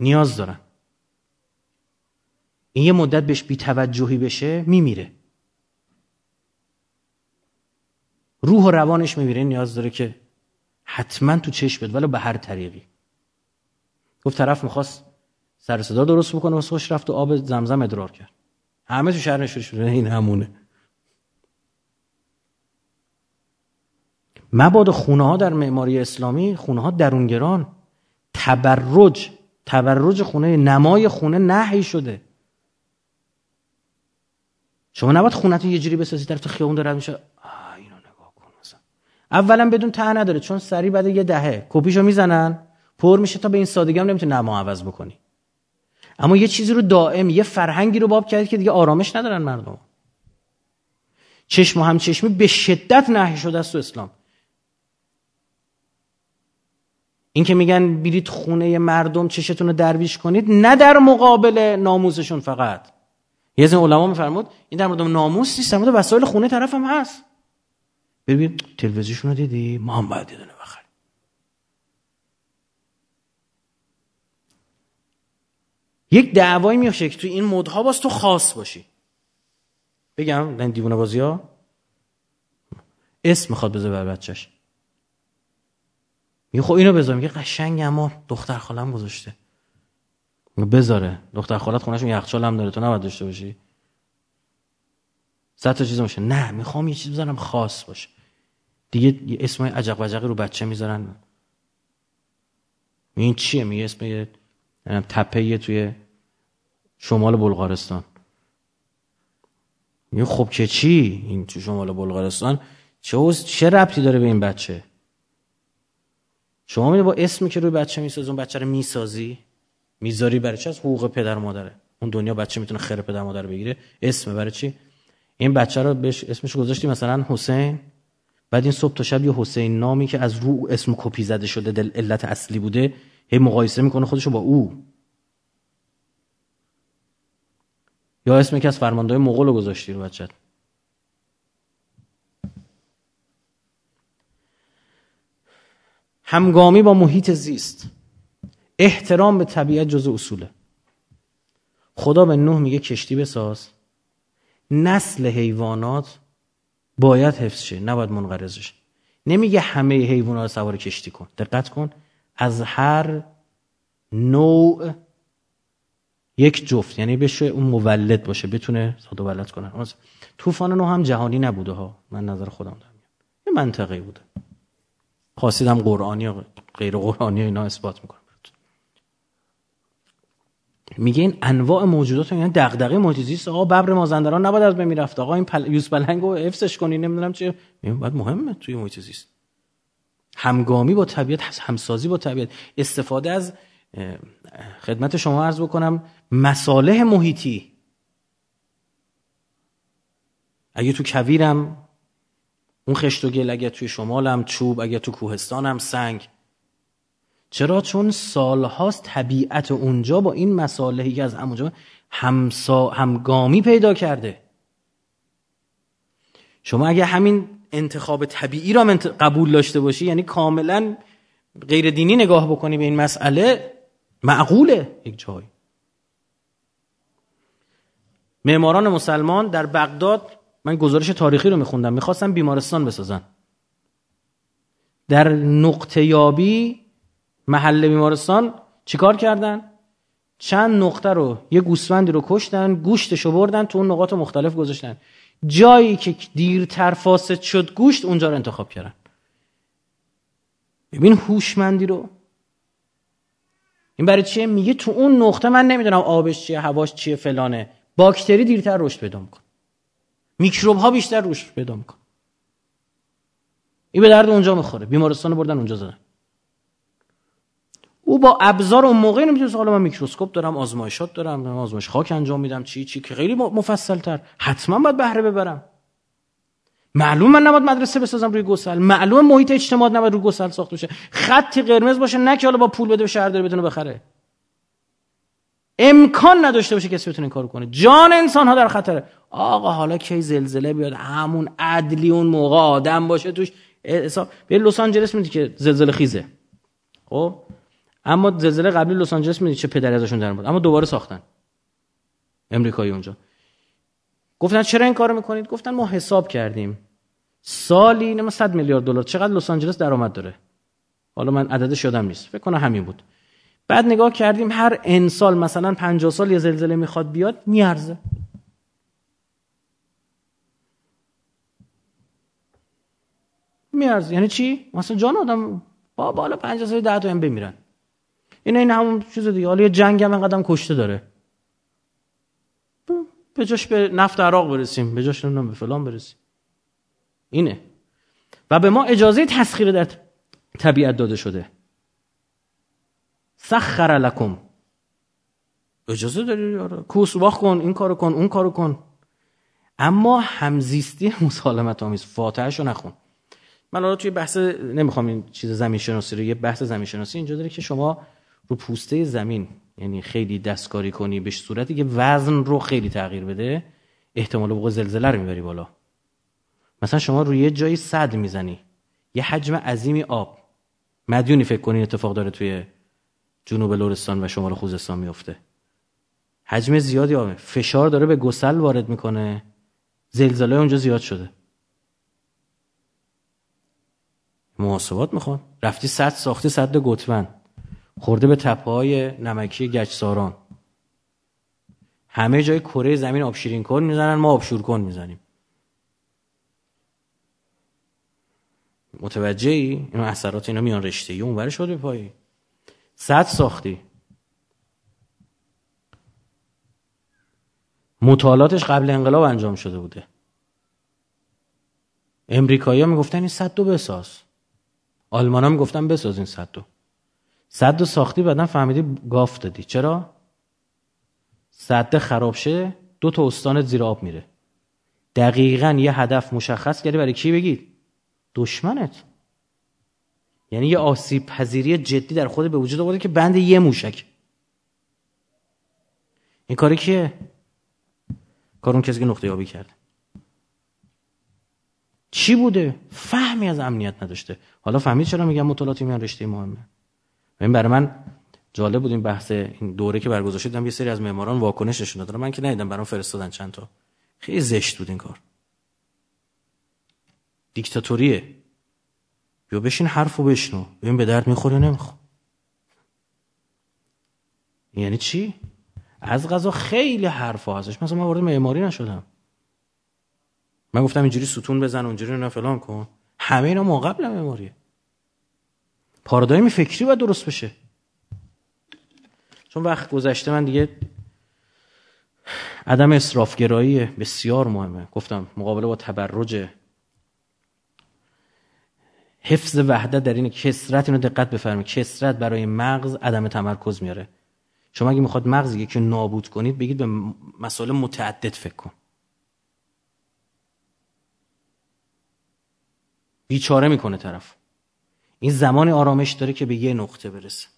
نیاز دارن. این یه مدت بهش بی توجهی بشه میمیره. روح و روانش میمیره نیاز داره که حتما تو چشم بده ولی به هر طریقی. گفت طرف می‌خواست سر صدا درست بکنه و خوش رفت و آب زمزم ادرار کرد. همه تو شهر نشوری شده این همونه. مباد خونه ها در معماری اسلامی خونه ها درونگران. تبرج تبرج خونه نمای خونه نهی شده. شما نباید خونتون یه جوری بسازید در تو خیابون داره میشه اینو نگاه کن مثلا اولا بدون ته نداره چون سری بعد یه دهه کپیشو می‌زنن پر میشه تا به این سادگی هم نمی‌تونی نما عوض بکنی. اما یه چیزی رو دائم یه فرهنگی رو باب کرد که دیگه آرامش ندارن مردم. چشم و همچشمی به شدت نهی شده است تو اسلام. این که میگن بیرید خونه مردم چشتون رو درویش کنید نه در مقابل ناموسشون فقط. یه از علما میفرمود این در مورد ناموس نیست در مورد وسایل خونه طرف هم هست. ببین تلویزیون رو دیدی؟ ما هم باید دیدونه بخریم. یک دعوایی میشه که تو این مدها باز تو خاص باشی. بگم این دیوونه بازی ها؟ اسم می‌خواد بذاره بر بچهش. میگه خب اینو بذار. میگه قشنگ اما دختر خالم گذاشته. بذاره. دختر خالت خونهشون یخچال هم داره. تو نباید داشته باشی. صد تا چیز باشه. نه می‌خوام یه چیز بذارم خاص باشه. دیگه اسم عجق وجقی رو بچه می‌ذارن. این چیه؟ میگه اسم یه تپه توی شمال بلغارستان. میگه خب که چی؟ این تو شمال بلغارستان؟ چه چه ربطی داره به این بچه؟ شما با اسمی که روی بچه می‌سازی اون بچه رو می‌سازی؟ می‌ذاری برای چی؟ از حقوق پدر مادره. اون دنیا بچه می‌تونه خیر پدر مادر بگیره. اسم برای چی؟ این بچه رو بهش اسمش گذاشتی مثلا حسین. بعد این صبح تا شب یه حسین نامی که از رو اسم کپی زده شده دل علت اصلی بوده هی مقایسه می‌کنه خودشو با او. یا اسم که از فرمانده مغول گذاشتی رو بچت همگامی با محیط زیست. احترام به طبیعت جز اصوله. خدا به نوح میگه کشتی بساز. نسل حیوانات باید حفظ شه نباید منقرض شه. نمیگه همه حیوانات سوار کشتی کن. دقت کن. از هر نوع یک جفت یعنی بشه اون مولد باشه بتونه صاد ولد کنن طوفان نو هم جهانی نبوده ها. من نظر خودم دارم. یه منطقه بوده. خواستیدم قرآنی غیر قرآنی اینا اثبات می‌کنم میگه این انواع موجودات یعنی دغدغه محیط آقا ببر مازندران نباید از بین می‌رفت. آقا این پل... یوز بلنگو حفظش کنی نمی‌دونم چه باید مهمه توی محیط زیست. همگامی با طبیعت همسازی با طبیعت. استفاده از خدمت شما عرض بکنم مصالح محیطی. اگه تو کویرم اون خشت و گل اگه توی شمالم چوب اگه تو کوهستانم سنگ چرا؟ چون سالهاست طبیعت اونجا با این مصالحی که از همونجا همسا... همگامی پیدا کرده. شما اگه همین انتخاب طبیعی را قبول داشته باشی یعنی کاملا غیر دینی نگاه بکنی به این مسئله معقوله یک جایی معماران مسلمان در بغداد من گزارش تاریخی رو میخوندم می‌خواستم بیمارستان بسازن. در نقطه یابی محل بیمارستان چیکار کردن؟ چند نقطه رو یه گوسفندی رو کشتن گوشتشو بردن تو اون نقاط مختلف گذاشتن. جایی که دیرتر فاسد شد گوشت اونجا رو انتخاب کردن. ببین هوشمندی رو. این برای چیه؟ میگه تو اون نقطه من نمی‌دونم آبش چیه هواش چیه فلانه. باکتری دیرتر رشد پیدا میکن میکروب ها بیشتر رشد پیدا میکن این به درد اونجا می‌خوره. بیمارستان بردن اونجا زدن. او با ابزار اون موقع نمی‌تونه حالا من میکروسکوپ دارم آزمایشات دارم آزمایش خاک انجام میدم چی چی که خیلی مفصل تر حتما باید بهره ببرم. معلوم من نباید مدرسه بسازم روی گسل. معلوم محیط اجتماع نباید روی گسل ساخته بشه. خطی قرمز باشه نه که حالا با پول بده به شهر داره بتونه بخره. امکان نداشته باشه کسی بتونه این کارو کنه. جان انسان ها در خطره. آقا حالا کی زلزله بیاد؟ همون عدلی اون موقع آدم باشه توش. حساب به لس آنجلس میدی که زلزله خیزه. خب؟ اما زلزله قبلی لس آنجلس میدی چه پدری ازشون در بود اما دوباره ساختن. امریکایی اونجا. گفتن چرا این کارو می‌کنید؟ گفتن ما حساب کردیم. سالی نه 100 میلیارد دلار. چقدر لس آنجلس درآمد داره؟ حالا من عددش یادم نیست. فکر کنم همین بود. بعد نگاه کردیم هر انسال مثلا 50 سال یه زلزله می‌خواد بیاد میارزه. میارزه. یعنی چی؟ مثلا جان آدم با بالا 50 سال 10 تا هم بمیرن. این این همون چیز دیگه. حالا یه جنگ هم اینقدر کشته داره. به جاش به نفت عراق برسیم. به جاش نمی‌دونم به فلان برسیم. اینه. و به ما اجازه تسخیر در طبیعت داده شده. سخر لکم. اجازه داری آره. کوسواخ کن این کارو کن اون کارو کن. اما همزیستی مسالمت آمیز. فاتحش رو نخون. من حالا توی بحث نمی‌خوام این چیز زمین شناسی رو یه بحث زمین شناسی اینجا داره که شما رو پوسته زمین. یعنی خیلی دستکاری کنی به صورتی که وزن رو خیلی تغییر بده احتمال وقوع زلزله رو می‌بری بالا. مثلا شما روی یه جایی صد می‌زنی. یه حجم عظیمی آب. مدیونی فکر کنین اتفاق داره توی جنوب لورستان و شمال خوزستان میفته. حجم زیادی آب. فشار داره به گسل وارد می‌کنه. زلزله اونجا زیاد شده. محاسبات می‌خوان. رفتی صد ساختی صد گتون خورده به تپه های نمکی گچساران. همه جای کره زمین آبشیرین کن می‌زنن ما آبشور کن می‌زنیم. متوجه ای؟ این اثرات اینا میان رشته ای اون پایی صد ساختی. مطالعاتش قبل انقلاب انجام شده بوده. امریکایی ها می‌گفتن این صد دو بساز. آلمان ها می‌گفتن بساز این صد دو. صد دو ساختی بعدا فهمیدی گاف دادی. چرا؟ صد خراب شه دو تا استان زیر آب میره. دقیقا یه هدف مشخص کردی برای کی بگید دشمنت. یعنی یه آسیب پذیری جدی در خود به وجود آورده که بند یه موشک. این کاری کیه؟ کار اون کسی که نقطه یابی کرد چی بوده؟ فهمی از امنیت نداشته. حالا فهمید چرا میگم مطالعات میان رشته مهمه. این برای من جالب بود این بحث این دوره که برگزار یه سری از معماران واکنش نشون دادن من که ندیدم برام فرستادن چند تا. خیلی زشت بود این کار. دیکتاتوریه. بیا بشین حرفو بشنو. ببین به درد می‌خوره نمی‌خوره. یعنی چی؟ از غذا خیلی حرفا هستش. مثلا من وارد معماری نشدم. من گفتم اینجوری ستون بزن اونجوری نه فلان کن. همه اینا ما قبل معماریه. پارادایم فکری باید درست بشه. چون وقت گذشته من دیگه عدم اصرافگرایی بسیار مهمه. گفتم مقابله با تبرج حفظ وحدت در این کسرت اینو دقت بفرمایید. کسرت برای مغز عدم تمرکز میاره. شما اگه می‌خواد مغز یکی نابود کنید بگید به مسائل متعدد فکر کن. بیچاره می‌کنه طرف. این زمان آرامش داره که به یه نقطه برسه.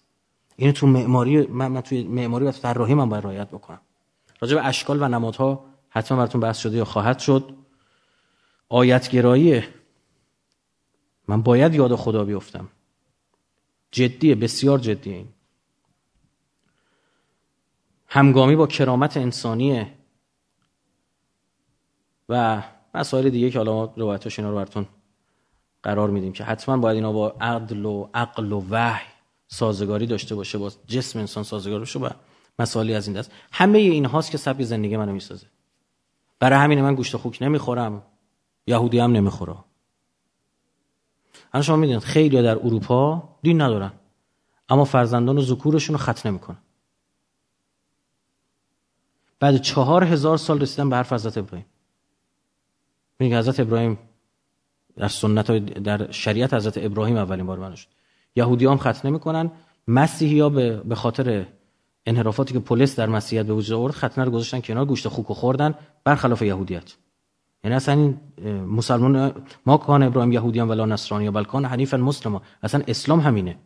اینو تو معماری من, من توی معماری و طراحی من باید رعایت بکنم. راجع به اشکال و نمادها حتما براتون بحث شده یا خواهد شد. آیتگرایی من باید یاد خدا بیفتم. جدیه بسیار جدیه این. همگامی با کرامت انسانیه. و مسائل دیگه که حالا ما روایتاش اینا رو براتون قرار میدیم که حتما باید اینا با عدل و عقل و وحی سازگاری داشته باشه با جسم انسان سازگار باشه و مسائلی از این دست. همه این هاست که سبک زندگی منو می‌سازه. برای همین من گوشت خوک نمی‌خورم یهودی هم نمی‌خوره. الان شما می‌دونید خیلی در اروپا دین ندارن اما فرزندان و ذکورشون رو ختنه می‌کنن بعد چهار هزار سال رسیدن به حرف حضرت ابراهیم. میگه حضرت ابراهیم در سنت در شریعت حضرت ابراهیم اولین بار منوش یهودی هم ختنه می‌کنن مسیحی ها به خاطر انحرافاتی که پلیس در مسیحیت به وجود آورد ختنه رو گذاشتن کنار گوشت خوک خوردن برخلاف یهودیت. یعنی اصلا این مسلمان ما کان ابراهیم یهودیان ولا نصرانی بل کان حنیفا مسلما اصلا اسلام همینه.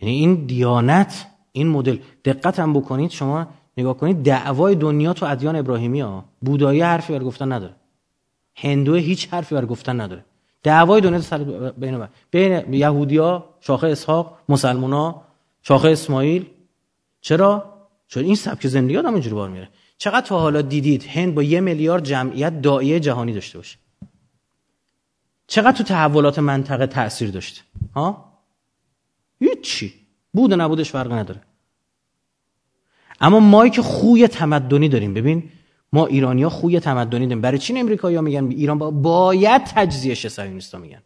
یعنی این دیانت این مدل. دقت هم بکنید شما نگاه کنید دعوای دنیا تو ادیان ابراهیمی ها بودایی حرفی بر گفتن نداره. هندو هیچ حرفی بر گفتن نداره. دعوای دنیا سر بین بین یهودیا شاخه اسحاق مسلمونا شاخه اسماعیل. چرا؟ چون این سبک زندگی آدم اینجوری بار میره. چقدر تا حالا دیدید هند با یه میلیارد جمعیت دایه جهانی داشته باشه؟ چقدر تو تحولات منطقه تاثیر داشته؟ ها؟ هیچی. بود و نبودش فرق نداره. اما ما که خوی تمدنی داریم. ببین ما ایرانیا خوی تمدنی داریم. برای چی امریکایی‌ها میگن؟ ایران با باید تجزیه صهیونیستا میگن.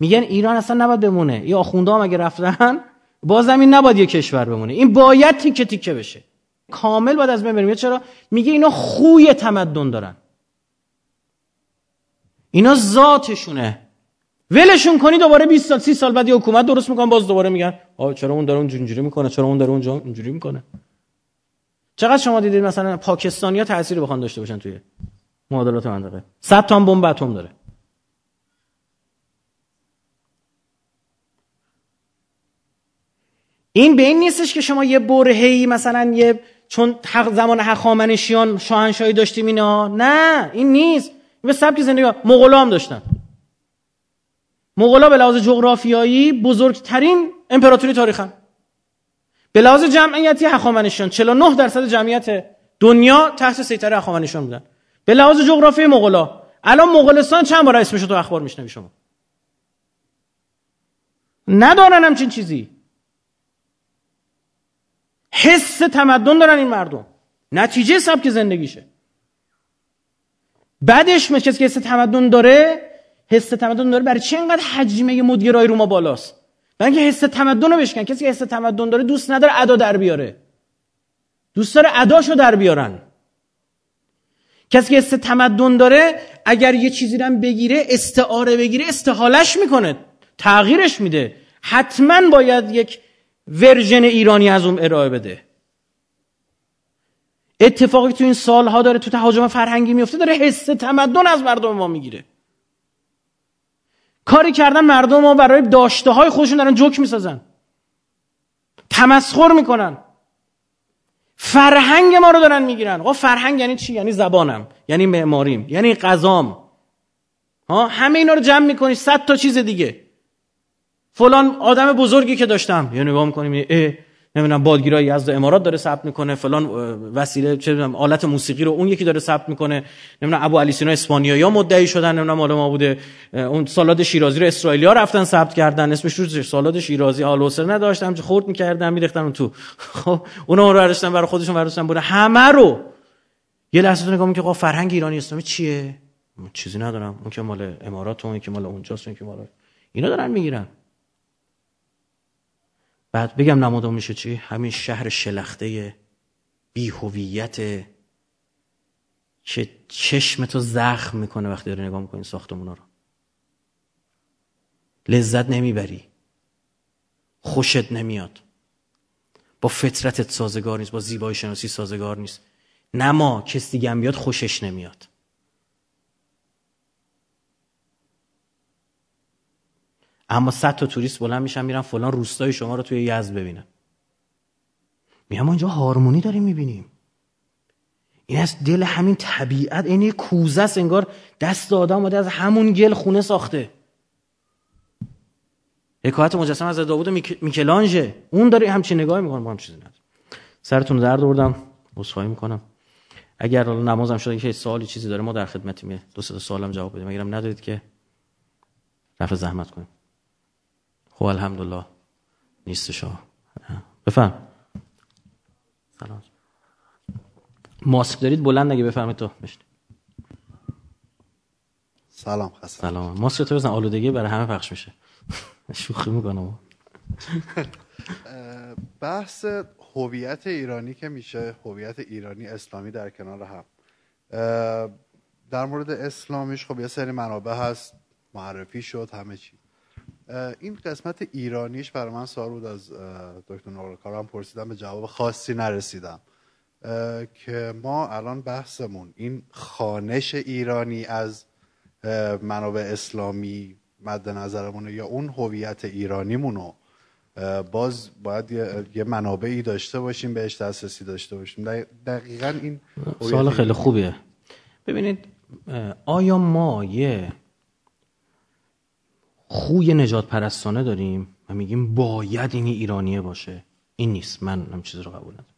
میگن ایران اصلا نباید بمونه. یا آخونده هم اگه رفتن بازم این نباید یه کشور بمونه. این باید تیکه تیکه بشه. کامل باید از بین چرا؟ میگه اینا خوی تمدن دارن. اینا ذاتشونه. ولشون کنی دوباره 20 سال 30 سال بعد یه حکومت درست می‌کنن باز دوباره میگن آ چرا اون داره اونجوری می‌کنه؟ چرا اون داره اونجا اینجوری می‌کنه؟ چقدر شما دیدید مثلا پاکستانیا تأثیری بخوان داشته باشن توی معادلات منطقه؟ 100 تا بمب اتم داره. این به این نیستش که شما یه برهه‌ای مثلا یه چون حق زمان هخامنشیان شاهنشاهی داشتیم اینا؟ نه این نیست. این به سبک زندگی مغولا هم داشتن. مغولا به لحاظ جغرافیایی بزرگترین امپراتوری تاریخن. به لحاظ جمعیتی هخامنشیان 49 درصد جمعیت دنیا تحت سیطره هخامنشیان بودن. به لحاظ جغرافی مغولا الان مغولستان چند بار اسمش تو اخبار میشنوی شما؟ ندارن همچین چیزی. حس تمدن دارن این مردم. نتیجه سبک زندگیشه. بعدش کسی که حس تمدن داره حس تمدن داره برای چه اینقدر حجمه مدیرای رو ما بالاست؟ برای اینکه حس تمدن رو بشکن. کسی که حس تمدن داره دوست نداره ادا در بیاره. دوست داره اداشو در بیارن. کسی که حس تمدن داره اگر یه چیزی رو بگیره استعاره بگیره استحالش می‌کنه. تغییرش میده. حتما باید یک ورژن ایرانی از اون ارائه بده. اتفاقی تو این سالها داره تو تهاجم فرهنگی میفته داره حس تمدن از مردم ما می‌گیره. کاری کردن مردم ما برای داشته های خودشون دارن جوک می‌سازن. تمسخر می‌کنن. فرهنگ ما رو دارن می‌گیرن. آقا فرهنگ یعنی چی؟ یعنی زبانم. یعنی معماریم. یعنی قضام ها؟ همه اینا رو جمع می‌کنی صد تا چیز دیگه. فلان آدم بزرگی که داشتم. یا نگاه می‌کنیم نمی‌دونم بادگیرای یزد امارات داره ثبت می‌کنه فلان وسیله چه می‌دونم آلت موسیقی رو اون یکی داره ثبت می‌کنه. نمی‌دونم ابو علی سینا اسپانیا یا مدعی شدن نمی‌دونم مال ما بوده اون سالاد شیرازی رو اسرائیلیا رفتن ثبت کردن. اسمش رو سالاد شیرازی آلوسر نداشتم چه خورد می‌کردن میریختن اون تو. خب اونا رو برداشتن برای خودشون برداشتن بوده. همه رو. یه لحظه نگاه می‌کنی که فرهنگ ایرانی اسلامی چیه؟ چیزی ندارم. اون که مال امارات اون که مال اونجاست اون که مال اینا دارن می‌گیرن. بعد بگم نمادم میشه چی؟ همین شهر شلخته بیهویت که چشمتو زخم می‌کنه وقتی داری نگاه می‌کنی ساختمونا رو. لذت نمی‌بری. خوشت نمیاد. با فطرتت سازگار نیست با زیبایی شناسی سازگار نیست. نما کس دیگه هم بیاد خوشش نمیاد. اما صد تا توریست بلند میشن میرن فلان روستای شما رو توی یزد ببینن. میگم ما اینجا هارمونی داریم می‌بینیم. این از دل همین طبیعت این کوزه است انگار دست آدم از همون گل خونه ساخته. حکایت مجسم از داوود میکلانژه. اون داره همچین نگاهی می‌کنه با هم چیزی نداره سرتون درد آوردم عذرخواهی می‌کنم. اگر نمازم شده که سوالی چیزی داره ما در خدمتیم. دو سه سوالم جواب بدیم. اگرم ندارید که رفع زحمت کنیم. خب الحمدلله. نیستش بفهم سلام. ماسک دارید؟ بلند نگه بفرمایید تو. بشنید سلام خسته سلام. ماسک تو بزن. آلودگی برای همه پخش میشه. شوخی می‌کنم. بحث هویت ایرانی که میشه هویت ایرانی اسلامی در کنار هم. در مورد اسلامیش خب یه سری منابع هست. معرفی شد همه چی. این قسمت ایرانیش برای من سوال بود از دکتر نورکارم پرسیدم به جواب خاصی نرسیدم. که ما الان بحثمون این خانش ایرانی از منابع اسلامی مد نظرمونه یا اون هویت ایرانیمونو باز باید یه منابعی داشته باشیم بهش دسترسی داشته باشیم. دقیقا این سوال خیلی خوبیه. ببینید آیا ما یه خوی نجات پرستانه داریم و میگیم باید این ایرانیه باشه. این نیست. من هم چیز رو قبول ندارم.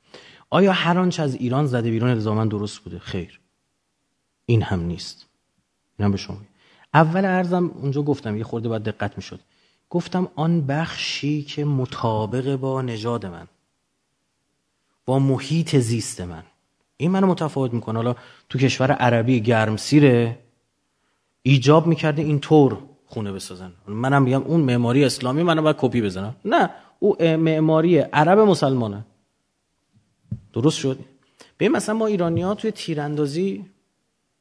آیا هر آنچه از ایران زده بیرون الزاما درست بوده؟ خیر. این هم نیست. این هم به شما اول ارزم اونجا گفتم یه خورده باید دقت می‌شد. گفتم آن بخشی که مطابق با نژاد من با محیط زیست من. این منو متفاوت می‌کنه. حالا تو کشور عربی گرمسیره. ایجاب می‌کرده این طور خونه بسازن. منم میگم اون معماری اسلامی منو باید کپی بزنم. نه او معماری عرب مسلمانه. درست شد؟ به مثلا ما ایرانی ها توی تیراندازی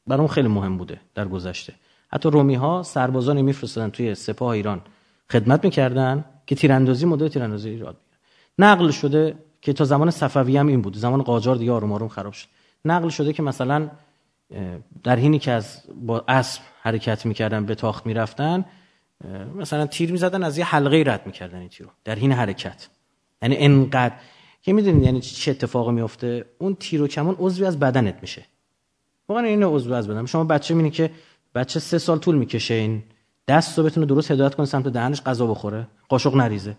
برام خیلی مهم بوده در گذشته. حتی رومی ها سربازانی میفرستادن توی سپاه ایران. خدمت می‌کردن که تیراندازی مدل تیراندازی ایراد نقل شده که تا زمان صفوی هم این بود. زمان قاجار دیگه آروم آروم خراب شد. نقل شده که مثلا در حینی که از با اسب حرکت می‌کردن به تاخت می‌رفتن مثلا تیر می‌زدن از یه حلقه رد می‌کردن این تیرو در حین حرکت. یعنی انقدر که می‌دونید یعنی چه اتفاقی میفته اون تیر و کمان عضوی از بدنت میشه. واقعا این عضو از بدن. شما بچه می‌بینید که بچه سه سال طول می‌کشه این دست رو بتونه درست هدایت کنه سمت دهنش غذا بخوره قاشق نریزه.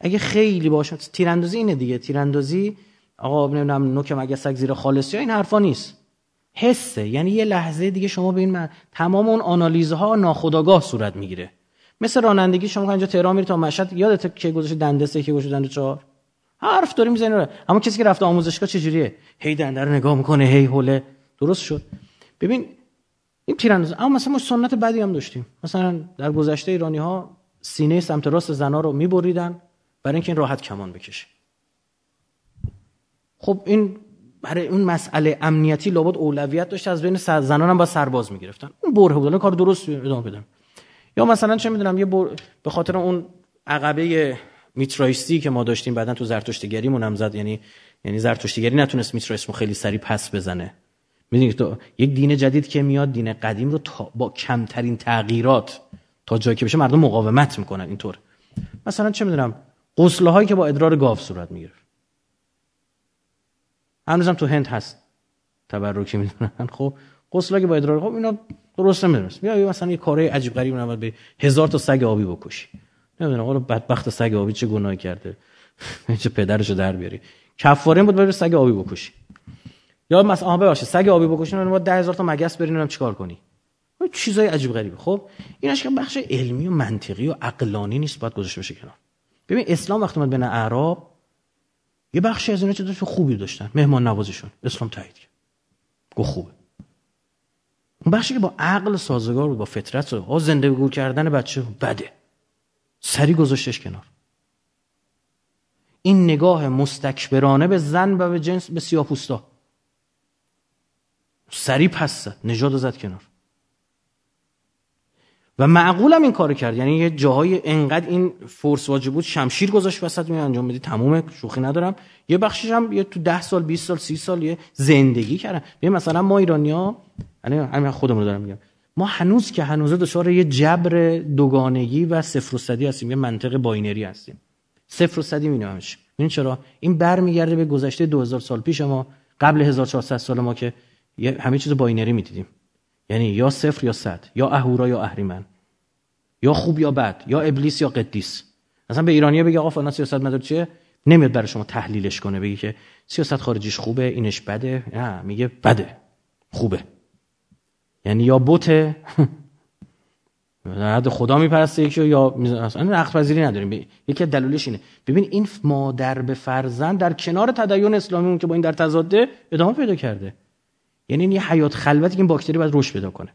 اگه خیلی باشه تیراندازی اینه دیگه. تیراندازی آقا نمی‌دونم نوک مگه سگ زیر خالصی این حرفا نیست. حسه. یعنی یه لحظه دیگه شما به این تمام اون آنالیزها ناخودآگاه صورت می‌گیره. مثل رانندگی شما اینجا تهران میری تا مشهد یادت که گذاشت دنده سه که گذاشت دنده چهار؟ حرف داری می‌زنی اما کسی که رفته آموزشگاه چجوریه؟ هی دنده رو نگاه می‌کنه هی حوله. درست شد. ببین این تیراندازی اما مثلا ما سنت بعدی هم داشتیم. مثلا در گذشته ایرانی ها سینه سمت راست زنا رو میبریدن برای اینکه این راحت کمان بکشه. خب این برای اون مسئله امنیتی لابد اولویت داشت از بین زنان هم با سرباز می‌گرفتن. اون بره بودن کار درست ادامه بدن یا مثلا چه می‌دونم یه بر... به خاطر اون عقبه میترایستی که ما داشتیم بعدا تو زرتشتیگریمون هم زد. یعنی یعنی زرتشتیگری نتونست میترایسمو خیلی سری پس بزنه. می‌دونید تو یک دین جدید که میاد دین قدیم رو با کمترین تغییرات تا جایی که بشه مردم مقاومت می‌کنن اینطور. مثلا چه می‌دونم غسله هایی که با ادرار گاو صورت می‌گیره هنوزم تو هند هست. تبرکی می‌دونن. خب غسل که با ادرار خب اینا درست نمی‌دونست بیا مثلا یه کاره عجیب غریب نباید به هزار تا سگ آبی بکشی. نمی‌دونم حالا بدبخت سگ آبی چه گناهی کرده؟ چه پدرشو در بیاری. کفاره بود بره سگ آبی بکشی. یا مثلا باشه سگ آبی بکشی ما 10000 تا مگس برین چیکار کنی؟ چیزای عجیب غریبه خب اینش که بخش علمی و منطقی و عقلانی نیست باید گذاشته بشه کنار. ببین اسلام وقتی اومد بین اعراب یه بخشی از اینا چه خوبی داشتن. مهمان نوازیشون اسلام تایید کرد. گو خوبه. اون بخشی که با عقل سازگار بود با فطرت ها زندگی کردن بچه بده. سری گذاشتش کنار. این نگاه مستکبرانه به زن و به جنس به سیاپوستا. سری پس زد. نجات زد کنار. و معقولم این کار کرد. یعنی یه جاهای انقدر این فورس واجب بود شمشیر گذاشت وسط می انجام بدی تموم شوخی ندارم. یه بخشش هم یه تو ده سال 20 سال 30 سال یه زندگی کردن. ببین مثلا ما ایرانیا یعنی خودمون رو دارم میگم. ما هنوز که هنوز دچار یه جبر دوگانگی و صفر و صدی هستیم یه منطق باینری هستیم. صفر و صدی مینامش ببین چرا؟ این برمیگرده به گذشته 2000 سال پیش ما قبل 1400 سال ما که همه چیز binary می‌دیدیم. یعنی یا صفر یا صد یا اهورا یا اهریمن یا خوب یا بد یا ابلیس یا قدیس. مثلا به ایرانیه بگه آقا فلان سیاست مدار چیه؟ نمیاد برای شما تحلیلش کنه بگی که سیاست خارجیش خوبه اینش بده. نه میگه بده خوبه. یعنی یا بته. حد خدا میپرسته یکی یا اصلا نقد پذیری نداریم. یکی از دلایلش اینه. ببین این مادر به فرزند در کنار تدین اسلامی اون که با این در تضاده ادامه پیدا کرده. یعنی این یه حیات خلوتی که این باکتری باید رشد پیدا کنه.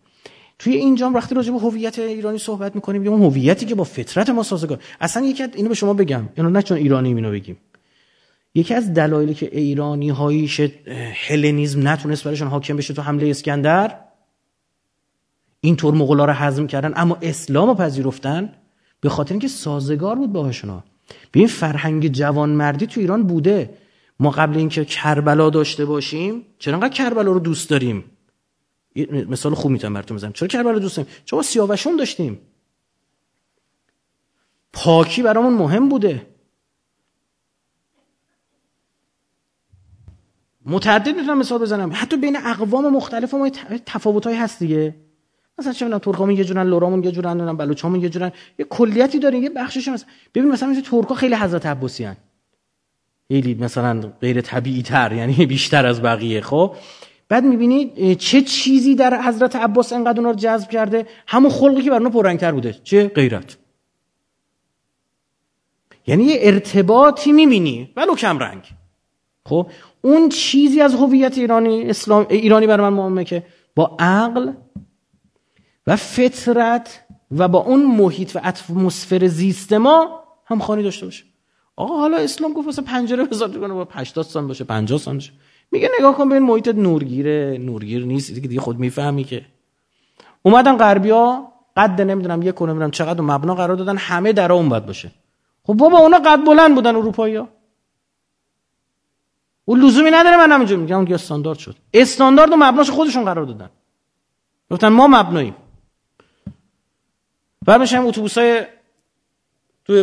توی اینجا وقتی راجع به هویت ایرانی صحبت می‌کنیم اون هویتی که با فطرت ما سازگار. اصلا یکی اینو به شما بگم. اینو نه چون ایرانی اینو بگیم. یکی از دلایلی که ایرانی هاییش هلنیزم نتونست برایشون حاکم بشه تو حمله اسکندر اینطور مغولا رو هضم کردن اما اسلام رو پذیرفتن به خاطر اینکه سازگار بود باهاشون. به این فرهنگ جوانمردی تو ایران بوده. ما قبل اینکه کربلا داشته باشیم چرا انقدر کربلا رو دوست داریم؟ مثال خوب می‌تونم براتون بزنم. چرا کربلا دوست داریم؟ ما سیاوشون داشتیم. پاکی برامون مهم بوده. متعدد می‌تونم مثال بزنم. حتی بین اقوام مختلف ما تفاوتایی هست دیگه. مثلا چه می‌دونم ترکامون یه جورن لورامون یه جورن بلوچامون یه جورن یه کلیتی داریم یه بخشش مثلا. ببین مثلا مثل ترکا خیلی حضرت عباسی ان خیلی مثلا غیر طبیعی تر یعنی بیشتر از بقیه. خب بعد می‌بینی چه چیزی در حضرت عباس انقدر اونا رو جذب کرده؟ همون خلقی که بر پررنگتر بوده. چه غیرت. یعنی یه ارتباطی می‌بینی. ولو کم رنگ خب اون چیزی از هویت ایرانی اسلام ایرانی برای من مهمه که با عقل و فطرت و با اون محیط و اتمسفر زیست ما هم خانی داشته باشه. آقا حالا اسلام گفت واسه پنجره بذار کنه با 80 سال باشه 50 سال باشه. میگه نگاه کن به این محیط نورگیره. نورگیر نیست دیگه, دیگه خود می‌فهمی که. اومدن غربیا قد نمی‌دونم یک کنه نمی‌دونم چقدر مبنا قرار دادن همه در اون باید باشه. خب بابا اونا قد بلند بودن اروپایی ها اون لزومی نداره من همینجور میگم. اون استاندارد شد. استاندارد و مبناش خودشون قرار دادن. گفتن ما مبناییم. بعد میشه اتوبوس های تو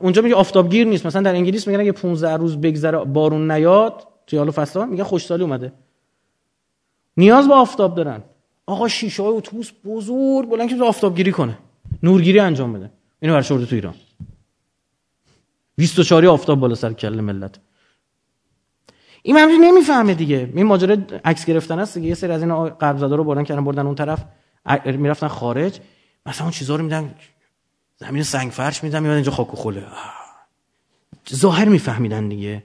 اونجا میگه آفتابگیر نیست. مثلا در انگلیس میگن اگه 15 روز بگذره بارون نیاد توی حال فصل میگه خوشسالی اومده. نیاز به آفتاب دارن. آقا شیشه های اتوبوس بزرگ بلند که آفتابگیری کنه. نورگیری انجام بده. اینو برشورده تو ایران. 24 آفتاب بالا سر کله ملت. این همینجوری نمی‌فهمه دیگه. این ماجرا عکس گرفتن است دیگه. یه سری از این قرض رو بردن کردن بردن اون طرف. می‌رفتن خارج. مثلا اون چیزا رو میدن زمین سنگ فرش میدن میاد اینجا خاک و خوله. ظاهر میفهمیدن دیگه.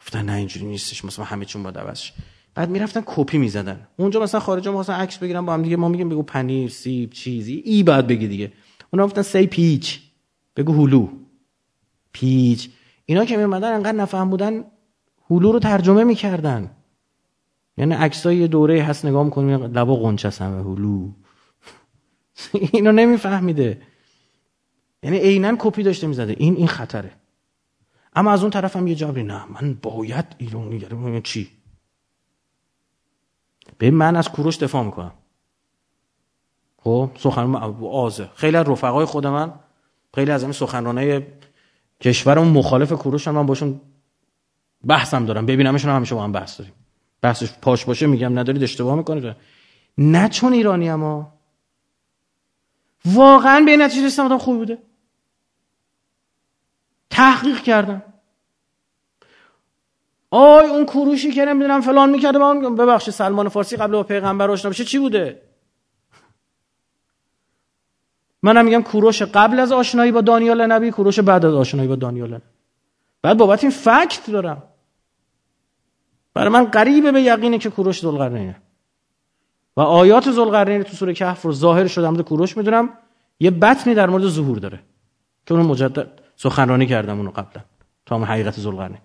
گفتن نه اینجوری نیستش مثلا همه چون با عوضش بعد می‌رفتن کپی می‌زدن. اونجا مثلا خارجا مثلا عکس بگیرن با هم دیگه ما میگیم بگو پنیر سیب چیزی. ای بعد بگی دیگه. اونا گفتن سی پیچ. بگو هلو. پیچ. اینا که میومدن انقدر نفهم بودن هلو رو ترجمه می‌کردن. یعنی عکسای دوره هست نگاه می‌کنیم لبا قنچه همه هلو. اینو نمیفهمیده. یعنی عینا کپی داشته می‌زده. این این خطره. اما از اون طرف هم یه جبری نه من باید ایرانی گرم چی؟ به من از کوروش دفاع می‌کنم خب سخن آزه. خیلی از رفقای خود من خیلی از این سخنرانای کشورمون مخالف کوروش من باشون بحثم دارم. ببینمشون همیشه با هم بحث داریم. بحثش پاش باشه میگم ندارید اشتباه می‌کنید. نه چون ایرانی اما واقعا به نتیجه رسیدم خوب بوده. تحقیق کردم. آی اون کوروشی که نمی‌دونم فلان می‌کرده من ببخشید سلمان فارسی قبل با پیغمبر آشنا بشه چی بوده؟ منم میگم کوروش قبل از آشنایی با دانیال نبی کوروش بعد از آشنایی با دانیال نبی. بعد بابت این فکت دارم. برای من قریبه به یقینه که کوروش ذوالقرنینه. و آیات ذوالقرنین تو سوره کهف رو ظاهر شده کوروش می‌دونم یه بطنی در مورد ظهور داره که اون مجدد سخنرانی کردم اونو قبلا تا حقیقت ذوالقرنین.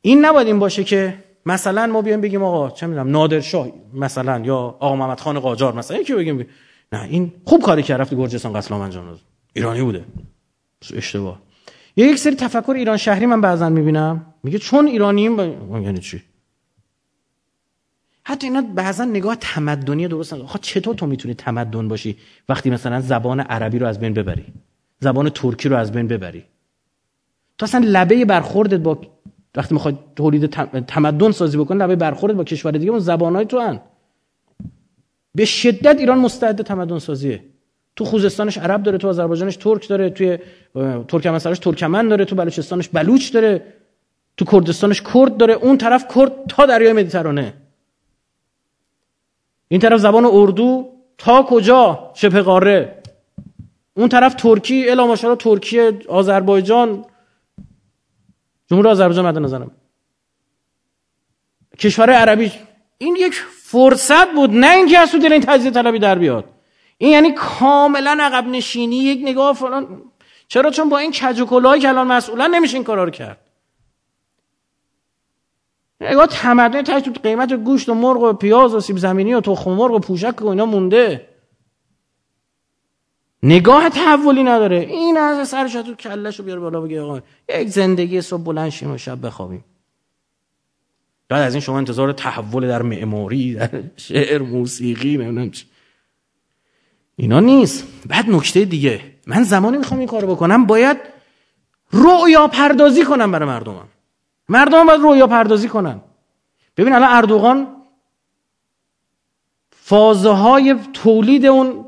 این نباید این باشه که مثلا ما بیایم بگیم آقا چه می‌دونم نادر شاه مثلا یا آقا محمد خان قاجار مثلا یکی بگیم نه این خوب کاری کرد رفت گرجستان قتل انجام داد ایرانی بوده. اشتباه. یه یک سری تفکر ایران شهری من بعضا می‌بینم. میگه چون ایرانیم با... یعنی چی؟ حتی اینا بعضا نگاه تمدنی درست آخه چطور تو می‌تونی تمدن باشی وقتی مثلا زبان عربی رو از بین ببری؟ زبان ترکی رو از بین ببری. تو اصلا لبه برخوردت با وقتی می‌خوای تولید تمدن سازی بکنی لبه برخوردت با کشور دیگه اون زبانهای تو هن. به شدت ایران مستعد تمدن سازیه. تو خوزستانش عرب داره تو آذربایجانش ترک داره توی ترکمنستانش ترکمن داره تو بلوچستانش بلوچ داره تو کردستانش کرد داره اون طرف کرد تا دریای مدیترانه. این طرف زبان اردو تا کجا؟ شبه قاره. اون طرف ترکی الا ماشاءالله ترکیه آذربایجان جمهوری آذربایجان مد نظرم کشور عربی این یک فرصت بود نه اینکه از تو دل این تجزیه طلبی در بیاد. این یعنی کاملا عقب نشینی یک نگاه فلان. چرا؟ چون با این کج و که الان مسئولا نمیشه این کارا رو کرد. نگاه تمدن تو قیمت گوشت و مرغ و پیاز و سیب زمینی و تخم مرغ و پوشک و اینا مونده. نگاه تحولی نداره. این از سرش تو کلش رو بیاره بالا بگه آقا یک زندگی صبح بلند شیم و شب بخوابیم. بعد از این شما انتظار تحول در معماری در شعر موسیقی نمی‌دونم اینا نیست. بعد نکته دیگه. من زمانی می‌خوام این کارو بکنم باید رؤیا پردازی کنم برای مردمم. مردم باید رویا پردازی کنن. ببین الان اردوغان فازه های تولید اون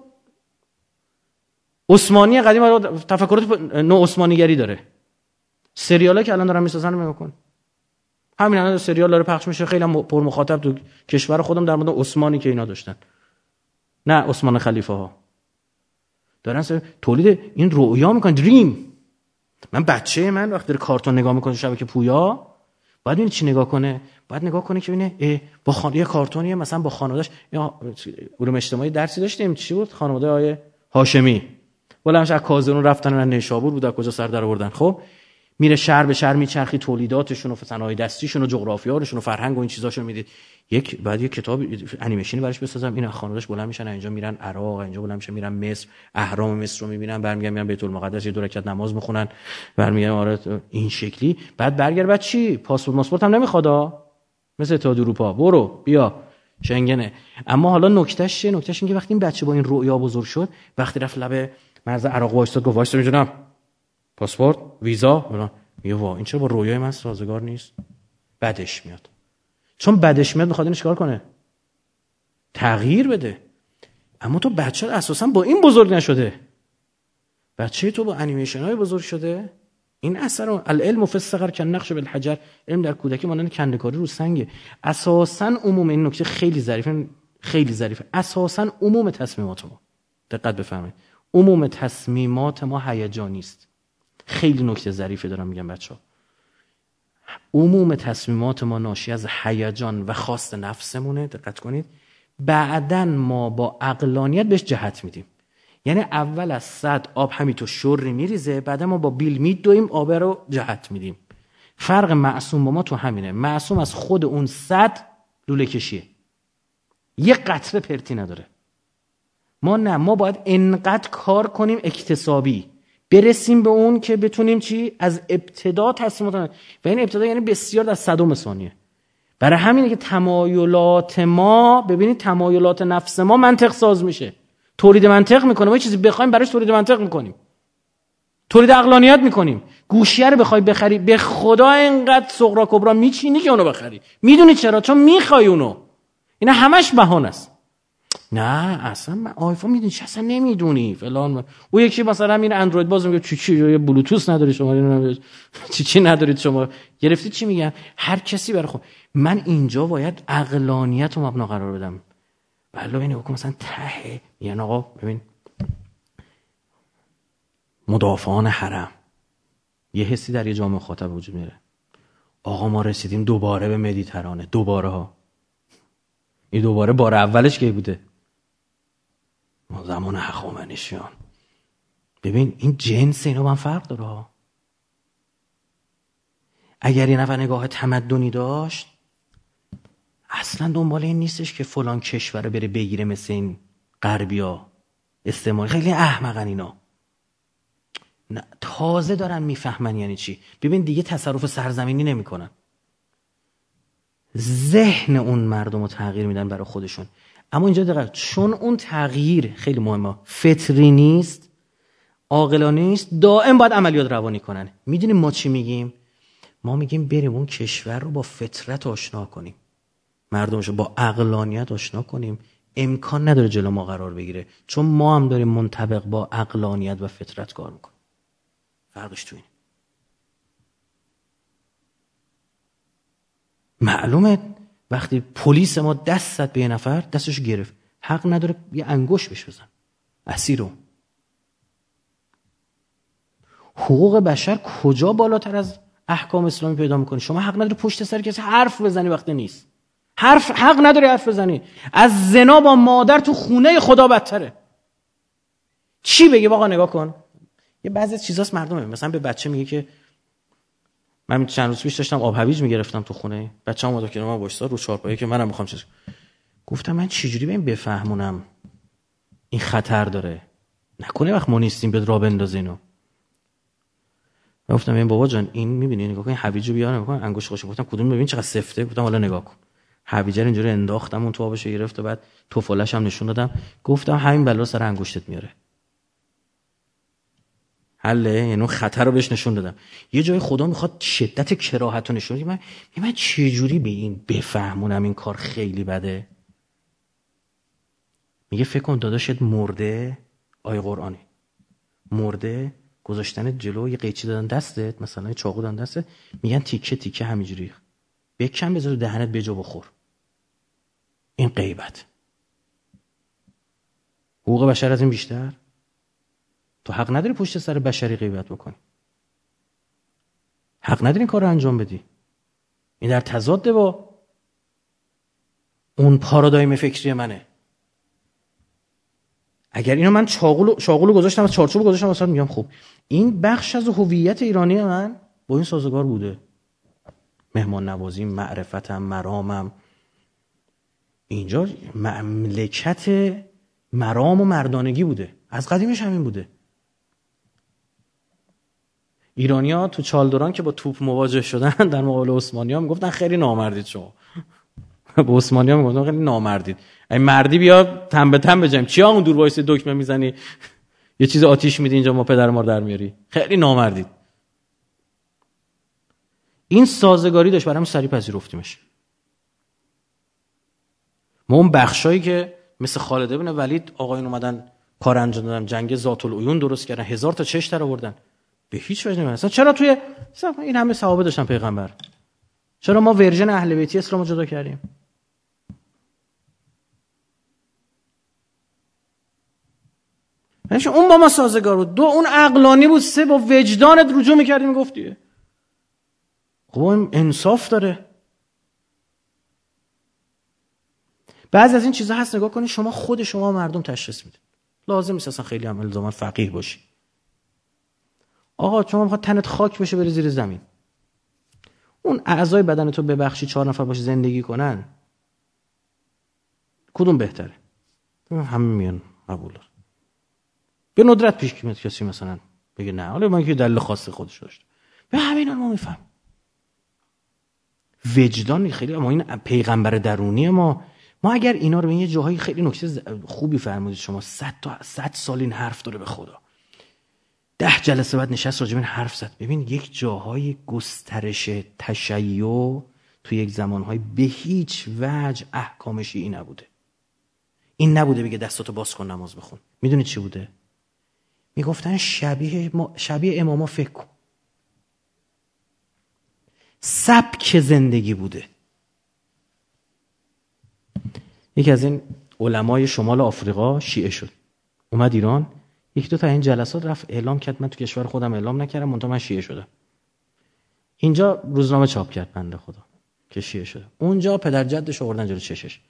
عثمانی قدیم تفکرات نو عثمانیگری داره. سریالا که الان دارن می‌سازن نگاه کن. همین الان سریال داره پخش میشه خیلی پر مخاطب تو کشور خودم در مورد عثمانی که اینا داشتن. نه عثمان خلیفه ها دارن تولید این رویا می‌کنن. دریم. من بچه من وقتی داره کارتون نگاه می‌کنه شبکه پویا باید این چی نگاه کنه؟ باید نگاه کنه که ببینه با خان... یه کارتونیه مثلا با خانواده‌اش علوم اجتماعی درسی داشتیم. چی بود؟ خانواده آیه هاشمی. همش از رفتن و نیشابور بود کجا سر در آوردن. خب میره شهر به شهر میچرخی تولیداتشون و صنایع دستیشون و جغرافیاشون و فرهنگ و این چیزاشون می‌دید. یک بعد یه کتاب انیمیشنی براش بسازم. این خانواده‌اش بلند میشن اینجا میرن عراق اینجا بلند میشن میرن مصر. اهرام مصر رو می‌بینن برمیگردن میرن بیت المقدس یه دو رکعت نماز می‌خونن برمیگردن آره این شکلی. بعد برگرد بعد چی؟ پاسپورت ماسپورت هم نمی‌خواد مثل تا اروپا. برو بیا. شنگنه. اما حالا نکتهش چیه؟ نکتهش اینه که وقتی این بچه با این رؤیا بزرگ شد وقتی رفت لب مرز عراق وایستاد گفت وایستا میجونم پاسپورت ویزا میگه وا این چرا با رویای من سازگار نیست؟ بدش میاد. چون بدش میاد می‌خواد اینو کنه؟ تغییر بده. اما تو بچه اساسا با این بزرگ نشده. بچه تو با انیمیشن های بزرگ شده. این اثر العلم فی الصغر کن نقش بالحجر. علم در کودکی مانند کندکاری رو سنگه. اساسا عموم این نکته خیلی ظریفه. خیلی ظریفه. اساسا عموم تصمیمات ما دقت بفرمایید. عموم تصمیمات ما هیجانی است خیلی نکته ظریفی دارم میگم بچه ها. عموم تصمیمات ما ناشی از هیجان و خواست نفسمونه دقت کنید. بعدا ما با اقلانیت بهش جهت میدیم. یعنی اول از صد آب همینطور شوری میریزه بعد ما با بیل میدویم آب رو جهت میدیم. فرق معصوم با ما تو همینه. معصوم از خود اون صد لوله کشیه. یه قطره پرتی نداره. ما نه ما باید انقدر کار کنیم اکتسابی. برسیم به اون که بتونیم چی؟ از ابتدا تصمیمات و این ابتدا یعنی بسیار در صدم ثانیه. برای همینه که تمایلات ما ببینید تمایلات نفس ما منطق ساز میشه. تولید منطق می‌کنه. ما چیزی بخوایم براش تولید منطق می‌کنیم. تولید اقلانیت می‌کنیم. گوشیه رو بخوای بخری به خدا اینقدر سغرا کبرا میچینی که اونو بخری. می‌دونی چرا؟ چون می‌خوای اونو. اینا همش بهانه است نه اصلا من آیفون می‌دونی چه اصلا نمی‌دونی؟ فلان او یکی مثلا این اندروید باز میگه چی چی بلوتوث نداری شما چی چی ندارید شما. گرفتی چی میگن؟ هر کسی برای خود. من اینجا باید اقلانیت رو مبنا قرار بدم. بله این حکم مثلا ته. یعنی آقا ببین. مدافعان حرم. یه حسی در یه جامعه خاطب وجود میره آقا ما رسیدیم دوباره به مدیترانه. دوباره ها. این دوباره بار اولش کی بوده؟ زمان هخامنشیان ببین این جنس اینا با فرق داره اگر یه نفر نگاه تمدنی داشت اصلا دنبال این نیستش که فلان کشور رو بره بگیره مثل این غربیا استعمال خیلی احمقن اینا. نه تازه دارن می‌فهمن یعنی چی. ببین دیگه تصرف سرزمینی نمی‌کنن. ذهن اون مردم رو تغییر میدن برای خودشون. اما اینجا دقیق چون اون تغییر خیلی مهمه. فطری نیست عاقلانه نیست دائم باید عملیات روانی کنن. می‌دونیم ما چی میگیم؟ ما میگیم بریم اون کشور رو با فطرت آشنا کنیم. مردمش رو با عقلانیت آشنا کنیم. امکان نداره جلو ما قرار بگیره. چون ما هم داریم منطبق با عقلانیت و فطرت کار می‌کنیم. فرقش تو اینه. معلومه؟ وقتی پلیس ما دست زد به یه نفر دستش گرفت. حق نداره یه انگوش بهش بزن. اسیرو حقوق بشر کجا بالاتر از احکام اسلامی پیدا می‌کنی شما حق نداری پشت سر کسی حرف بزنی وقتی نیست. حرف حق نداری حرف بزنی. از زنا با مادر تو خونه خدا بدتره. چی بگی؟ آقا نگاه کن. یه بعضی چیزاست مردم مثلا به بچه میگه که من چند روز پیش داشتم آب هویج می‌گرفتم تو خونه. بچه‌ام اومد که من وایسا رو چهارپایه که منم می‌خوام چیز گفتم من چجوری به این بفهمونم؟ این خطر داره. نکنه وقت ما نیستیم به را بندازه اینو. گفتم این بابا جان این می‌بینی؟ نگاه کن این هویجو بیار نگاه کن انگوش خوش گفتم کدوم؟ ببین چقدر سفته. گفتم حالا نگاه کن. هویجر اینجوری انداختم اون تو آبش گرفت و بعد تو فلش هم نشون دادم. گفتم همین بلا سر انگشتت میاره. حله؟ یعنی خطر رو بهش نشون دادم. یه جای خدا می‌خواد شدت کراهت رو نشون من من چه جوری به این بفهمونم این کار خیلی بده؟ میگه فکر کن داداشت مرده آیه قرآنی مرده گذاشتن جلو یه قیچی دادن دستت مثلا یه چاقو دادن دستت. میگن تیکه تیکه همینجوری. بکن بذار دهنت بجا بخور. این غیبت. حقوق بشر از این بیشتر؟ تو حق نداری پشت سر بشری غیبت بکنی. حق نداری این کار رو انجام بدی. این در تضاد با اون پارادایم فکری منه. اگر اینو من شاغلو گذاشتم از چارچوب گذاشتم واسه میگم خب این بخش از هویت ایرانی من با این سازگار بوده. مهمان نوازی معرفتم مرامم. اینجا مملکت مرام و مردانگی بوده. از قدیمش همین بوده. ایرانیا تو چالدوران که با توپ مواجه شدن در مقابل عثمانی ها می‌گفتن خیلی نامردید شما. به عثمانی ها می‌گفتن خیلی نامردید. این مردی بیا تن به تن بجیم چی اون دور وایس دکمه می‌زنی؟ یه چیز آتیش میدی اینجا ما پدر ما در میاری. خیلی نامردید. این سازگاری داشت برام سری پذیرفتیمش ما اون بخشایی که مثل خالد ابن ولید آقایون اومدن کار انجام دادن جنگ ذات العیون درست کردن هزار تا چش در آوردن. به هیچ وجه نمیدن چرا توی این همه صحابه داشتن پیغمبر. چرا ما ورژن اهل بیتی اسلام جدا کردیم؟ یعنی اون با ما سازگار بود. دو اون عقلانی بود. سه با وجدانت رجوع می‌کردی می‌گفتی. خب انصاف داره. بعضی از این چیزها هست نگاه کنید شما خود شما مردم تشخیص می‌دید. لازم نیست اصلا خیلی هم الزاما فقیر باشی. آقا شما می‌خواد تنت خاک بشه بری زیر زمین. اون اعضای بدن تو ببخشی چهار نفر باشه زندگی کنن کدوم بهتره؟ همه میان قبول به ندرت پیش میاد کسی مثلا بگه نه حالا من که دلیل خاص خودش داشت به همین ما میفهم وجدان خیلی ما این پیغمبر درونی ما. ما اگر اینا رو به یه جاهایی خیلی نکته خوبی فرمودید شما صد تا صد سال این حرف داره به خدا. ده جلسه بعد نشست این حرف زد. ببین یک جاهای گسترش تشیع تو یک زمانهای به هیچ وجه احکامشی این نبوده. این نبوده بگه دستاتو باز کن نماز بخون. می‌دونی چی بوده؟ می‌گفتن شبیه, شبیه اماما فکر کن. سبک زندگی بوده. یکی از این علمای شمال آفریقا شیعه شد. اومد ایران یک دو تا این جلسات رفت اعلام کرد من تو کشور خودم اعلام نکردم منتها من شیعه شدم. اینجا روزنامه چاپ کرد بنده خدا که شیعه شده. اونجا پدر جدش آوردن جلو چشش.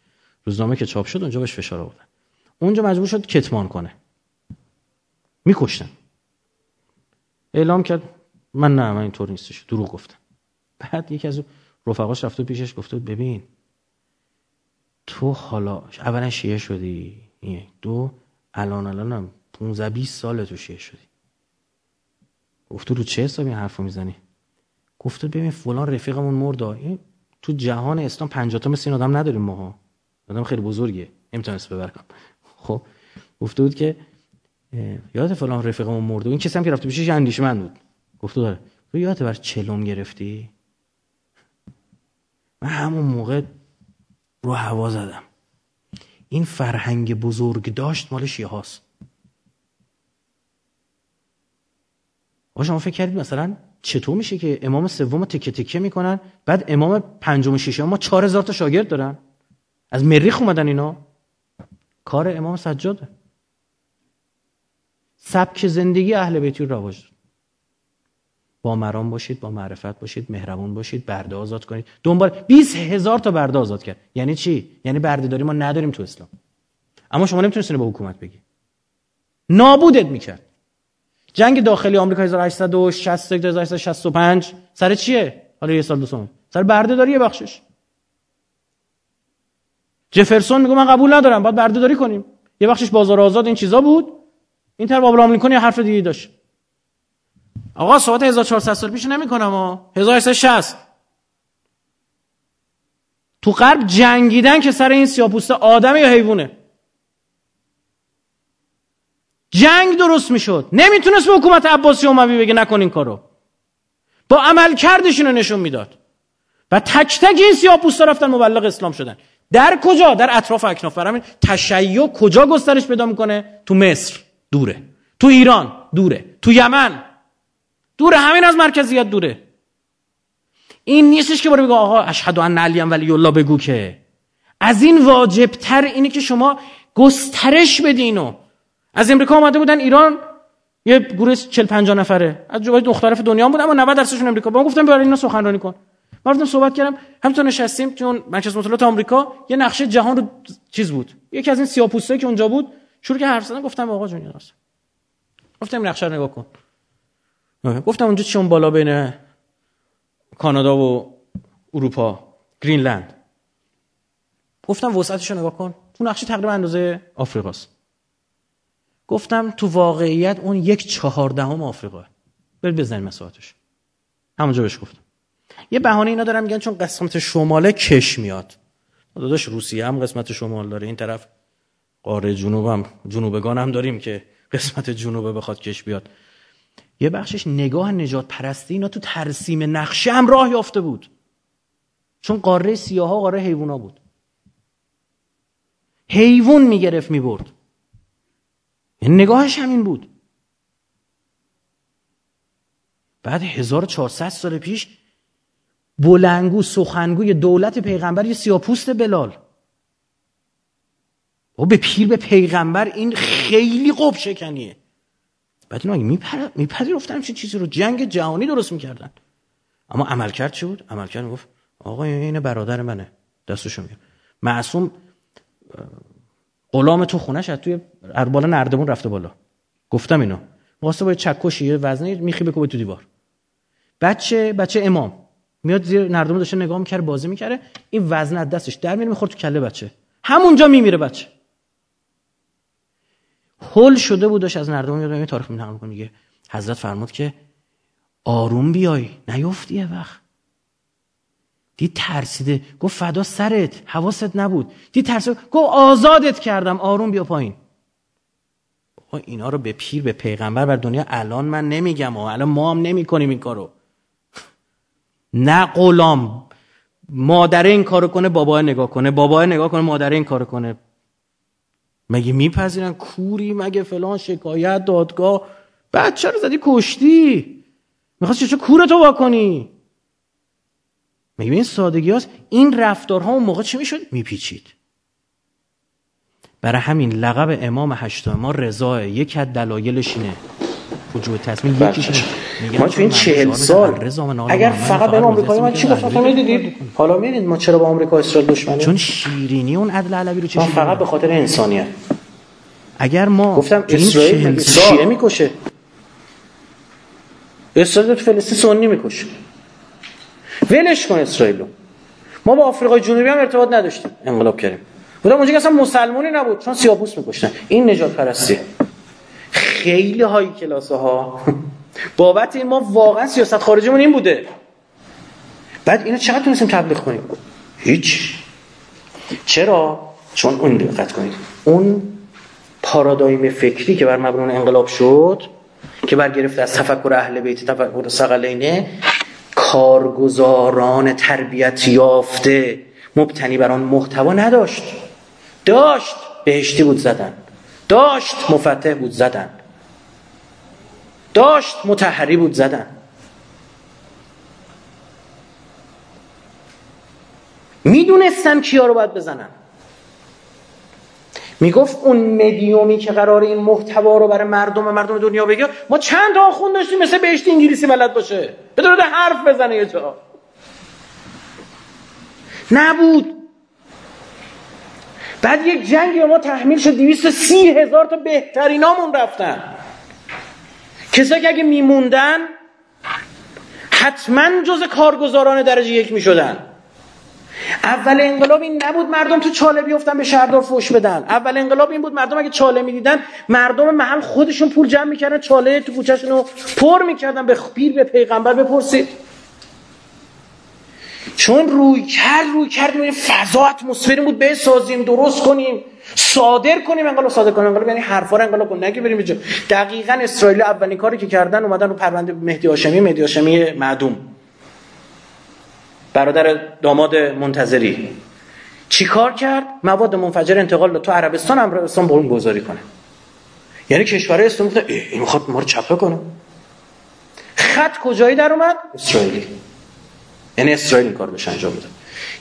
روزنامه که چاپ شد اونجا بهش فشار آوردن. اونجا مجبور شد کتمان کنه. میکشتن. اعلام کرد من نه من اینطور نیستش. دروغ گفتم. بعد یکی از رفقاش رفته پیشش گفته ببین تو حالا اولا شیعه شدی دو الان الانم. 15 20 سال تو شیعه شدی. گفته رو چه حسابی حرفو می‌زنی؟ گفته ببین فلان رفیقمون مرد تو جهان اسلام 50 تا مثل این آدم نداریم ماها. آدم خیلی بزرگه نمی‌تونست ببرم. خب گفته بود که یاد فلان رفیقمون مرد این کسی هم که رفته پیشش اندیشمند بود. گفته داره تو یادت بر چلم گرفتی؟ من همون موقع رو هوا زدم. این فرهنگ بزرگ داشت مال شیعه هاست. شما فکر کردید مثلا چطور میشه که امام سوم تکه تکه می‌کنن بعد امام پنجم و ششم ما چهار هزار تا شاگرد دارن؟ از مریخ اومدن اینا؟ کار امام سجاده. سبک زندگی اهل بیتی رواج با مرام باشید با معرفت باشید مهربون باشید برده آزاد کنید. دنبال 20 هزار تا برده آزاد کرد. یعنی چی؟ یعنی برده داری ما نداریم تو اسلام. اما شما نمی‌تونید با حکومت بگی. نابودت می‌کرد. جنگ داخلی آمریکا 1860 1865 سر چیه؟ حالا یه سال دو سال سر برده داری یه بخشش. جفرسون میگه من قبول ندارم باید برده داری کنیم. یه بخشش بازار آزاد این چیزا بود. این تر ابراهام لینکلن یه حرف دیگه داشت. آقا صحبت 1400 سال پیش نمی‌کنم ها. 1860 تو غرب جنگیدن که سر این سیاپوسته آدم یا حیوانه. جنگ درست می‌شد. نمی‌تونست به حکومت عباسی اموی بگه نکن این کارو. با عمل کردشون رو نشون می‌داد. و تک تک این سیاپوستا رفتن مبلغ اسلام شدن. در کجا؟ در اطراف اکناف. برامین تشیع کجا گسترش پیدا می‌کنه؟ تو مصر دوره. تو ایران دوره. تو یمن دوره. همین از مرکزیت دوره. این نیستش که برو بگو آقا اشهد ان علی ولی الله بگو که. از این واجبتر اینه که شما گسترش بدینو از امریکا آمده بودن ایران. یه گروه 40 50 نفره. از جوای مختلف دنیا بود اما 90 درصدشون امریکا. با گفتم برای اینا سخنرانی کن. ما رفتیم صحبت کردم. همینطور نشستیم چون مرکز مطالعات آمریکا. یه نقشه جهان رو چیز بود. یکی از این سیاپوستایی که اونجا بود شروع که حرف زدن. گفتم آقا جون راست. گفتم نقشه رو نگاه کن. گفتم اونجا چون بالا بین کانادا و اروپا؟ گرینلند. گفتم وسعتش رو نگاه کن. تو نقشه تقریبا اندازه آفریقاست. گفتم تو واقعیت اون یک چهاردهم آفریقا. برید بزنید مساحتش همونجا بهش گفتم. یه بهانه اینا دارم میگن چون قسمت شماله کش میاد. داداش روسیه هم قسمت شمال داره. این طرف قاره جنوب هم جنوبگان هم داریم که قسمت جنوبه بخواد کش بیاد. یه بخشش نگاه نجات پرستی اینا تو ترسیم نقشه هم راه یافته بود. چون قاره سیاه ها قاره حیوونا بود. حیوان می‌گرفت می‌برد. نگاهش همین بود. بعد 1400 سال پیش بلنگو سخنگوی دولت پیغمبر یه سیاپوست بلال. و به پیر به پیغمبر این خیلی قب شکنیه. بعد اینا میپذیرفتن چه چیزی رو جنگ جهانی درست می‌کردن. اما عملکرد چی بود؟ عملکرد گفت آقا این برادر منه. دستشو میگم معصوم غلام تو خونش از توی بالا نردمون رفته بالا. گفتم اینو. واسه با چکشی یه وزنه میخی بکوبه تو دیوار. بچه بچه امام. میاد زیر نردمون داشته نگاه می‌کرد بازی می‌کرده. این وزن از دستش در میره می‌خورد تو کله بچه. همونجا میمیره بچه. هول شده بود داشت از نردمون میاد تاریخ می می‌کنه. میگه حضرت فرمود که آروم بیای. نیفتی وقت. دید ترسیده. گفت فدا سرت حواست نبود. دید ترسیده. گفت آزادت کردم آروم بیا پایین. اینا رو به پیر به پیغمبر بر دنیا الان من نمیگم و الان ما هم نمی کنیم این کارو. نه غلام. مادر این کارو کنه بابا نگاه کنه. بابا نگاه کنه مادر این کارو کنه. مگه میپذیرن کوری مگه فلان شکایت دادگاه؟ بچه رو زدی کشتی. می‌خواستی چه کورتو واکنی میگه این سادگی هست این رفتارها اون موقع چی می‌شد؟ میپیچید. برای همین لقب امام هشتم ما رضاه یک از دلایلش اینه. وجود تصمیم بله. یکیش ما تو این چهل سال اگر فقط به آمریکایی من چی گفتم می‌دیدید؟ حالا می‌دید ما چرا با آمریکا اسرائیل دشمنیم؟ چون شیرینی اون عدل علوی رو چه فقط به خاطر انسانیت. اگر ما گفتم اسرائیل شیعه می‌کشه. اسرائیل تو فلسطین سنی می‌کشه. ولش کن اسرائیلو. ما با آفریقای جنوبی هم ارتباط نداشتیم انقلاب کردیم. بودم اونجا اصلا مسلمانی نبود چون سیاپوس میکشتن. این نجات پرستی. خیلی های کلاسه ها بابت این ما واقعا سیاست خارجیمون این بوده. بعد اینو چقدر تونستیم تبلیغ کنیم؟ هیچ. چرا؟ چون اون دقت کنید. اون پارادایم فکری که بر مبنای انقلاب شد که برگرفته از تفکر اهل بیت تفکر سقلینه کارگزاران تربیت یافته مبتنی بر آن محتوا نداشت. داشت بهشتی بود زدن. داشت مفتح بود زدن. داشت متحری بود زدن. می‌دونستن کیا رو باید بزنن. می‌گفت اون مدیومی که قرار این محتوا رو برای مردم و مردم دنیا بگه ما چند تا خون داشتیم مثل بهشت انگلیسی بلد باشه. بدون حرف بزنه یه جا. نبود. بعد یک جنگی ما تحمیل شد دویست سی هزار تا بهترینامون رفتن. کسایی که اگه میموندن حتما جز کارگزاران درجه یک می‌شدن. اول انقلاب این نبود مردم تو چاله بیفتن به شهردار فوش بدن. اول انقلاب این بود مردم اگه چاله می‌دیدن مردم محل خودشون پول جمع می‌کردن چاله تو کوچهشون رو پر می‌کردن به پیر به پیغمبر بپرسید. چون روی کرد روی کردیم این فضا اتمسفری بود به سازیم درست کنیم صادر کنیم انقلاب صادر کنیم انقلاب یعنی حرفا رو انقلاب کنیم نگه بریم اینجا. دقیقا اسرائیل اولین کاری که کردن اومدن رو پرونده مهدی هاشمی مهدی هاشمی معدوم. برادر داماد منتظری. چی کار کرد؟ مواد منفجر انتقال تو عربستان عربستان برون گذاری کنه. یعنی کشور اسلامی گفتن این می‌خواد ما رو چپه کنه. خط کجایی در اومد؟ اسرائیلی. یعنی اسرائیل این کار بهش انجام بده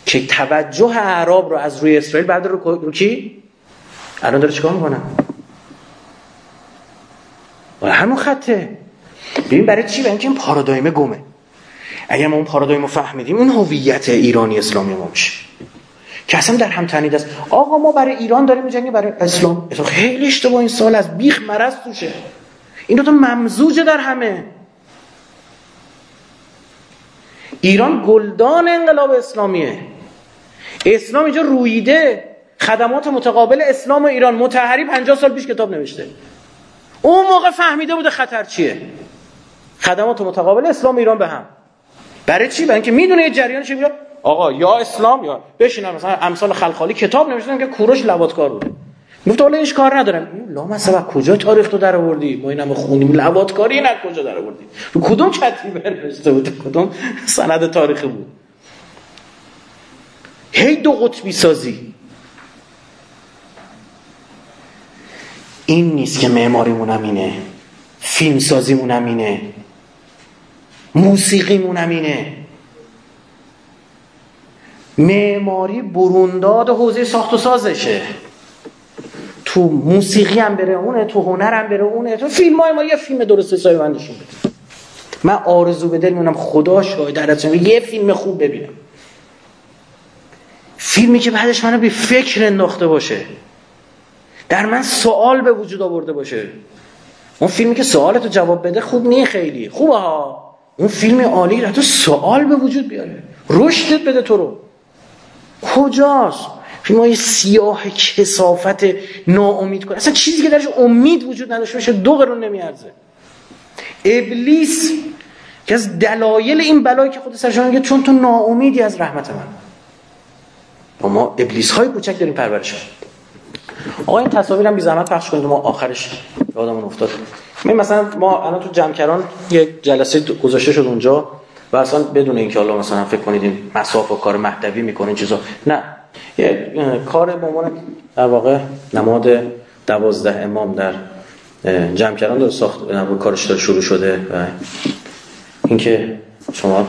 که توجه اعراب رو از روی اسرائیل بعد رو, رو کی؟ الان داره چیکار می‌کنه؟ و همون خطه. ببین برای چی؟ برای اینکه این پارادایم گمه. اگر ما اون پارادایم رو فهمیدیم این هویت ایرانی اسلامی ما میشه. که اصلا در هم تنید است. آقا ما برای ایران داریم میجنگیم برای اسلام. خیلی اشتباه این سال از بیخ مرض توشه. این دو تا ممزوجه در همه. ایران گلدان انقلاب اسلامیه. اسلام اینجا رویده. خدمات متقابل اسلام و ایران. متحری 50 سال پیش کتاب نوشته. اون موقع فهمیده بوده خطر چیه. خدمات متقابل اسلام و ایران به هم. برای چی؟ برای اینکه می‌دونه یه جریان چه بیاد آقا یا اسلام یا بشینن مثلا امثال خلخالی کتاب نوشتن که کوروش لواتکار بوده. گفت حالا هیچ کار ندارم. لا مثلا کجا تاریخ تو در آوردی؟ ما اینم خونیم لواتکاری نه کجا در آوردی؟ رو کدوم چتری برنوشته بود؟ کدوم سند تاریخی بود؟ هی دو قطبی سازی. این نیست که معماریمون اینه. فیلم سازیمون اینه. موسیقیمون اینه. معماری برونداد حوزه ساخت و سازشه. تو موسیقی هم بره اونه تو هنر هم بره اونه. تو فیلم های ما یه فیلم درست حسابی من نشون بده. من آرزو به دل میونم خدا شاید در یه فیلم خوب ببینم. فیلمی که بعدش منو به فکر انداخته باشه. در من سوال به وجود آورده باشه. اون فیلمی که سوالتو جواب بده خوب نی خیلی. خوبه ها. اون فیلم عالی را تو سوال به وجود بیاره. رشدت بده تو رو. کجاست؟ فیلم های سیاه کسافت ناامید کنه اصلا چیزی که درش امید وجود نداشته باشه دو قرون نمیارزه. ابلیس که از دلایل این بلایی که خود سرشون میگه چون تو ناامیدی از رحمت من. ما ابلیس های کوچک داریم پرورش آقا این تصاویرم بی زحمت پخش کنید ما آخرش یادمون افتاد. می مثلا ما الان تو جمکران یک جلسه گذاشته شد اونجا و اصلا بدون اینکه حالا مثلا فکر کنید این مساف و کار مهدوی می‌کنه چیزا. نه. یه کار به عنوان در واقع نماد دوازده امام در جمکران داره ساخت کارش داره شروع شده و اینکه شما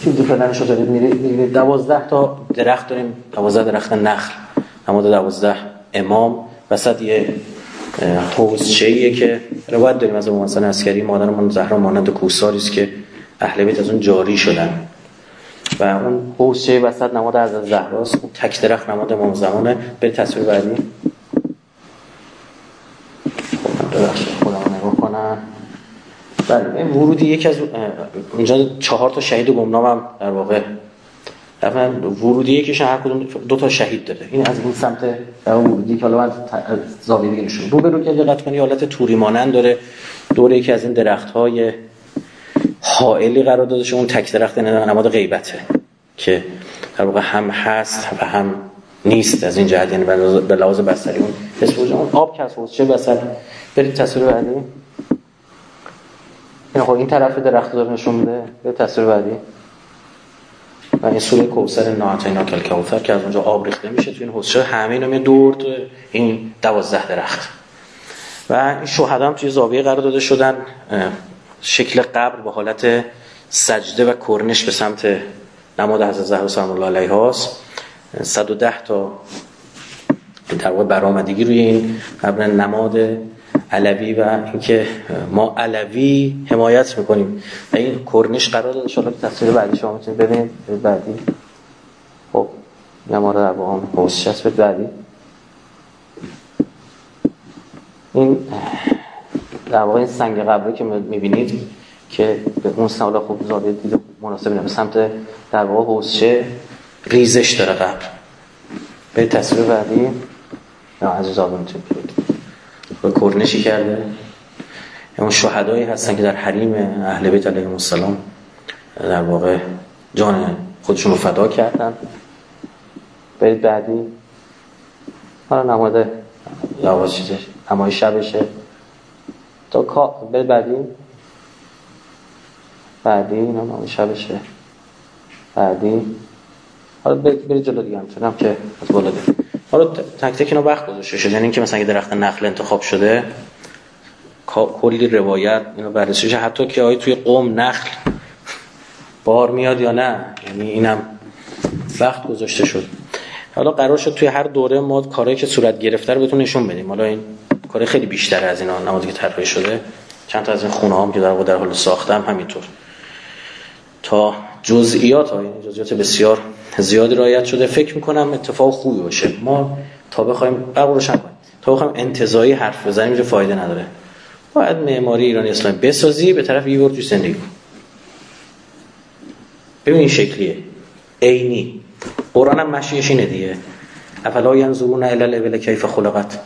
فیلد فلانش رو دارید میرید دوازده تا درخت داریم. دوازده درخت نخل. نماد دوازده امام. وسط یه حوزچه‌ایه که روایت داریم از ابو حسن عسکری مادرمون زهرا مانند کوساری است که اهل بیت از اون جاری شدن. و اون حوزچه وسط نماد از زهراست اون تک درخت نماد امام زمانه به تصویر بعدی. کنم. بله ورودی یکی از اونجا چهار تا شهید گمنام هم در واقع ورودی یکیشون هر کدوم دو تا شهید داره این از این سمت ورودی که حالا من زاویه دیگه نشون رو به رو که دقت کنی حالت توری مانند داره. دور یکی از این درخت های حائلی قرار داده اون تک درخت نماد غیبته که در واقع هم هست و هم نیست از این جهت یعنی به لحاظ بصری اون اسم اون آب که از چه بسر برید تصویر بعدی. این خب این طرف درخت داره نشون میده. به تصویر بعدی. و این سوره کوثر ناعتینا کل کوثر که از اونجا آب ریخته میشه تو این حوضچه همه اینا دور این دوازده درخت. و این شهدا هم توی زاویه قرار داده شدن شکل قبر با حالت سجده و کرنش به سمت نماد حضرت زهرا سلام الله علیها است 110 تا در واقع برآمدگی روی این قبر نماد علوی و اینکه ما علوی حمایت می‌کنیم. و این کرنش قرار داده شما تصویر بعدی شما می‌تونید ببینید. بعدی. خب یا ما رو در با هم حوصشت بعدی. این در واقع این سنگ قبری که می‌بینید که به اون سال خوب زاویه دید مناسب به سمت در واقع ریزش داره قبر. به تصویر بعدی. نه عزیز آقا می‌تونید و کرنشی کرده. اون شهدایی هستن که در حریم اهل بیت علیهم السلام در واقع جان خودشون رو فدا کردن. برید بعدی. حالا نماده همای شبشه. تا کا برید بعدی. بعدی نمای شبشه. بعدی. حالا برید جلو دیگه همچنم که از بالا دید حالا تک تک اینا وقت گذاشته شده. یعنی اینکه مثلا یه درخت نخل انتخاب شده کلی روایت اینو بررسی شده حتی که آیا توی قوم نخل بار میاد یا نه. یعنی اینم وقت گذاشته شد. حالا قرار شد توی هر دوره ما کارهایی که صورت گرفته رو بهتون نشون بدیم. حالا این کار خیلی بیشتره از اینا نمادی که طراحی شده. چند تا از این خونه هم که در در حال ساختم همینطور. تا جزئیات ها جزئیات بسیار زیادی رعایت شده. فکر می‌کنم اتفاق خوبی باشه. ما تا بخوایم قبولش کنیم. تا بخوایم انتزاعی حرف بزنیم که فایده نداره. باید معماری ایران اسلامی بسازی به طرف یه توی زندگی کن. ببین این شکلیه. عینی. قرآن هم مشیش اینه دیگه. افلا ینظرون الی الابل کیف خلقت.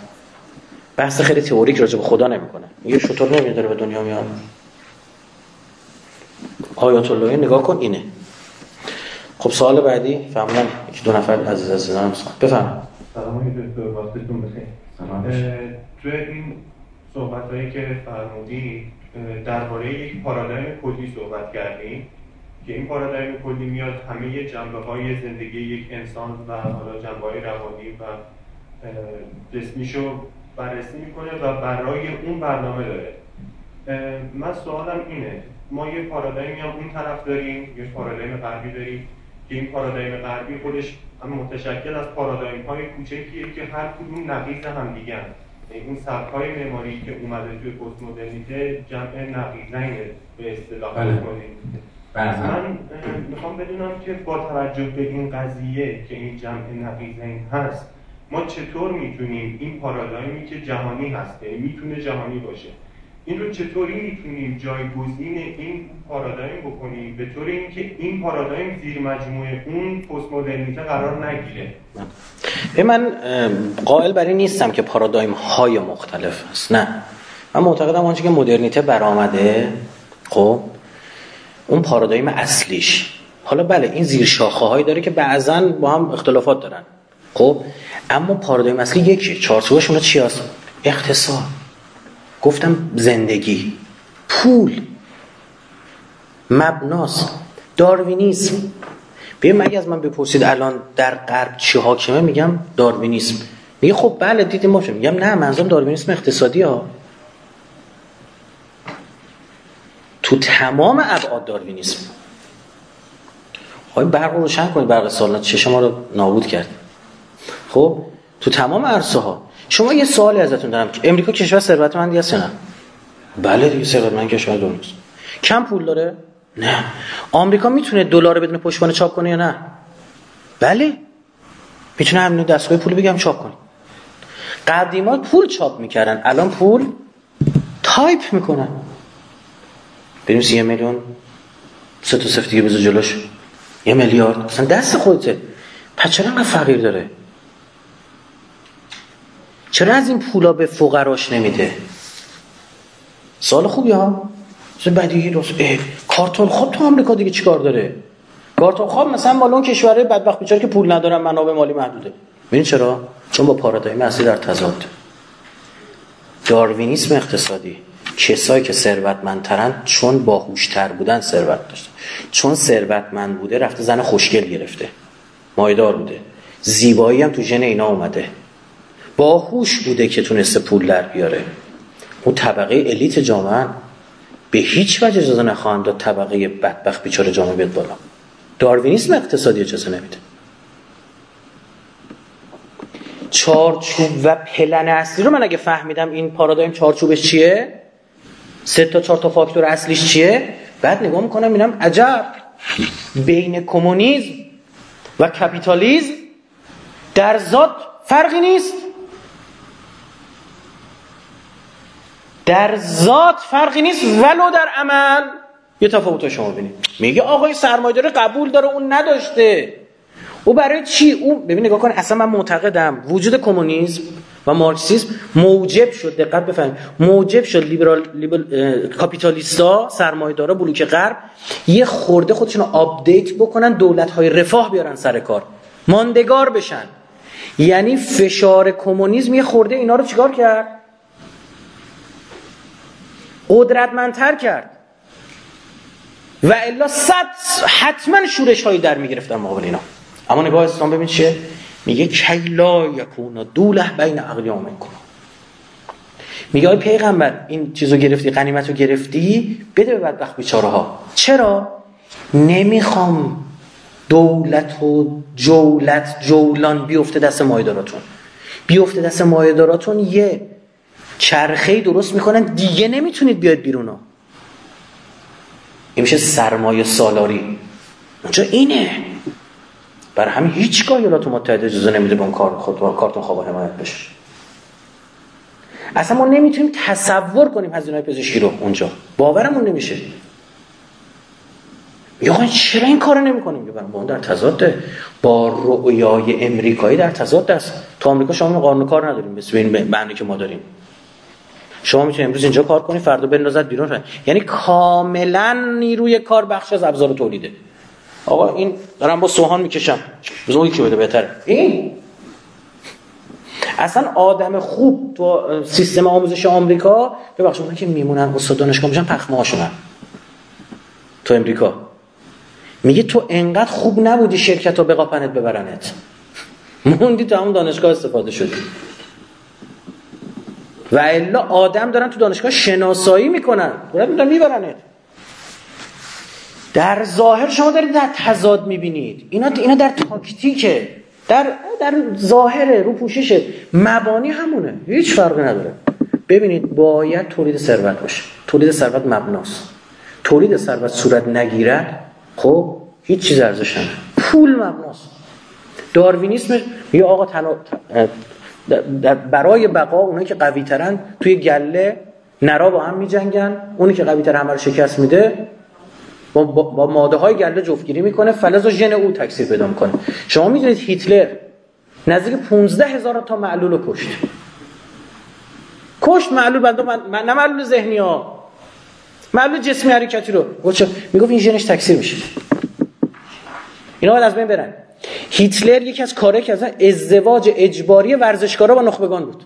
بحث خیلی تئوریک راجع به خدا نمی‌کنه. یه شطور نمیداره به دنیا میاد. آیات الله نگاه کن اینه. خب سوال بعدی فهمونم یک دو نفر عزیز عزیزانم بفهم سلام دکتر وقتتون بخیر. توی این صحبت هایی که فرمودی درباره یک پارادایم کلی صحبت کردیم که این پارادایم کلی میاد همه جنبه های زندگی یک انسان و حالا جنبه های روانی و جسمیشو بررسی می‌کنه و برای اون برنامه داره. من سوالم اینه ما یه پارادایمی هم اون طرف داریم یه پارادایم غربی داریم. که این پارادایم غربی خودش هم متشکل از پارادایم های کوچکیه که هر کدوم نقیض هم دیگه یعنی اون سبک های معماری که اومده توی پست مدرنیته جمع نقیضین به اصطلاح بله. بله. من می‌خوام بدونم که با توجه به این قضیه که این جمع نقیضین هست ما چطور می‌تونیم این پارادایمی که جهانی هست یعنی می‌تونه جهانی باشه این رو چطوری می‌تونیم جایگزین این پارادایم بکنیم؟ به طور اینکه این پارادایم زیر مجموعه اون پست مدرنیته قرار نگیره. من قائل برای نیستم که پارادایم های مختلف است. نه. من معتقدم آنچه که مدرنیته برآمده خب اون پارادایم اصلیش. حالا بله این زیر شاخه هایی داره که بعضا با هم اختلافات دارن. خب اما پارادایم اصلی یکی چارچوبش اونا چی هست؟ اقتصاد. گفتم زندگی پول مبناس داروینیسم. ببین مگه از من بپرسید الان در غرب چی حاکمه؟ میگم داروینیسم. میگه خب بله دیدیم ما میگم نه منظورم داروینیسم اقتصادی ها. تو تمام ابعاد داروینیسم. خواهی برق رو روشن کنید برق سالنات چه ما رو نابود کرد. خب تو تمام عرصه ها شما یه سوالی ازتون دارم. که امریکا کشور ثروتمندی هست نه؟ بله دیگه ثروتمند کشور دنیاست کم پول داره؟ نه. آمریکا می‌تونه دلار بدون پشتوانه چاپ کنه یا نه؟ بله. می‌تونه همین دستگاه پول بگم چاپ کنه. قدیما پول چاپ می‌کردن الان پول تایپ می‌کنن. بریم سی میلیون سه تا صفر دیگه بذار جلوش. یه میلیارد. اصلا دست خودته. پس چرا انقدر فقیر داره؟ چرا از این پولا به فقراش نمیده؟ سال خوبی ها؟ بدیهی راست کارتون خواب تو آمریکا دیگه چیکار داره؟ کارتون خواب مثلا مال اون کشوره بدبخت بیچاره که پول ندارن منابع مالی محدوده. ببین چرا؟ چون با پارادایم اصلی در تضاد. داروینیسم اقتصادی. کسایی که ثروتمندترن چون باهوشتر بودن ثروت داشتن. چون ثروتمند بوده رفته زن خوشگل گرفته. مایدار بوده. زیبایی هم تو ژن اینا اومده. باهوش بوده که تونسته پول در بیاره. اون طبقه الیت جامعه به هیچ وجه اجازه نخواهند داد طبقه بدبخت بیچاره جامعه بیاد بالا. داروینیسم اقتصادی اجازه نمیده. چارچوب و پلن اصلی رو من اگه فهمیدم این پارادایم چارچوبش چیه؟ سه تا چهار تا فاکتور اصلیش چیه؟ بعد نگاه می‌کنم اینم عجب. بین کمونیسم و کپیتالیزم در ذات فرقی نیست. در ذات فرقی نیست ولو در عمل. یه تفاوت شما ببینید. میگه آقای سرمایه‌دار قبول داره اون نداشته. او برای چی؟ او ببین نگاه کن اصلا من معتقدم وجود کمونیسم و مارکسیسم موجب شد دقت بفهمید. موجب شد لیبرال, لیبرال کاپیتالیستا سرمایه‌دارا بلوک غرب یه خورده خودشون update بکنن دولت‌های رفاه بیارن سر کار. ماندگار بشن. یعنی فشار کمونیسم یه خورده اینا رو چیکار کرد؟ قدرتمندتر کرد. و الا صد حتما شورش هایی در می‌گرفتن مقابل اینا. اما نگاه اسلام ببین چیه؟ میگه کیلا یکونا دوله بین اقلیام کن میگه آی پیغمبر این چیزو گرفتی غنیمتو گرفتی بده به بدبخت بیچاره ها چرا؟ نمی‌خوام دولت و جولت جولان بیفته دست مایداراتون. بیفته دست مایداراتون یه چرخه درست می‌کنن دیگه نمی‌تونید بیاید بیرون این میشه سرمایه سالاری. اونجا اینه. بر همین هیچگاه ایالات متحده اجازه نمیده به اون کار خود کارتون خواب حمایت بشه. اصلا ما نمی‌تونیم تصور کنیم هزینه پزشکی رو اونجا. باورمون نمیشه. یا چرا این کارو نمی‌کنیم؟ برام با اون در تضاد. با رؤیای امریکایی در تضاد است. تو آمریکا شما قانون کار نداریم. مثل این معنی که ما داریم. شما می‌تونید امروز اینجا کار کنید فردا بندازد بیرون. فرد. یعنی کاملا نیروی کار بخش از ابزار تولیده. آقا این دارم با سوهان می‌کشم. بزن اون بده بهتره این؟ اصلا آدم خوب تو سیستم آموزش آمریکا ببخشید اونایی که میمونن استاد دانشگاه میشن پخمه هاشونن تو امریکا میگه تو انقدر خوب نبودی شرکت ها بقاپنت ببرنت. موندی تو همون دانشگاه استفاده شدی. و الا آدم دارن تو دانشگاه شناسایی می‌کنن. باید می‌دونن میبرنت. در ظاهر شما دارید در تضاد می‌بینید. اینا اینا در تاکتیکه. در در ظاهر رو پوششه مبانی همونه. هیچ فرقی نداره. ببینید باید تولید ثروت باشه. تولید ثروت مبناست. تولید ثروت صورت نگیرد خب هیچ چیز ارزش پول مبناست. داروینیسم یه آقا تنها برای بقا اونایی که قوی ترن توی گله نرا با هم میجنگن. اونی که قوی تر همه رو شکست میده با, با, ماده های گله جفتگیری می‌کنه. فلز و ژن او تکثیر پیدا می‌کنه. شما می‌دونید هیتلر نزدیک 15 هزار تا معلول رو کشت. کشت معلول بنده من, نه معلول ذهنی ها. مبل جسمی حرکتی رو. می‌گفت این ژنش تکثیر میشه. اینا باید از بین برن. هیتلر یکی از کاره که از ازدواج اجباری ورزشکارا با نخبگان بود.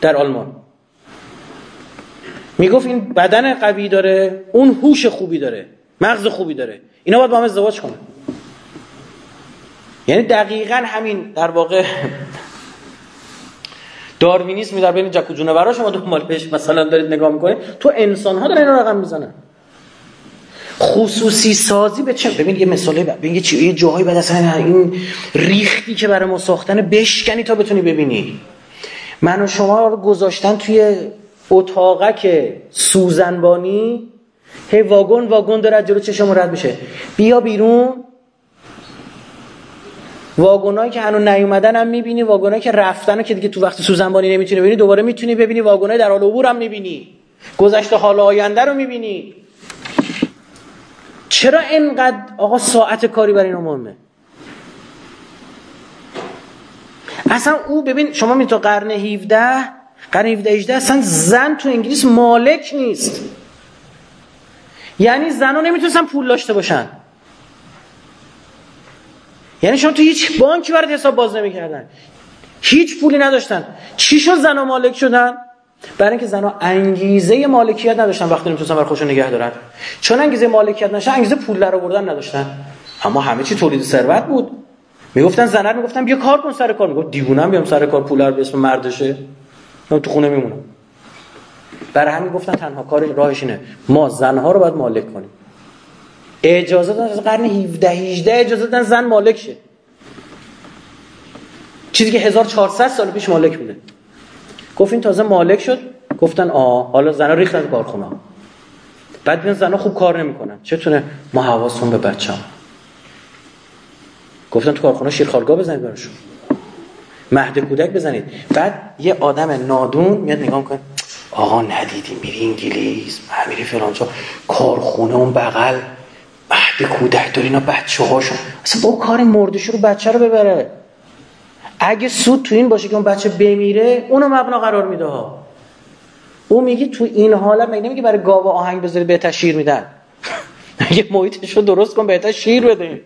در آلمان. می‌گفت این بدن قوی داره اون هوش خوبی داره مغز خوبی داره. اینا باید با هم ازدواج کنه یعنی دقیقا همین در واقع داروینیسم در بین جک و جونورا شما دنبال بهش مثلا دارید نگاه می‌کنید. تو انسان ها دارن اینا رقم می‌زنن. خصوصی سازی به چه ببین یه مثالی ببین یه چیه یه جاهایی بعد اصلا این ریختی که برای ما ساختن بشکنی تا بتونی ببینی. من و شما رو گذاشتن توی اتاقک سوزنبانی. هی واگن واگن داره جلو چشم رد میشه. بیا بیرون. واگنایی که هنوز نیومدن هم می‌بینی واگنایی که رفتن که دیگه تو وقت سوزنبانی نمی‌تونی ببینی دوباره می‌تونی ببینی واگنای در حال عبور هم می‌بینی. گذشته حال آینده رو می‌بینی. چرا اینقدر آقا ساعت کاری برای اینا مهمه؟ اصلا او ببین شما می تا قرن 17 قرن 17 18 اصلا زن تو انگلیس مالک نیست. یعنی زنها نمی‌تونستن پول داشته باشن. یعنی شما تو هیچ بانکی برات حساب باز نمی‌کردن. هیچ پولی نداشتن. چی شد زنها مالک شدن؟ برای اینکه زنها انگیزه مالکیت نداشتن وقتی نمی‌تونستن بر خودشون نگه دارن. چون انگیزه مالکیت نداشتن انگیزه پول در آوردن نداشتن. اما همه چی تولید ثروت بود. می‌گفتن زنر می‌گفتن بیا کار کن سر کار. می‌گفت دیوونم بیام سر کار پول به اسم مردشه. من تو خونه میمونم برای همین گفتن تنها کار راهش اینه. ما زنها رو باید مالک کنیم. اجازه دادن از قرن 17 18 اجازه دادن زن مالک شه. چیزی که 1400 سال پیش مالک بوده. گفت این تازه مالک شد. گفتن آه حالا زنا ریختن کارخونه بعد بیان زنا خوب کار نمی‌کنن. چتونه؟ ما حواسمون به بچه‌ام گفتن تو کارخونه شیرخوارگاه بزنید براشون. مهد کودک بزنید. بعد یه آدم نادون میاد نگاه کنه آقا ندیدی میری انگلیس میری فلان کارخونه اون بغل. مهد کودک داری اینا بچه هاشون اصلا با کار مردشو رو بچه رو ببره. اگه سود تو این باشه که اون بچه بمیره اونو مبنا قرار میده ها. او میگه تو این حالت مگه نمیگه برای گاوا آهنگ بذاری بهتر شیر میدن؟ اگه محیطش رو درست کن بهتر شیر بده؟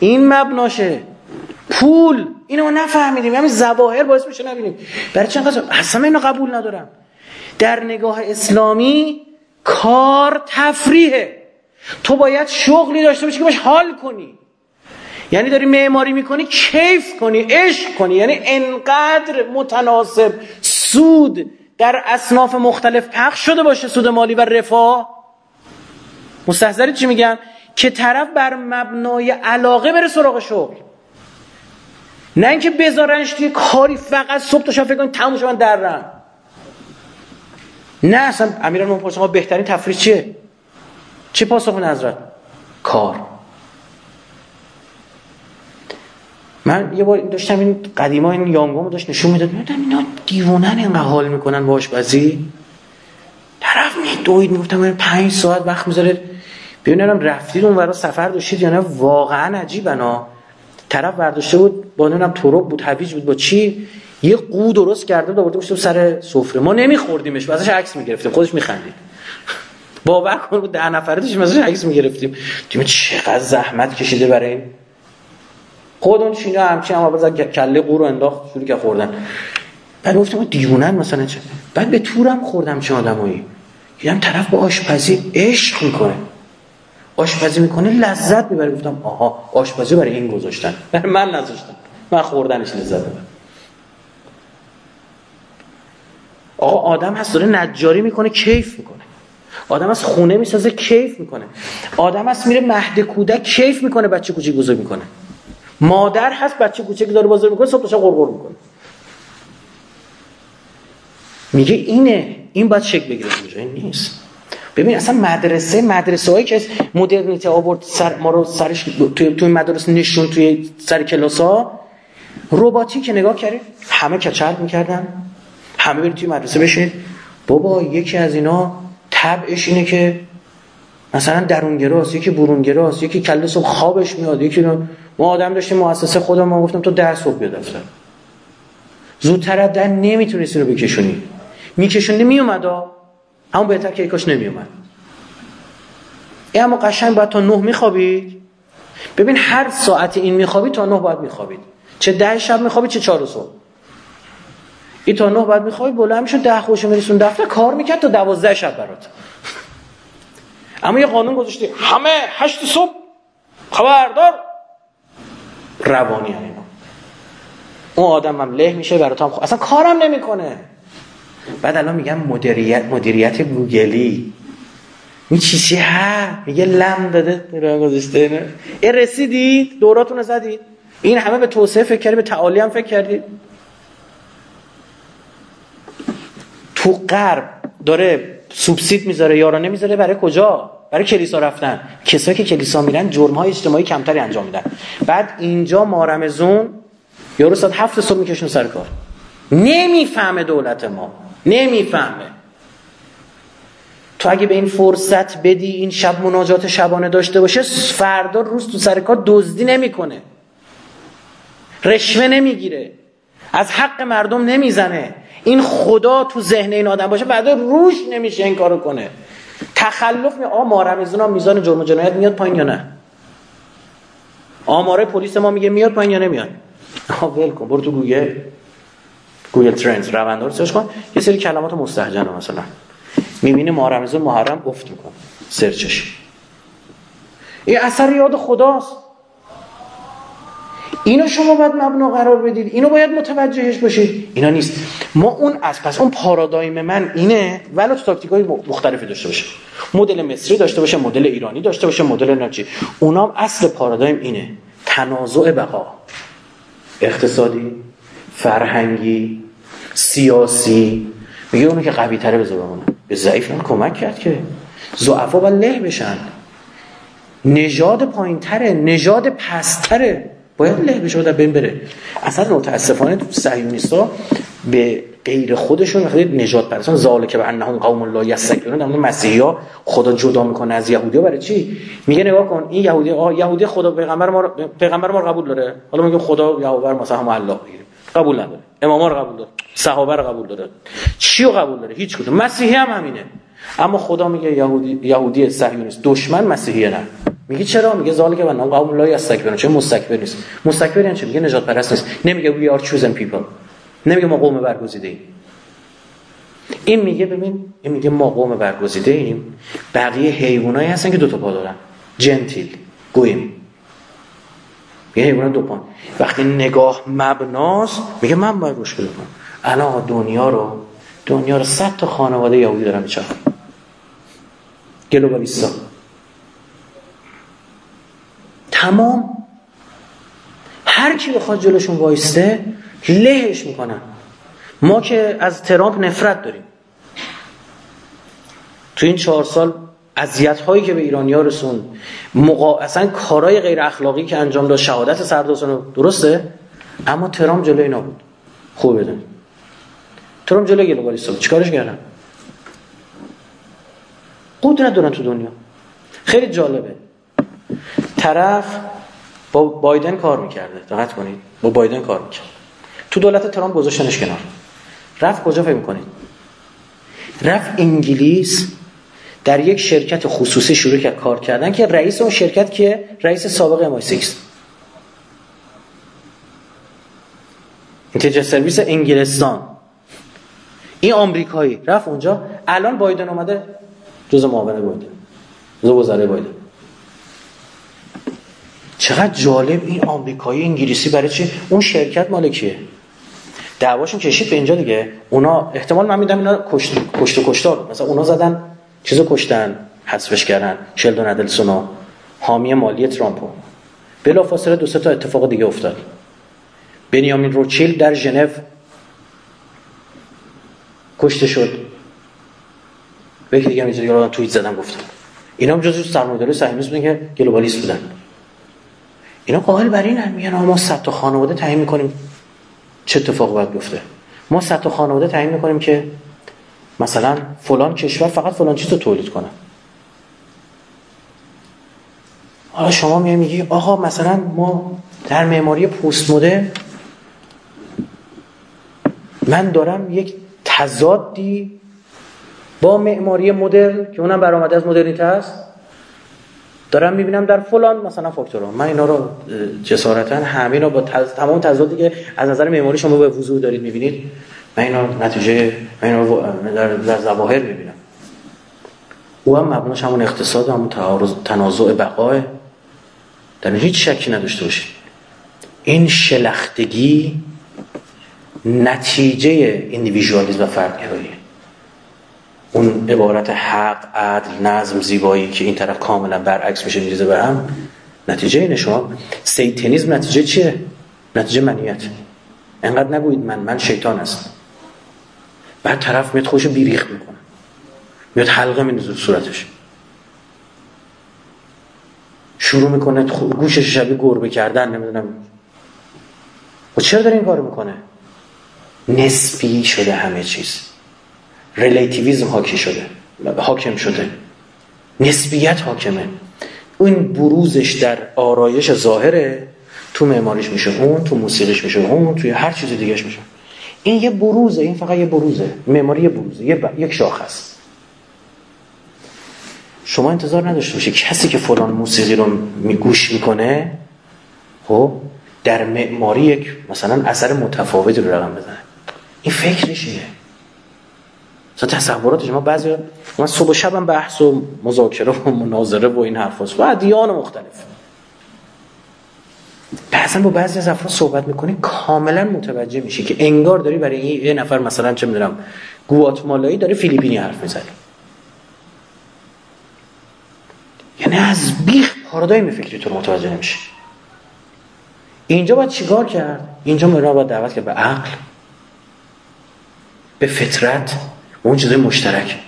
این مبناشه. پول. اینو ما نفهمیدیم. همین زواهر باعث میشه نبینیم. برای چند قصد اصلا اینو قبول ندارم. در نگاه اسلامی کار تفریحه. تو باید شغلی داشته باشی که باش حال کنی. یعنی داری معماری می‌کنی کیف کنی عشق کنی. یعنی انقدر متناسب سود در اصناف مختلف پخش شده باشه سود مالی و رفاه. مستحضری چی میگم که طرف بر مبنای علاقه بره سراغ شغل. نه اینکه بذارنش توی کاری فقط صبح تا شب فکر کنید تموم من درم نه اصلا امیران ما بهترین تفریح چیه؟ چه پاسخ حضرت کار. من یه بار داشتم این قدیما این یانگومو داشت نشون می‌داد. می‌دونم اینا دیوونن اینقدر حال می‌کنن با آشپزی طرف میدوید می‌گفتم من پنج ساعت وقت می‌ذاره. ببینم رفتید اون ورا سفر داشتید یا نه؟ واقعا عجیبنا طرف برداشته بود با نمی‌دونم تروب بود هویج بود با چی؟ یه قو درست کرده بود آورده سر سفره. ما نمیخوردیمش واسش عکس می‌گرفتیم خودش میخندید. باور کن ده نفره داشتیم ازش عکس می‌گرفتیم. دیگه چقدر زحمت کشیده برای خود اون چینا همچین هم بزن کله قو رو انداخت شروع که خوردن. بعد گفتم دیوونن مثلا چه؟ بعد به تورم خوردم چه آدمایی. دیدم طرف با آشپزی عشق می‌کنه. آشپزی می‌کنه لذت می‌بره. گفتم آها آشپزی برای این گذاشتن. برای من نذاشتن. من خوردنش لذت ببرم آقا آدم هست داره نجاری می‌کنه کیف می‌کنه. آدم از خونه می‌سازه کیف می‌کنه. آدم هست میره مهد کودک کیف می‌کنه بچه کوچیک بزرگ می‌کنه. مادر هست بچه کوچیک داره بزرگ می‌کنه صبح تا قرقر می‌کنه. میگه اینه این باید شک بگیره اونجا این نیست. ببین اصلا مدرسه مدرسه هایی که مدرنیته آورد سر ما رو سرش توی توی مدرسه نشون توی سر کلاس ها رباتی که نگاه کردیم همه کچل می‌کردن. همه برید توی مدرسه بشین بابا یکی از اینا طبعش اینه که مثلا درونگراست یکی برونگراست یکی کله صبح خوابش میاد یکی ما آدم داشتیم مؤسسه خودم ما گفتم تو در صبح بیا دفتر زودتر از در نمی‌تونستی رو بکشونی. میکشونی میومد اما بهتر که کاش نمیومد. اما قشنگ باید تا نه میخوابید ببین هر ساعت این میخوابید تا نه باید میخوابید چه ده شب میخوابید چه چهار صبح. این تا نه باید میخوابید بلند میشون ده خوش میرسون. دفتر کار می‌کرد تا دوازده شب برات. اما یه قانون گذاشتی. همه هشت صبح خبردار روانی اینا اون آدم هم له میشه برات هم اصلا کارم نمی‌کنه. بعد الان میگم مدیریت مدیریت گوگلی. این چیزی ها؟ میگه لم داده. رو گذاشته این رسیدید دوراتون رو زدید. این همه به توسعه فکر کردید به تعالی هم فکر کردید. تو غرب داره سوبسید می‌ذاره یارانه می‌ذاره برای کجا؟ برای کلیسا رفتن. کسایی که کلیسا میرن جرم های اجتماعی کمتری انجام میدن. بعد اینجا مارمزون یارو ساعت هفت صبح میکشون سر کار. نمی‌فهمه دولت ما. نمی‌فهمه. تو اگه به این فرصت بدی این شب مناجات شبانه داشته باشه فردا روز تو سر کار دزدی نمی‌کنه. رشوه نمی‌گیره. از حق مردم نمی‌زنه. این خدا تو ذهن این آدم باشه بعد روش نمیشه این کارو کنه. تخلف می آ مارمزونا میزان جرم و جنایت میاد پایین یا نه؟ آماره پلیس ما میگه میاد پایین یا نمیاد؟ ول کن برو تو Google. Google Trends روند رو search کن. یه سری کلمات مستهجن مثلا. می‌بینی ماه رمضان محرم افت میکن search ش. این اثر یاد خداست. اینو شما باید مبنا قرار بدید اینو باید متوجهش باشید. اینا نیست. ما اون از پس اون پارادایم من اینه ولی تو تاکتیک های مختلفی داشته باشه. مدل مصری داشته باشه مدل ایرانی داشته باشه مدل ناچی اونام اصل پارادایم اینه. تنازع بقا. اقتصادی فرهنگی سیاسی. میگه اونو که قوی تره بذار بمونه به ضعیف کمک کرد که زعفا باید له بشن. نژاد پایین تره نژاد پستره باید له بشه در بین بره. اصلا متاسفانه تو صهیونیستا به غیر خودشون خیلی نجات پرستان که به انهم قوم لا یستكبرون در مسیحی ها خدا جدا می‌کنه. از یهودی ها برای چی؟ میگه نگاه کن این یهودی آه یهودی خدا پیغمبر ما پیغمبر ما قبول داره. حالا میگه خدا یهوه مثلا هم الله بگیریم قبول نداره. اماما رو قبول داره. صحابه رو قبول داره. چی رو قبول داره؟ هیچ کدوم. مسیحی هم همینه. اما خدا میگه یهودی یهودی صهیونیست دشمن مسیحی نه. میگه چرا؟ میگه زالی که من قوم لا یستكبرون چه مستکبر نیست؟ مستکبر یعنی چی؟ میگه نجات پرست نیست. نمیگه we are chosen people. نمیگه ما قوم برگزیده ایم این میگه ببین این میگه ما قوم برگزیده ایم بقیه حیوانایی هستن که دو تا پا دارن. جنتیل گویم. یه حیوان دو پا. وقتی نگاه مبناست میگه من باید روش کنم الان دنیا رو دنیا رو صد تا خانواده یهودی دارن میچرخن. گلوبالیستا تمام. هر کی بخواد جلوشون وایسته لهش می‌کنن. ما که از ترامپ نفرت داریم. تو این چهار سال اذیت هایی که به ایرانی ها رسون مقا... اصلا کارهای غیر اخلاقی که انجام داد شهادت سرداسان درسته؟ اما ترامپ جلوی اینا بود. خوب بدون ترامپ جلوی گلوبالیستا بود. چیکارش کردن؟ قدرت دارن تو دنیا. خیلی جالبه. طرف با بایدن کار می‌کرده. دقت کنید. با بایدن کار می‌کرد. تو دولت ترامپ گذاشتنش کنار. رفت کجا فکر می‌کنید رفت انگلیس در یک شرکت خصوصی شروع کرد کار کردن که رئیس اون شرکت که رئیس سابق MI6. Intelligence Service انگلستان. این آمریکایی. رفت اونجا. الان بایدن اومده جز معاون بایدن جز وزرای بایدن چقدر جالب این آمریکایی انگلیسی برای چی؟ اون شرکت مالکیه دعواشون کشید به اینجا دیگه. اونا احتمال من میدم اینا کشت کشت و کشتار. مثلا اونا زدن چیزو کشتن حذفش کردن. شلدون ادلسون حامی مالی ترامپو. بلافاصله دو سه تا اتفاق دیگه افتاد. بنیامین روچیل در ژنو کشته شد. به یکی دیگه می‌ذاره توییت زدن گفتن اینا هم جزو سرمایه‌داری صهیونیست بودن که گلوبالیست بودن. اینا قائل بر این میگن ما صد تا خانواده تعیین می‌کنیم. چه اتفاقی باید بیفته؟ ما صد تا خانواده تعیین می‌کنیم که مثلا فلان کشور فقط فلان چیز تولید کنه. حالا شما میگی آقا مثلا ما در معماری پست مدرن من دارم یک تضادی با معماری مدرن که اونم برآمده از مدرنیته است دارم می‌بینم در فلان مثلا فاکتورها. من اینا رو جسارتا همه رو با تز... تمام تضادی که از نظر معماری شما به وضوح دارید می‌بینید من اینا نتیجه من اینا رو در, در ظواهر می‌بینم. او هم مبناش همون اقتصاد همون تعارض تنازع بقای. در هیچ شکی نداشته باشید. این شلختگی نتیجه ایندیویژوالیسم و فردگراییه اون عبارت حق عدل نظم زیبایی که این طرف کاملا برعکس میشه میریزه به هم نتیجه اینه شما. سیتنیزم نتیجه چیه؟ نتیجه منیت. انقدر نگویید من من شیطان هستم. بعد طرف میاد خوش بیریخ می‌کنه. میاد حلقه میندازه صورتش. شروع می‌کنه گوشش شبیه گربه کردن نمی‌دونم. و چرا داره این کارو می‌کنه؟ نسبی شده همه چیز. relativism حاکی شده. حاکم شده. نسبیت حاکمه. اون بروزش در آرایش ظاهره. تو معماریش میشه اون تو موسیقیش میشه اون توی هر چیز دیگهش میشه. این یه بروزه این فقط یه بروزه. معماری یه بروزه یه ب... یک شاخص شما انتظار نداشته باشید کسی که فلان موسیقی رو میگوش می‌کنه خب در معماری یک مثلا اثر متفاوتی رو رقم بزنه. این فکرش اینه مثلا تصورات شما بعضی من صبح و شبم بحث و مذاکره و مناظره و این حرفاست و ادیان مختلف. بعضا با بعضی از افراد صحبت می‌کنی کاملا متوجه میشی که انگار داری برای این یه نفر مثلا چه می‌دونم گواتمالایی داره فیلیپینی حرف می‌زنی یعنی از بیخ پارادایم فکری تو متوجه نمیشه اینجا باید چیکار کرد؟ اینجا مرا باید دعوت کرد به عقل به فطرت. به اون چیزای مشترک.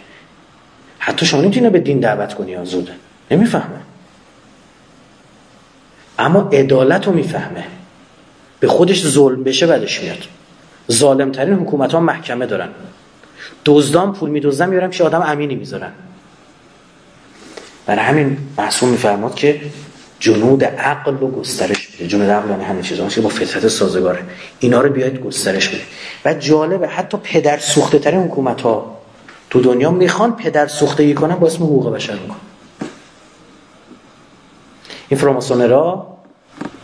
حتی شما نمی‌تونی به دین دعوت کنی آزوده نمی‌فهمه اما عدالت رو می‌فهمه. به خودش ظلم بشه بعدش میاد. ظالمترین حکومت ها محکمه دارن. دزدان پول میدوزن میارن پیش آدم امینی می‌ذارن. برای همین معصوم میفرماد که جنود عقل رو گسترش جنود عقل یعنی همه چیزا. که با فطرت سازگاره. اینا رو بیاید گسترش بده و جالبه حتی پدر سوخته ترین حکومت ها تو دنیا می‌خوان پدر سوختگی کنن با اسم حقوق بشر می‌کنن. این فراماسونرا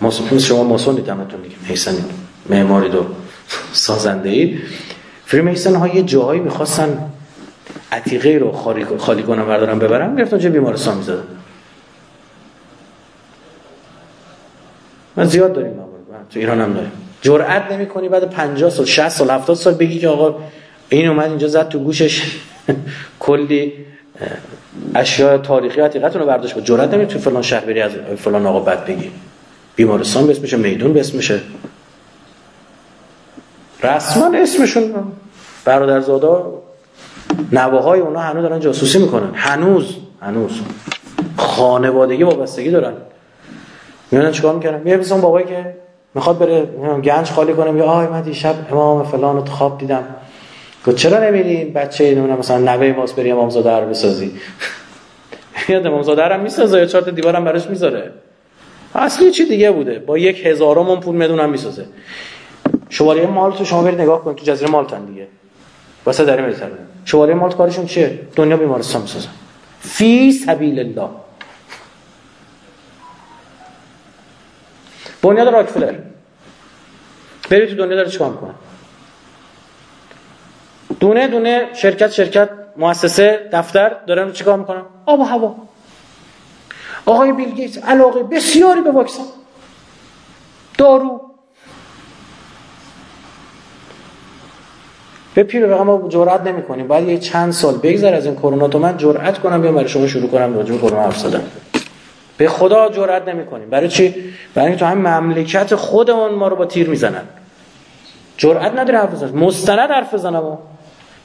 ماسون شما ماسون دیدمتون دیگه میسن معماری دو سازنده اید. فری ها یه جاهایی می‌خواستن عتیقه رو خالی, خالی کنم بردارم ببرم گرفتن چه بیمارستان می‌زدن. من زیاد داریم تو ایران هم داریم. جرئت نمی‌کنی بعد 50 سال 60 سال 70 سال بگی که آقا این اومد اینجا زد تو گوشش. کلی اشیاء تاریخی عتیقتون رو برداشت بود جرئت نمی تو فلان شهر بری از فلان آقا بد بگی. بیمارستان به اسمشه میدون به اسمشه رسما اسمشون. برادرزادا نواهای اونا هنوز دارن جاسوسی می‌کنن. هنوز هنوز. خانوادگی وابستگی دارن. میونن چیکار یه مثلا بابایی که می‌خواد بره گنج خالی کنه. میگه آی من دیشب امام فلان رو خواب دیدم. گفت چرا نمیری؟ بچه اینو مثلا نوه ماست بری امامزاده رو بسازی. میاد امامزاده رو می‌سازه یا چهار تا دیوارم براش می‌ذاره. اصلی چی دیگه بوده؟ با یک هزارم پول می‌دونم می‌سازه. شوالیه مالت شما برید نگاه کنید تو جزیره مالتن دیگه. واسه داره می‌ذاره شوالیه مالت کارشون چیه؟ دنیا بیمارستان می‌سازن فی سبیل الله. بنیاد راکفلر. برید تو دنیا داره چیکار می‌کنه؟ دونه دونه شرکت شرکت مؤسسه دفتر دارن چیکار می‌کنن؟ آب و هوا. آقای بیل گیتس علاقه بسیاری به واکسن. دارو. به پیر رقم جرأت نمی‌کنیم باید یه چند سال بگذر از این کرونا تو من جرأت کنم بیام برای شما شروع کنم راجع به کرونا حرف زدن. به خدا جرئت نمی‌کنیم. برای چی؟ برای تو هم مملکت خودمون ما رو با تیر می‌زنن. جرئت نداره حرف بزنن مستند حرف بزنم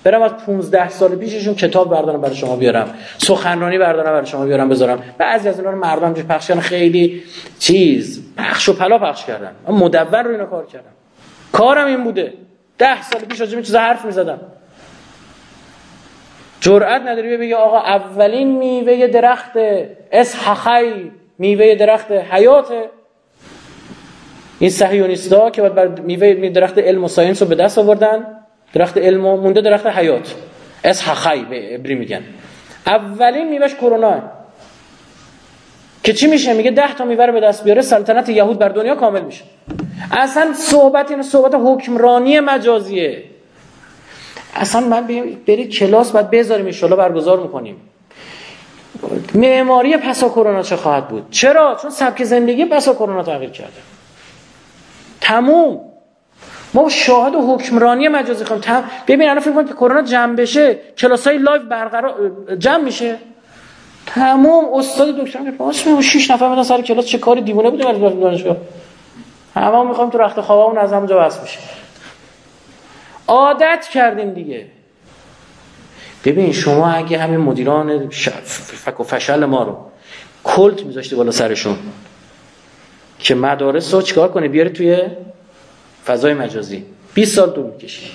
برم از 15 سال پیششون کتاب بردارم برای شما بیارم. سخنرانی بردارم برای شما بیارم بذارم. بعضی از اینا رو مردم جو پخش خیلی چیز. پخش و پلا پخش کردن. مدور رو اینا کار کردم. کارم این بوده. ده سال پیش راجع چیزا حرف می‌زدم. جرأت نداری بگی آقا اولین میوه درخت اسحخی میوه درخت حیات. این صهیونیستا که بعد بر میوه درخت علم و science رو به دست آوردن. درخت علم و مونده درخت حیات. اس حخی به عبری میگن. اولین میوهش کرونا. که چی میشه؟ میگه ده تا میوه رو به دست بیاره سلطنت یهود بر دنیا کامل میشه. اصلا صحبت این صحبت حکمرانی مجازیه. اصلا من برید کلاس باید بذاریم ان برگزار می‌کنیم. معماری پسا کرونا چه خواهد بود؟ چرا؟ چون سبک زندگی پسا کرونا تغییر کرده. تموم. ما شاهد و حکمرانی مجازی خواهیم. تم... ببین الان فکر که کرونا جمع بشه کلاس های لایو برقرار جمع میشه. تمام استاد دکتر میگه پاس می 6 نفر میدن سر کلاس چه کاری؟ دیوونه بوده برای دانشگاه. همه می‌خوام تو رخت خوابمون از همونجا بس بشه. عادت کردیم دیگه. ببین شما اگه همین مدیران فک و فشل ما رو کلت میذاشتی بالا سرشون که مدارس رو چیکار کنه بیاره توی فضای مجازی. 20 سال طول می‌کشه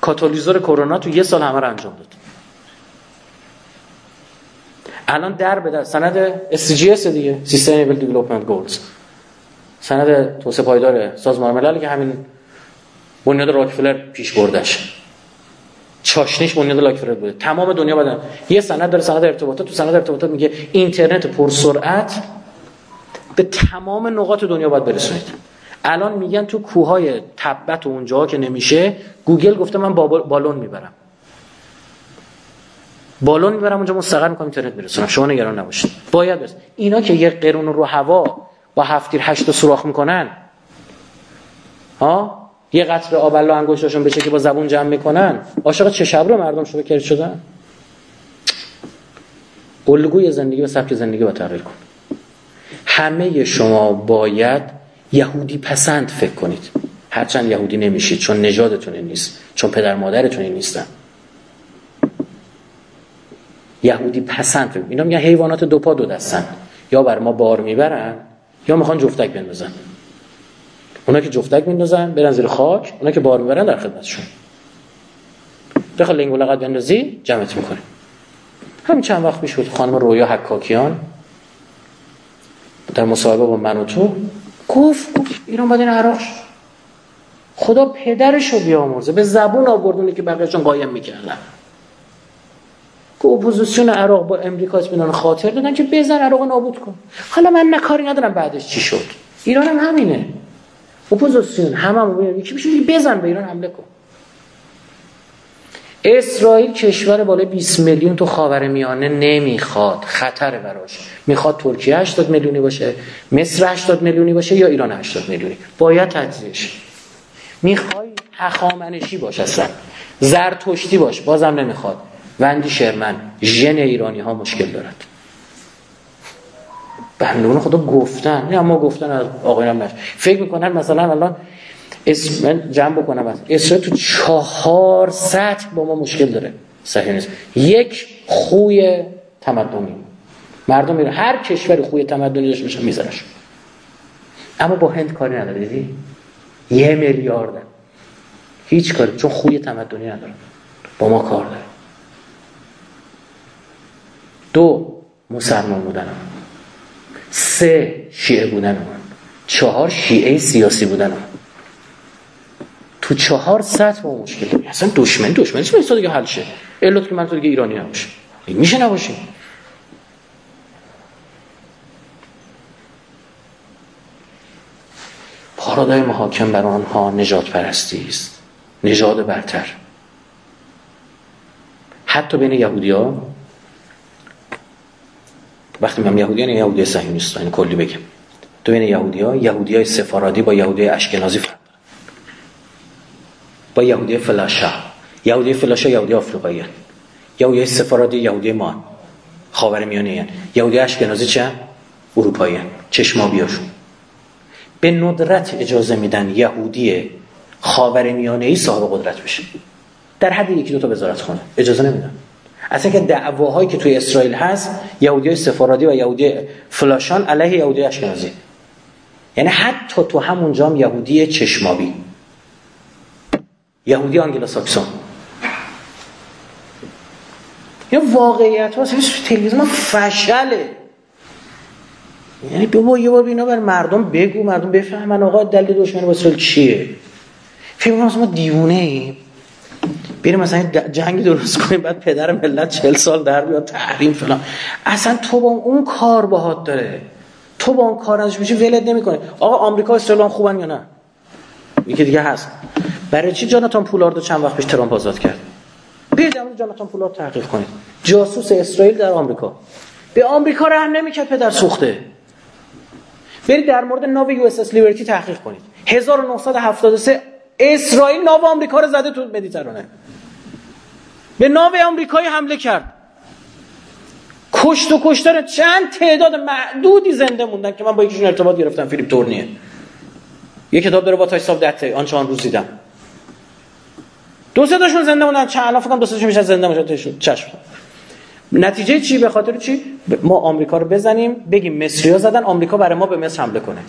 کاتالیزور کرونا تو یه سال همه رو انجام داد. الان در به در سند SDGs دیگه Sustainable Development Goals. سند توسعه پایدار سازمان ملل که همین بنیاد راکفلر پیش بردش چاشنیش بنیاد راکفلر بوده تمام دنیا بدن یه سند داره سند ارتباطات. تو سند ارتباطات میگه اینترنت پرسرعت به تمام نقاط دنیا باید برسونید. الان میگن تو کوههای تبت و اونجاها که نمیشه گوگل گفته من بالون می‌برم. بالون می‌برم اونجا مستقر می‌کنم اینترنت میرسونم شما نگران نباشید. باید بس اینا که یه قرون رو هوا با هفتیر هشت سوراخ می‌کنن ها؟ یه قطر آب الله انگشتاشون بشه که با زبون جمع می‌کنن. عاشق چه شب رو مردم شده کرد شدن؟ الگوی زندگی و سبک زندگی با تغییر کن. همه شما باید یهودی پسند فکر کنید. هرچند یهودی نمیشید چون نژادتون نیست چون پدر مادرتون نیستن. یهودی پسند فکر اینا میگن حیوانات دو پا دو دستن. یا بر ما بار می‌برن یا می‌خوان جفتک بندازن. اونا که جفتک میندازن برن زیر خاک اونا که بار می‌برن در خدمتشون. بخواد لنگ و لغت بندازی جمعت می‌کنه همین چند وقت پیش بود خانم رویا حکاکیان در مصاحبه با من و تو گفت گفت ایران باید این عراق خدا پدرش رو بیامرزه. به زبون آوردونه که بقیهشون قایم می‌کردن. که اپوزیسیون عراق با امریکا اطمینان خاطر دادن که بزن عراق نابود کن. حالا من نکاری ندارم بعدش چی شد. ایران هم همینه. اپوزیسیون همه هم یکی میشه بزن به ایران حمله کن. اسرائیل کشور بالای 20 میلیون تو خاور میانه نمی‌خواد. خطر براش. می‌خواد ترکیه 80 میلیونی باشه مصر 80 میلیونی باشه یا ایران 80 میلیونی. باید تجزیهش. می‌خوای هخامنشی باش اصلا. زرتشتی باش. بازم نمی‌خواد. وندی شرمن. ژن ایرانی ها مشکل دارد. بندگان خدا گفتن. نه اما گفتن از آقایان نش فکر می‌کنن مثلا الان اسم جمع بکنم از اسرائیل تو چهار سطح با ما مشکل داره. صحیح نیست. یک خوی تمدنی. مردم میره هر کشور خوی تمدنی داشته باشه میذارش. اما با هند کاری نداره دیدی؟ یه میلیارد. هیچ کاری. چون خوی تمدنی نداره. با ما کار داره. دو مسلمان بودن سه شیعه بودن من چهار شیعه سیاسی بودن من تو چهار سطح با مشکل داریم. اصلا دشمن دشمن چه دیگه حل شه؟ علت که من تو دیگه ایرانی نباشه میشه نباشه پارادایم حاکم بر آنها نجات پرستی است. نژاد برتر. حتی بین یهودی ها وقتی میگم یهودی یعنی یهودی صهیونیست یعنی کلی بگم. تو بین یهودی ها یهودی های سفارادی با یهودی اشکنازی فرق با یهودی فلاشا یهودی فلاشا یهودی آفریقایی یهودی سفارادی یهودی ما خاورمیانه یهودی اشکنازی چه اروپایی چشمابیاشون به ندرت اجازه میدن یهودی خاورمیانه ای صاحب قدرت بشه. در حد یکی دو تا وزارت خونه. اجازه نمیدن. اصلا که دعواهایی که توی اسرائیل هست یهودی سفارادی و یهودی فلاشان علیه یهودی اشکنازی. یعنی حتی تو همونجا هم یهودی چشمابی. یهودی آنگلا ساکسون یا واقعیت ها تلویزیون فشله. یعنی بابا یه بار اینا بر مردم بگو مردم بفهمن آقا دلیل دشمنی با اسرائیل چیه. فکر ما دیوونه ایم بریم مثلا جنگ درست کنیم بعد پدر ملت چهل سال در بیاد تحریم فلان. اصلا تو با اون کار باهات داره. تو با اون کار ازش میشه ولت نمی‌کنه. آقا آمریکا اسرائیل خوبن یا نه؟ یکی دیگه هست. برای چی جاناتان پولارد چند وقت پیش ترامپ آزاد کرد؟ بیاید در جاناتان پولارد تحقیق کنید جاسوس اسرائیل در آمریکا. به آمریکا رحم نمی‌کرد پدر سوخته. برید در مورد ناو USS Liberty تحقیق کنید. 1973 اسرائیل ناو آمریکا رو زده تو مدیترانه. به ناو آمریکایی حمله کرد. کشت و کشتار چند تعداد معدودی زنده موندن که من با یکیشون ارتباط گرفتم. فیلیپ تورنیه. یه کتاب داره What I Saw That آن روز دیدم. دو سه تاشون زنده موندن. چند الان فکر کنم دو سه میشن زنده موندن. چشم. نتیجه چی؟ به خاطر چی؟ ما آمریکا رو بزنیم بگیم مصری‌ها زدن آمریکا برای ما به مصر حمله کنه.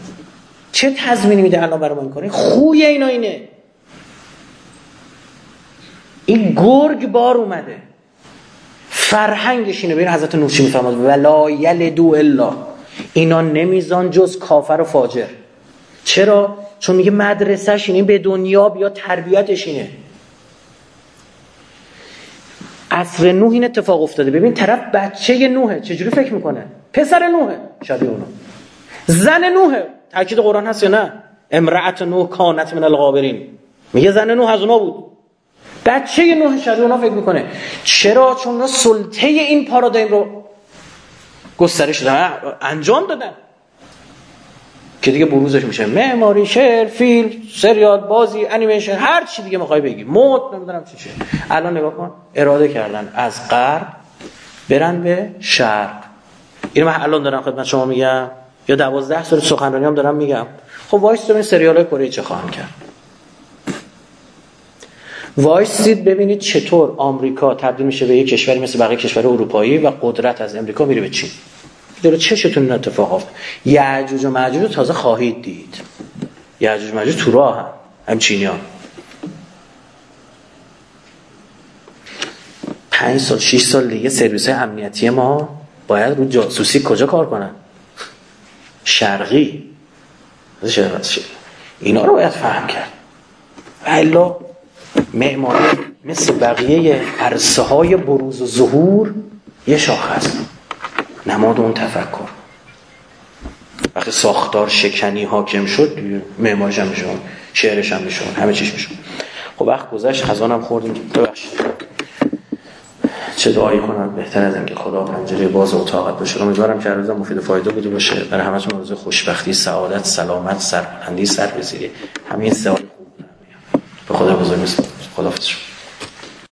چه تضمینی میده الان برای ما این خوی اینا اینه. این گرگ بار اومده. فرهنگش اینه. ببین حضرت نوح چی میفرماد؟ ولا یلدوا الا. اینا نمیزان جز کافر و فاجر. چرا؟ چون میگه مدرسهش اینه به دنیا بیا تربیتش اینه. عصر نوح این اتفاق افتاده. ببین طرف بچه نوحه. چجوری فکر می‌کنه؟ پسر نوحه. شبیه اونو. زن نوحه. تاکید قرآن هست یا نه؟ امرأت نوح کانت من الغابرین. میگه زن نوح از اونا بود. بچه نوح شبیه اونا فکر می‌کنه. چرا؟ چون اونا سلطه این پارادایم رو گسترش دادن. انجام دادن. که دیگه بروزش میشه. معماری شعر فیلم سریال بازی انیمیشن هر چی دیگه می‌خوای بگی. مود نمی‌دونم چی چه الان نگاه کن. اراده کردن. از غرب برن به شرق. اینو من الان دارم خدمت شما میگم. یا دوازده سال سخنرانی هم دارم میگم. خب وایس این سریال های کره چه خواهم کرد؟ وایسید ببینید چطور آمریکا تبدیل میشه به یک کشوری مثل بقیه کشور اروپایی و قدرت از امریکا میره به چین. داره چشتون این اتفاق افت یعجوج و معجوج تازه خواهید دید. یعجوج و معجوج تو راه هم هم چینیان پنج سال شیش سال دیگه سرویس های امنیتی ما باید رو جاسوسی کجا کار کنن؟ شرقی. اینا رو باید فهم کرد. الا معماری مثل بقیه عرصه های بروز و ظهور یه شاخه هست نماد اون تفکر. وقتی ساختار شکنی حاکم شد معمارش هم میشون شعرش هم میشون همه چیش میشون خب وقت گذشت خزانم خوردیم. ببخشید. چه دعایی کنم؟ بهتر از اینکه خدا پنجره باز اتاقت باشه. امیدوارم که روز مفید فایده بوده باشه. برای همتون روز خوشبختی سعادت سلامت سربلندی سر بزیری همین سوال خوب به خدا بزرگ خدا